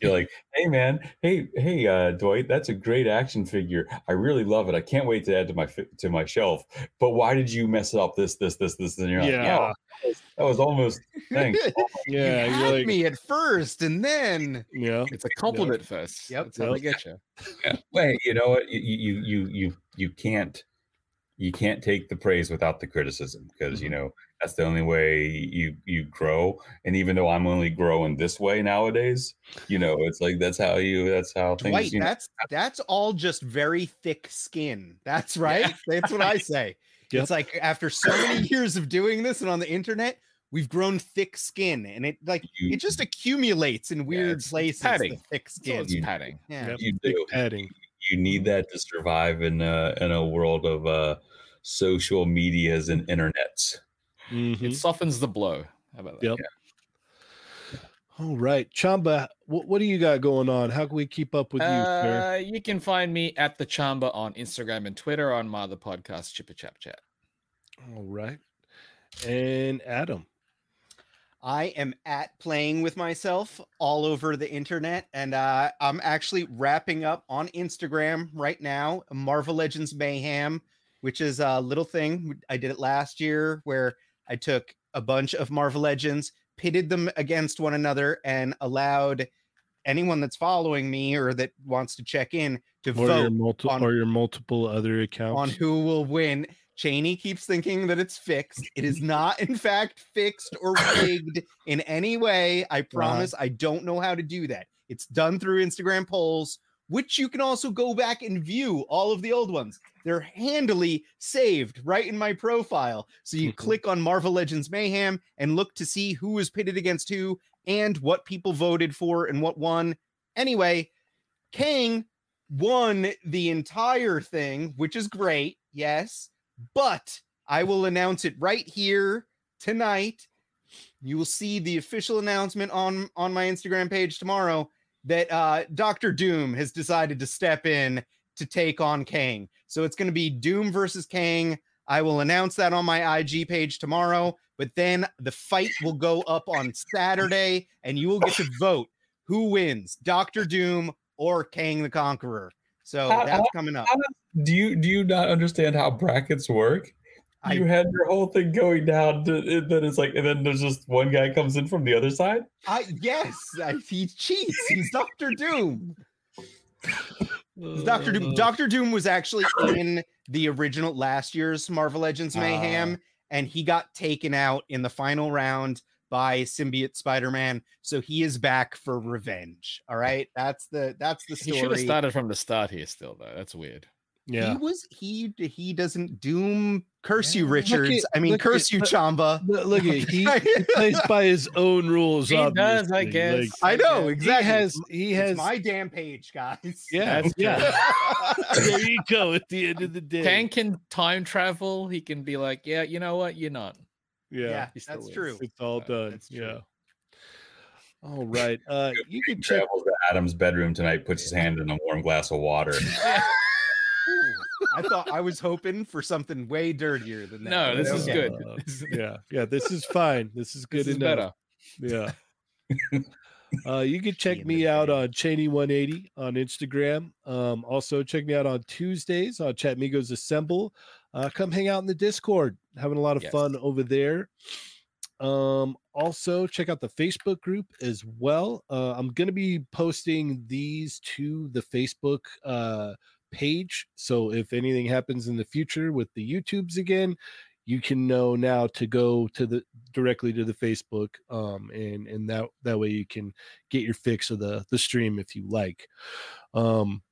You're like, hey man, hey hey uh, Dwight, that's a great action figure. I really love it. I can't wait to add to my to my shelf. But why did you mess up this this this this? And you're like, yeah, that was, that was almost thanks. yeah, you had like, me at first, and then yeah, it's a compliment first. Yep, that's how they get you. Yeah. Wait, you know what? You you you you you can't you can't take the praise without the criticism because mm-hmm. you know that's the only way you you grow. And even though i'm only growing this way nowadays you know it's like that's how you that's how things Dwight, you know, that's that's all just very thick skin. That's right? Yeah. that's what i say. Yep. it's like after so many years of doing this and on the internet we've grown thick skin. And it like you, it just accumulates in weird yeah, it's, places padding. thick skin. it's padding. yeah. Yep. you do. padding. You need that to survive in a in a world of uh social medias and internets. Mm-hmm. It softens the blow. How about that? Yep. Yeah. All right, Chamba, what, what do you got going on? How can we keep up with you? Uh, you can find me at the Chamba on Instagram and Twitter on my other podcast, Chipper Chap Chat. All right, and Adam. I am at playing with myself all over the internet, and uh, I'm actually wrapping up on Instagram right now. Marvel Legends Mayhem which is a little thing. I did it last year where I took a bunch of Marvel Legends, pitted them against one another, and allowed anyone that's following me or that wants to check in to or vote your multiple on, or your multiple other accounts on who will win. Cheney keeps thinking that it's fixed. It is not, in fact, fixed or rigged in any way. I promise. Uh-huh. I don't know how to do that. It's done through Instagram polls which you can also go back and view all of the old ones. They're handily saved right in my profile. So you mm-hmm. click on Marvel Legends Mayhem and look to see who was pitted against who and what people voted for and what won. Anyway, Kang won the entire thing, which is great. Yes. But I will announce it right here tonight. You will see the official announcement on on my Instagram page tomorrow that uh, Doctor Doom has decided to step in to take on Kang. So it's going to be Doom versus Kang. I will announce that on my IG page tomorrow, but then the fight will go up on Saturday and you will get to vote who wins, Doctor Doom or Kang the Conqueror. So how, that's coming up. do you do you not understand how brackets work? I, you had your whole thing going down to, then it's like and then there's just one guy comes in from the other side? I yes I, he cheats. He's dr doom. Dr doom dr doom was actually in the original last year's marvel legends mayhem uh, and he got taken out in the final round by symbiote spider-man. So he is back for revenge all right? That's the that's the story he should have started from the start here still though. That's weird yeah. he was he he doesn't doom curse yeah. you richards. at, i mean curse at, you chamba. look at he, he plays by his own rules he obviously. does i guess. like, i know exactly he has he has my damn page guys. Yeah yeah. there you go at the end of the day. Kang can time travel. He can be like yeah you know what? You're not. Yeah, yeah that's wins. true. It's all done yeah. All right uh you can check travels to adam's bedroom tonight puts his hand in a warm glass of water I thought I was hoping for something way dirtier than that. No, this okay. is good. Uh, yeah, yeah, this is fine. This is good this enough. Better. Yeah. uh, you can check me out on Cheney180 on Instagram. Um, also, check me out on Tuesdays on Chat Migos Assemble. Uh, come hang out in the Discord. Having a lot of yes. fun over there. Um, also, check out the Facebook group as well. Uh, I'm going to be posting these to the Facebook uh, page. So if anything happens in the future with the YouTubes again, you can know now to go to the directly to the Facebook, um, and and that that way you can get your fix of the the stream if you like. Um,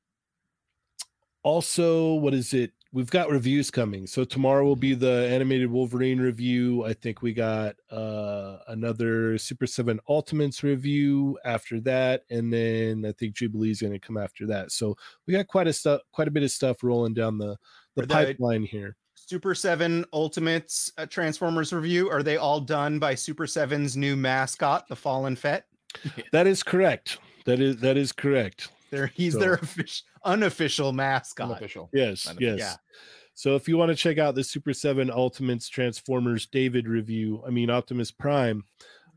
also, what is it? We've got reviews coming. So tomorrow will be the animated Wolverine review. I think we got uh another Super 7 Ultimates review after that and then I think Jubilee's going to come after that. So we got quite a stuff quite a bit of stuff rolling down the the pipeline here. Super 7 Ultimates uh, Transformers review. Are they all done by Super Seven's new mascot, the Fallen Fett? That is correct. That is that is correct. They're, he's So- their offic- unofficial mascot. Unofficial. Yes, Kind of, yes. yeah. So if you want to check out the Super 7 Ultimates Transformers David review, I mean Optimus Prime,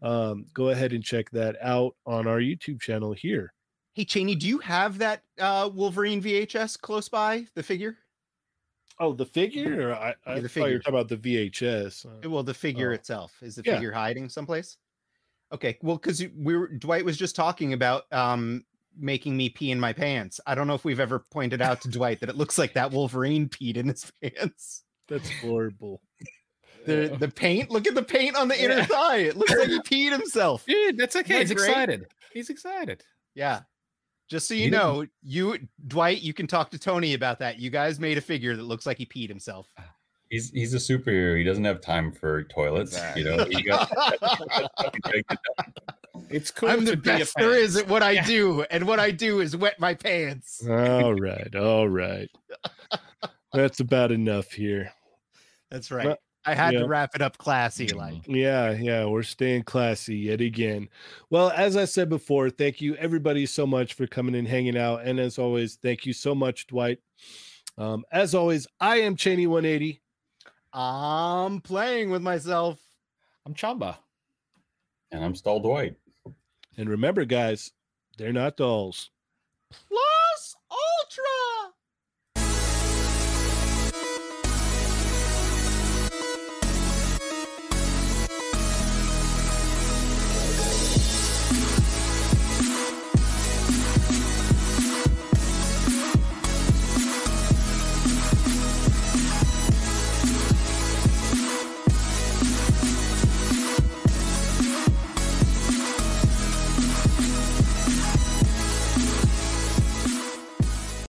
um, go ahead and check that out on our YouTube channel here. Hey, Cheney, do you have that uh, Wolverine VHS close by, the figure? Oh, the figure? Or I, I Yeah, the thought you figure. were talking about the VHS. Uh, Well, the figure Oh. itself. Is the Yeah. figure hiding someplace? Okay, well, because we were Dwight was just talking about um making me pee in my pants. I don't know if we've ever pointed out to Dwight that it looks like that Wolverine peed in his pants. That's horrible. The Yeah. the paint, look at the paint on the inner Yeah. thigh. It looks like he peed himself. Dude, that's okay. Isn't He's great? excited. He's excited. Yeah. Just so you He didn't- know, you Dwight, you can talk to Tony about that. You guys made a figure that looks like he peed himself. Ah. He's he's a superhero. He doesn't have time for toilets. You know, he got It's cool. I'm the to be a best there is fan. at what I Yeah. do, and what I do is wet my pants. all right. All right. That's about enough here. That's right. Well, I had yeah. to wrap it up classy, like. Yeah, yeah, we're staying classy yet again. Well, as I said before, thank you everybody so much for coming and hanging out. And as always, thank you so much, Dwight. Um, as always, I am Cheney 180. I'm playing with myself. I'm Chamba. and I'm Stall Dwight. And remember, guys, they're not dolls. Plus Ultra.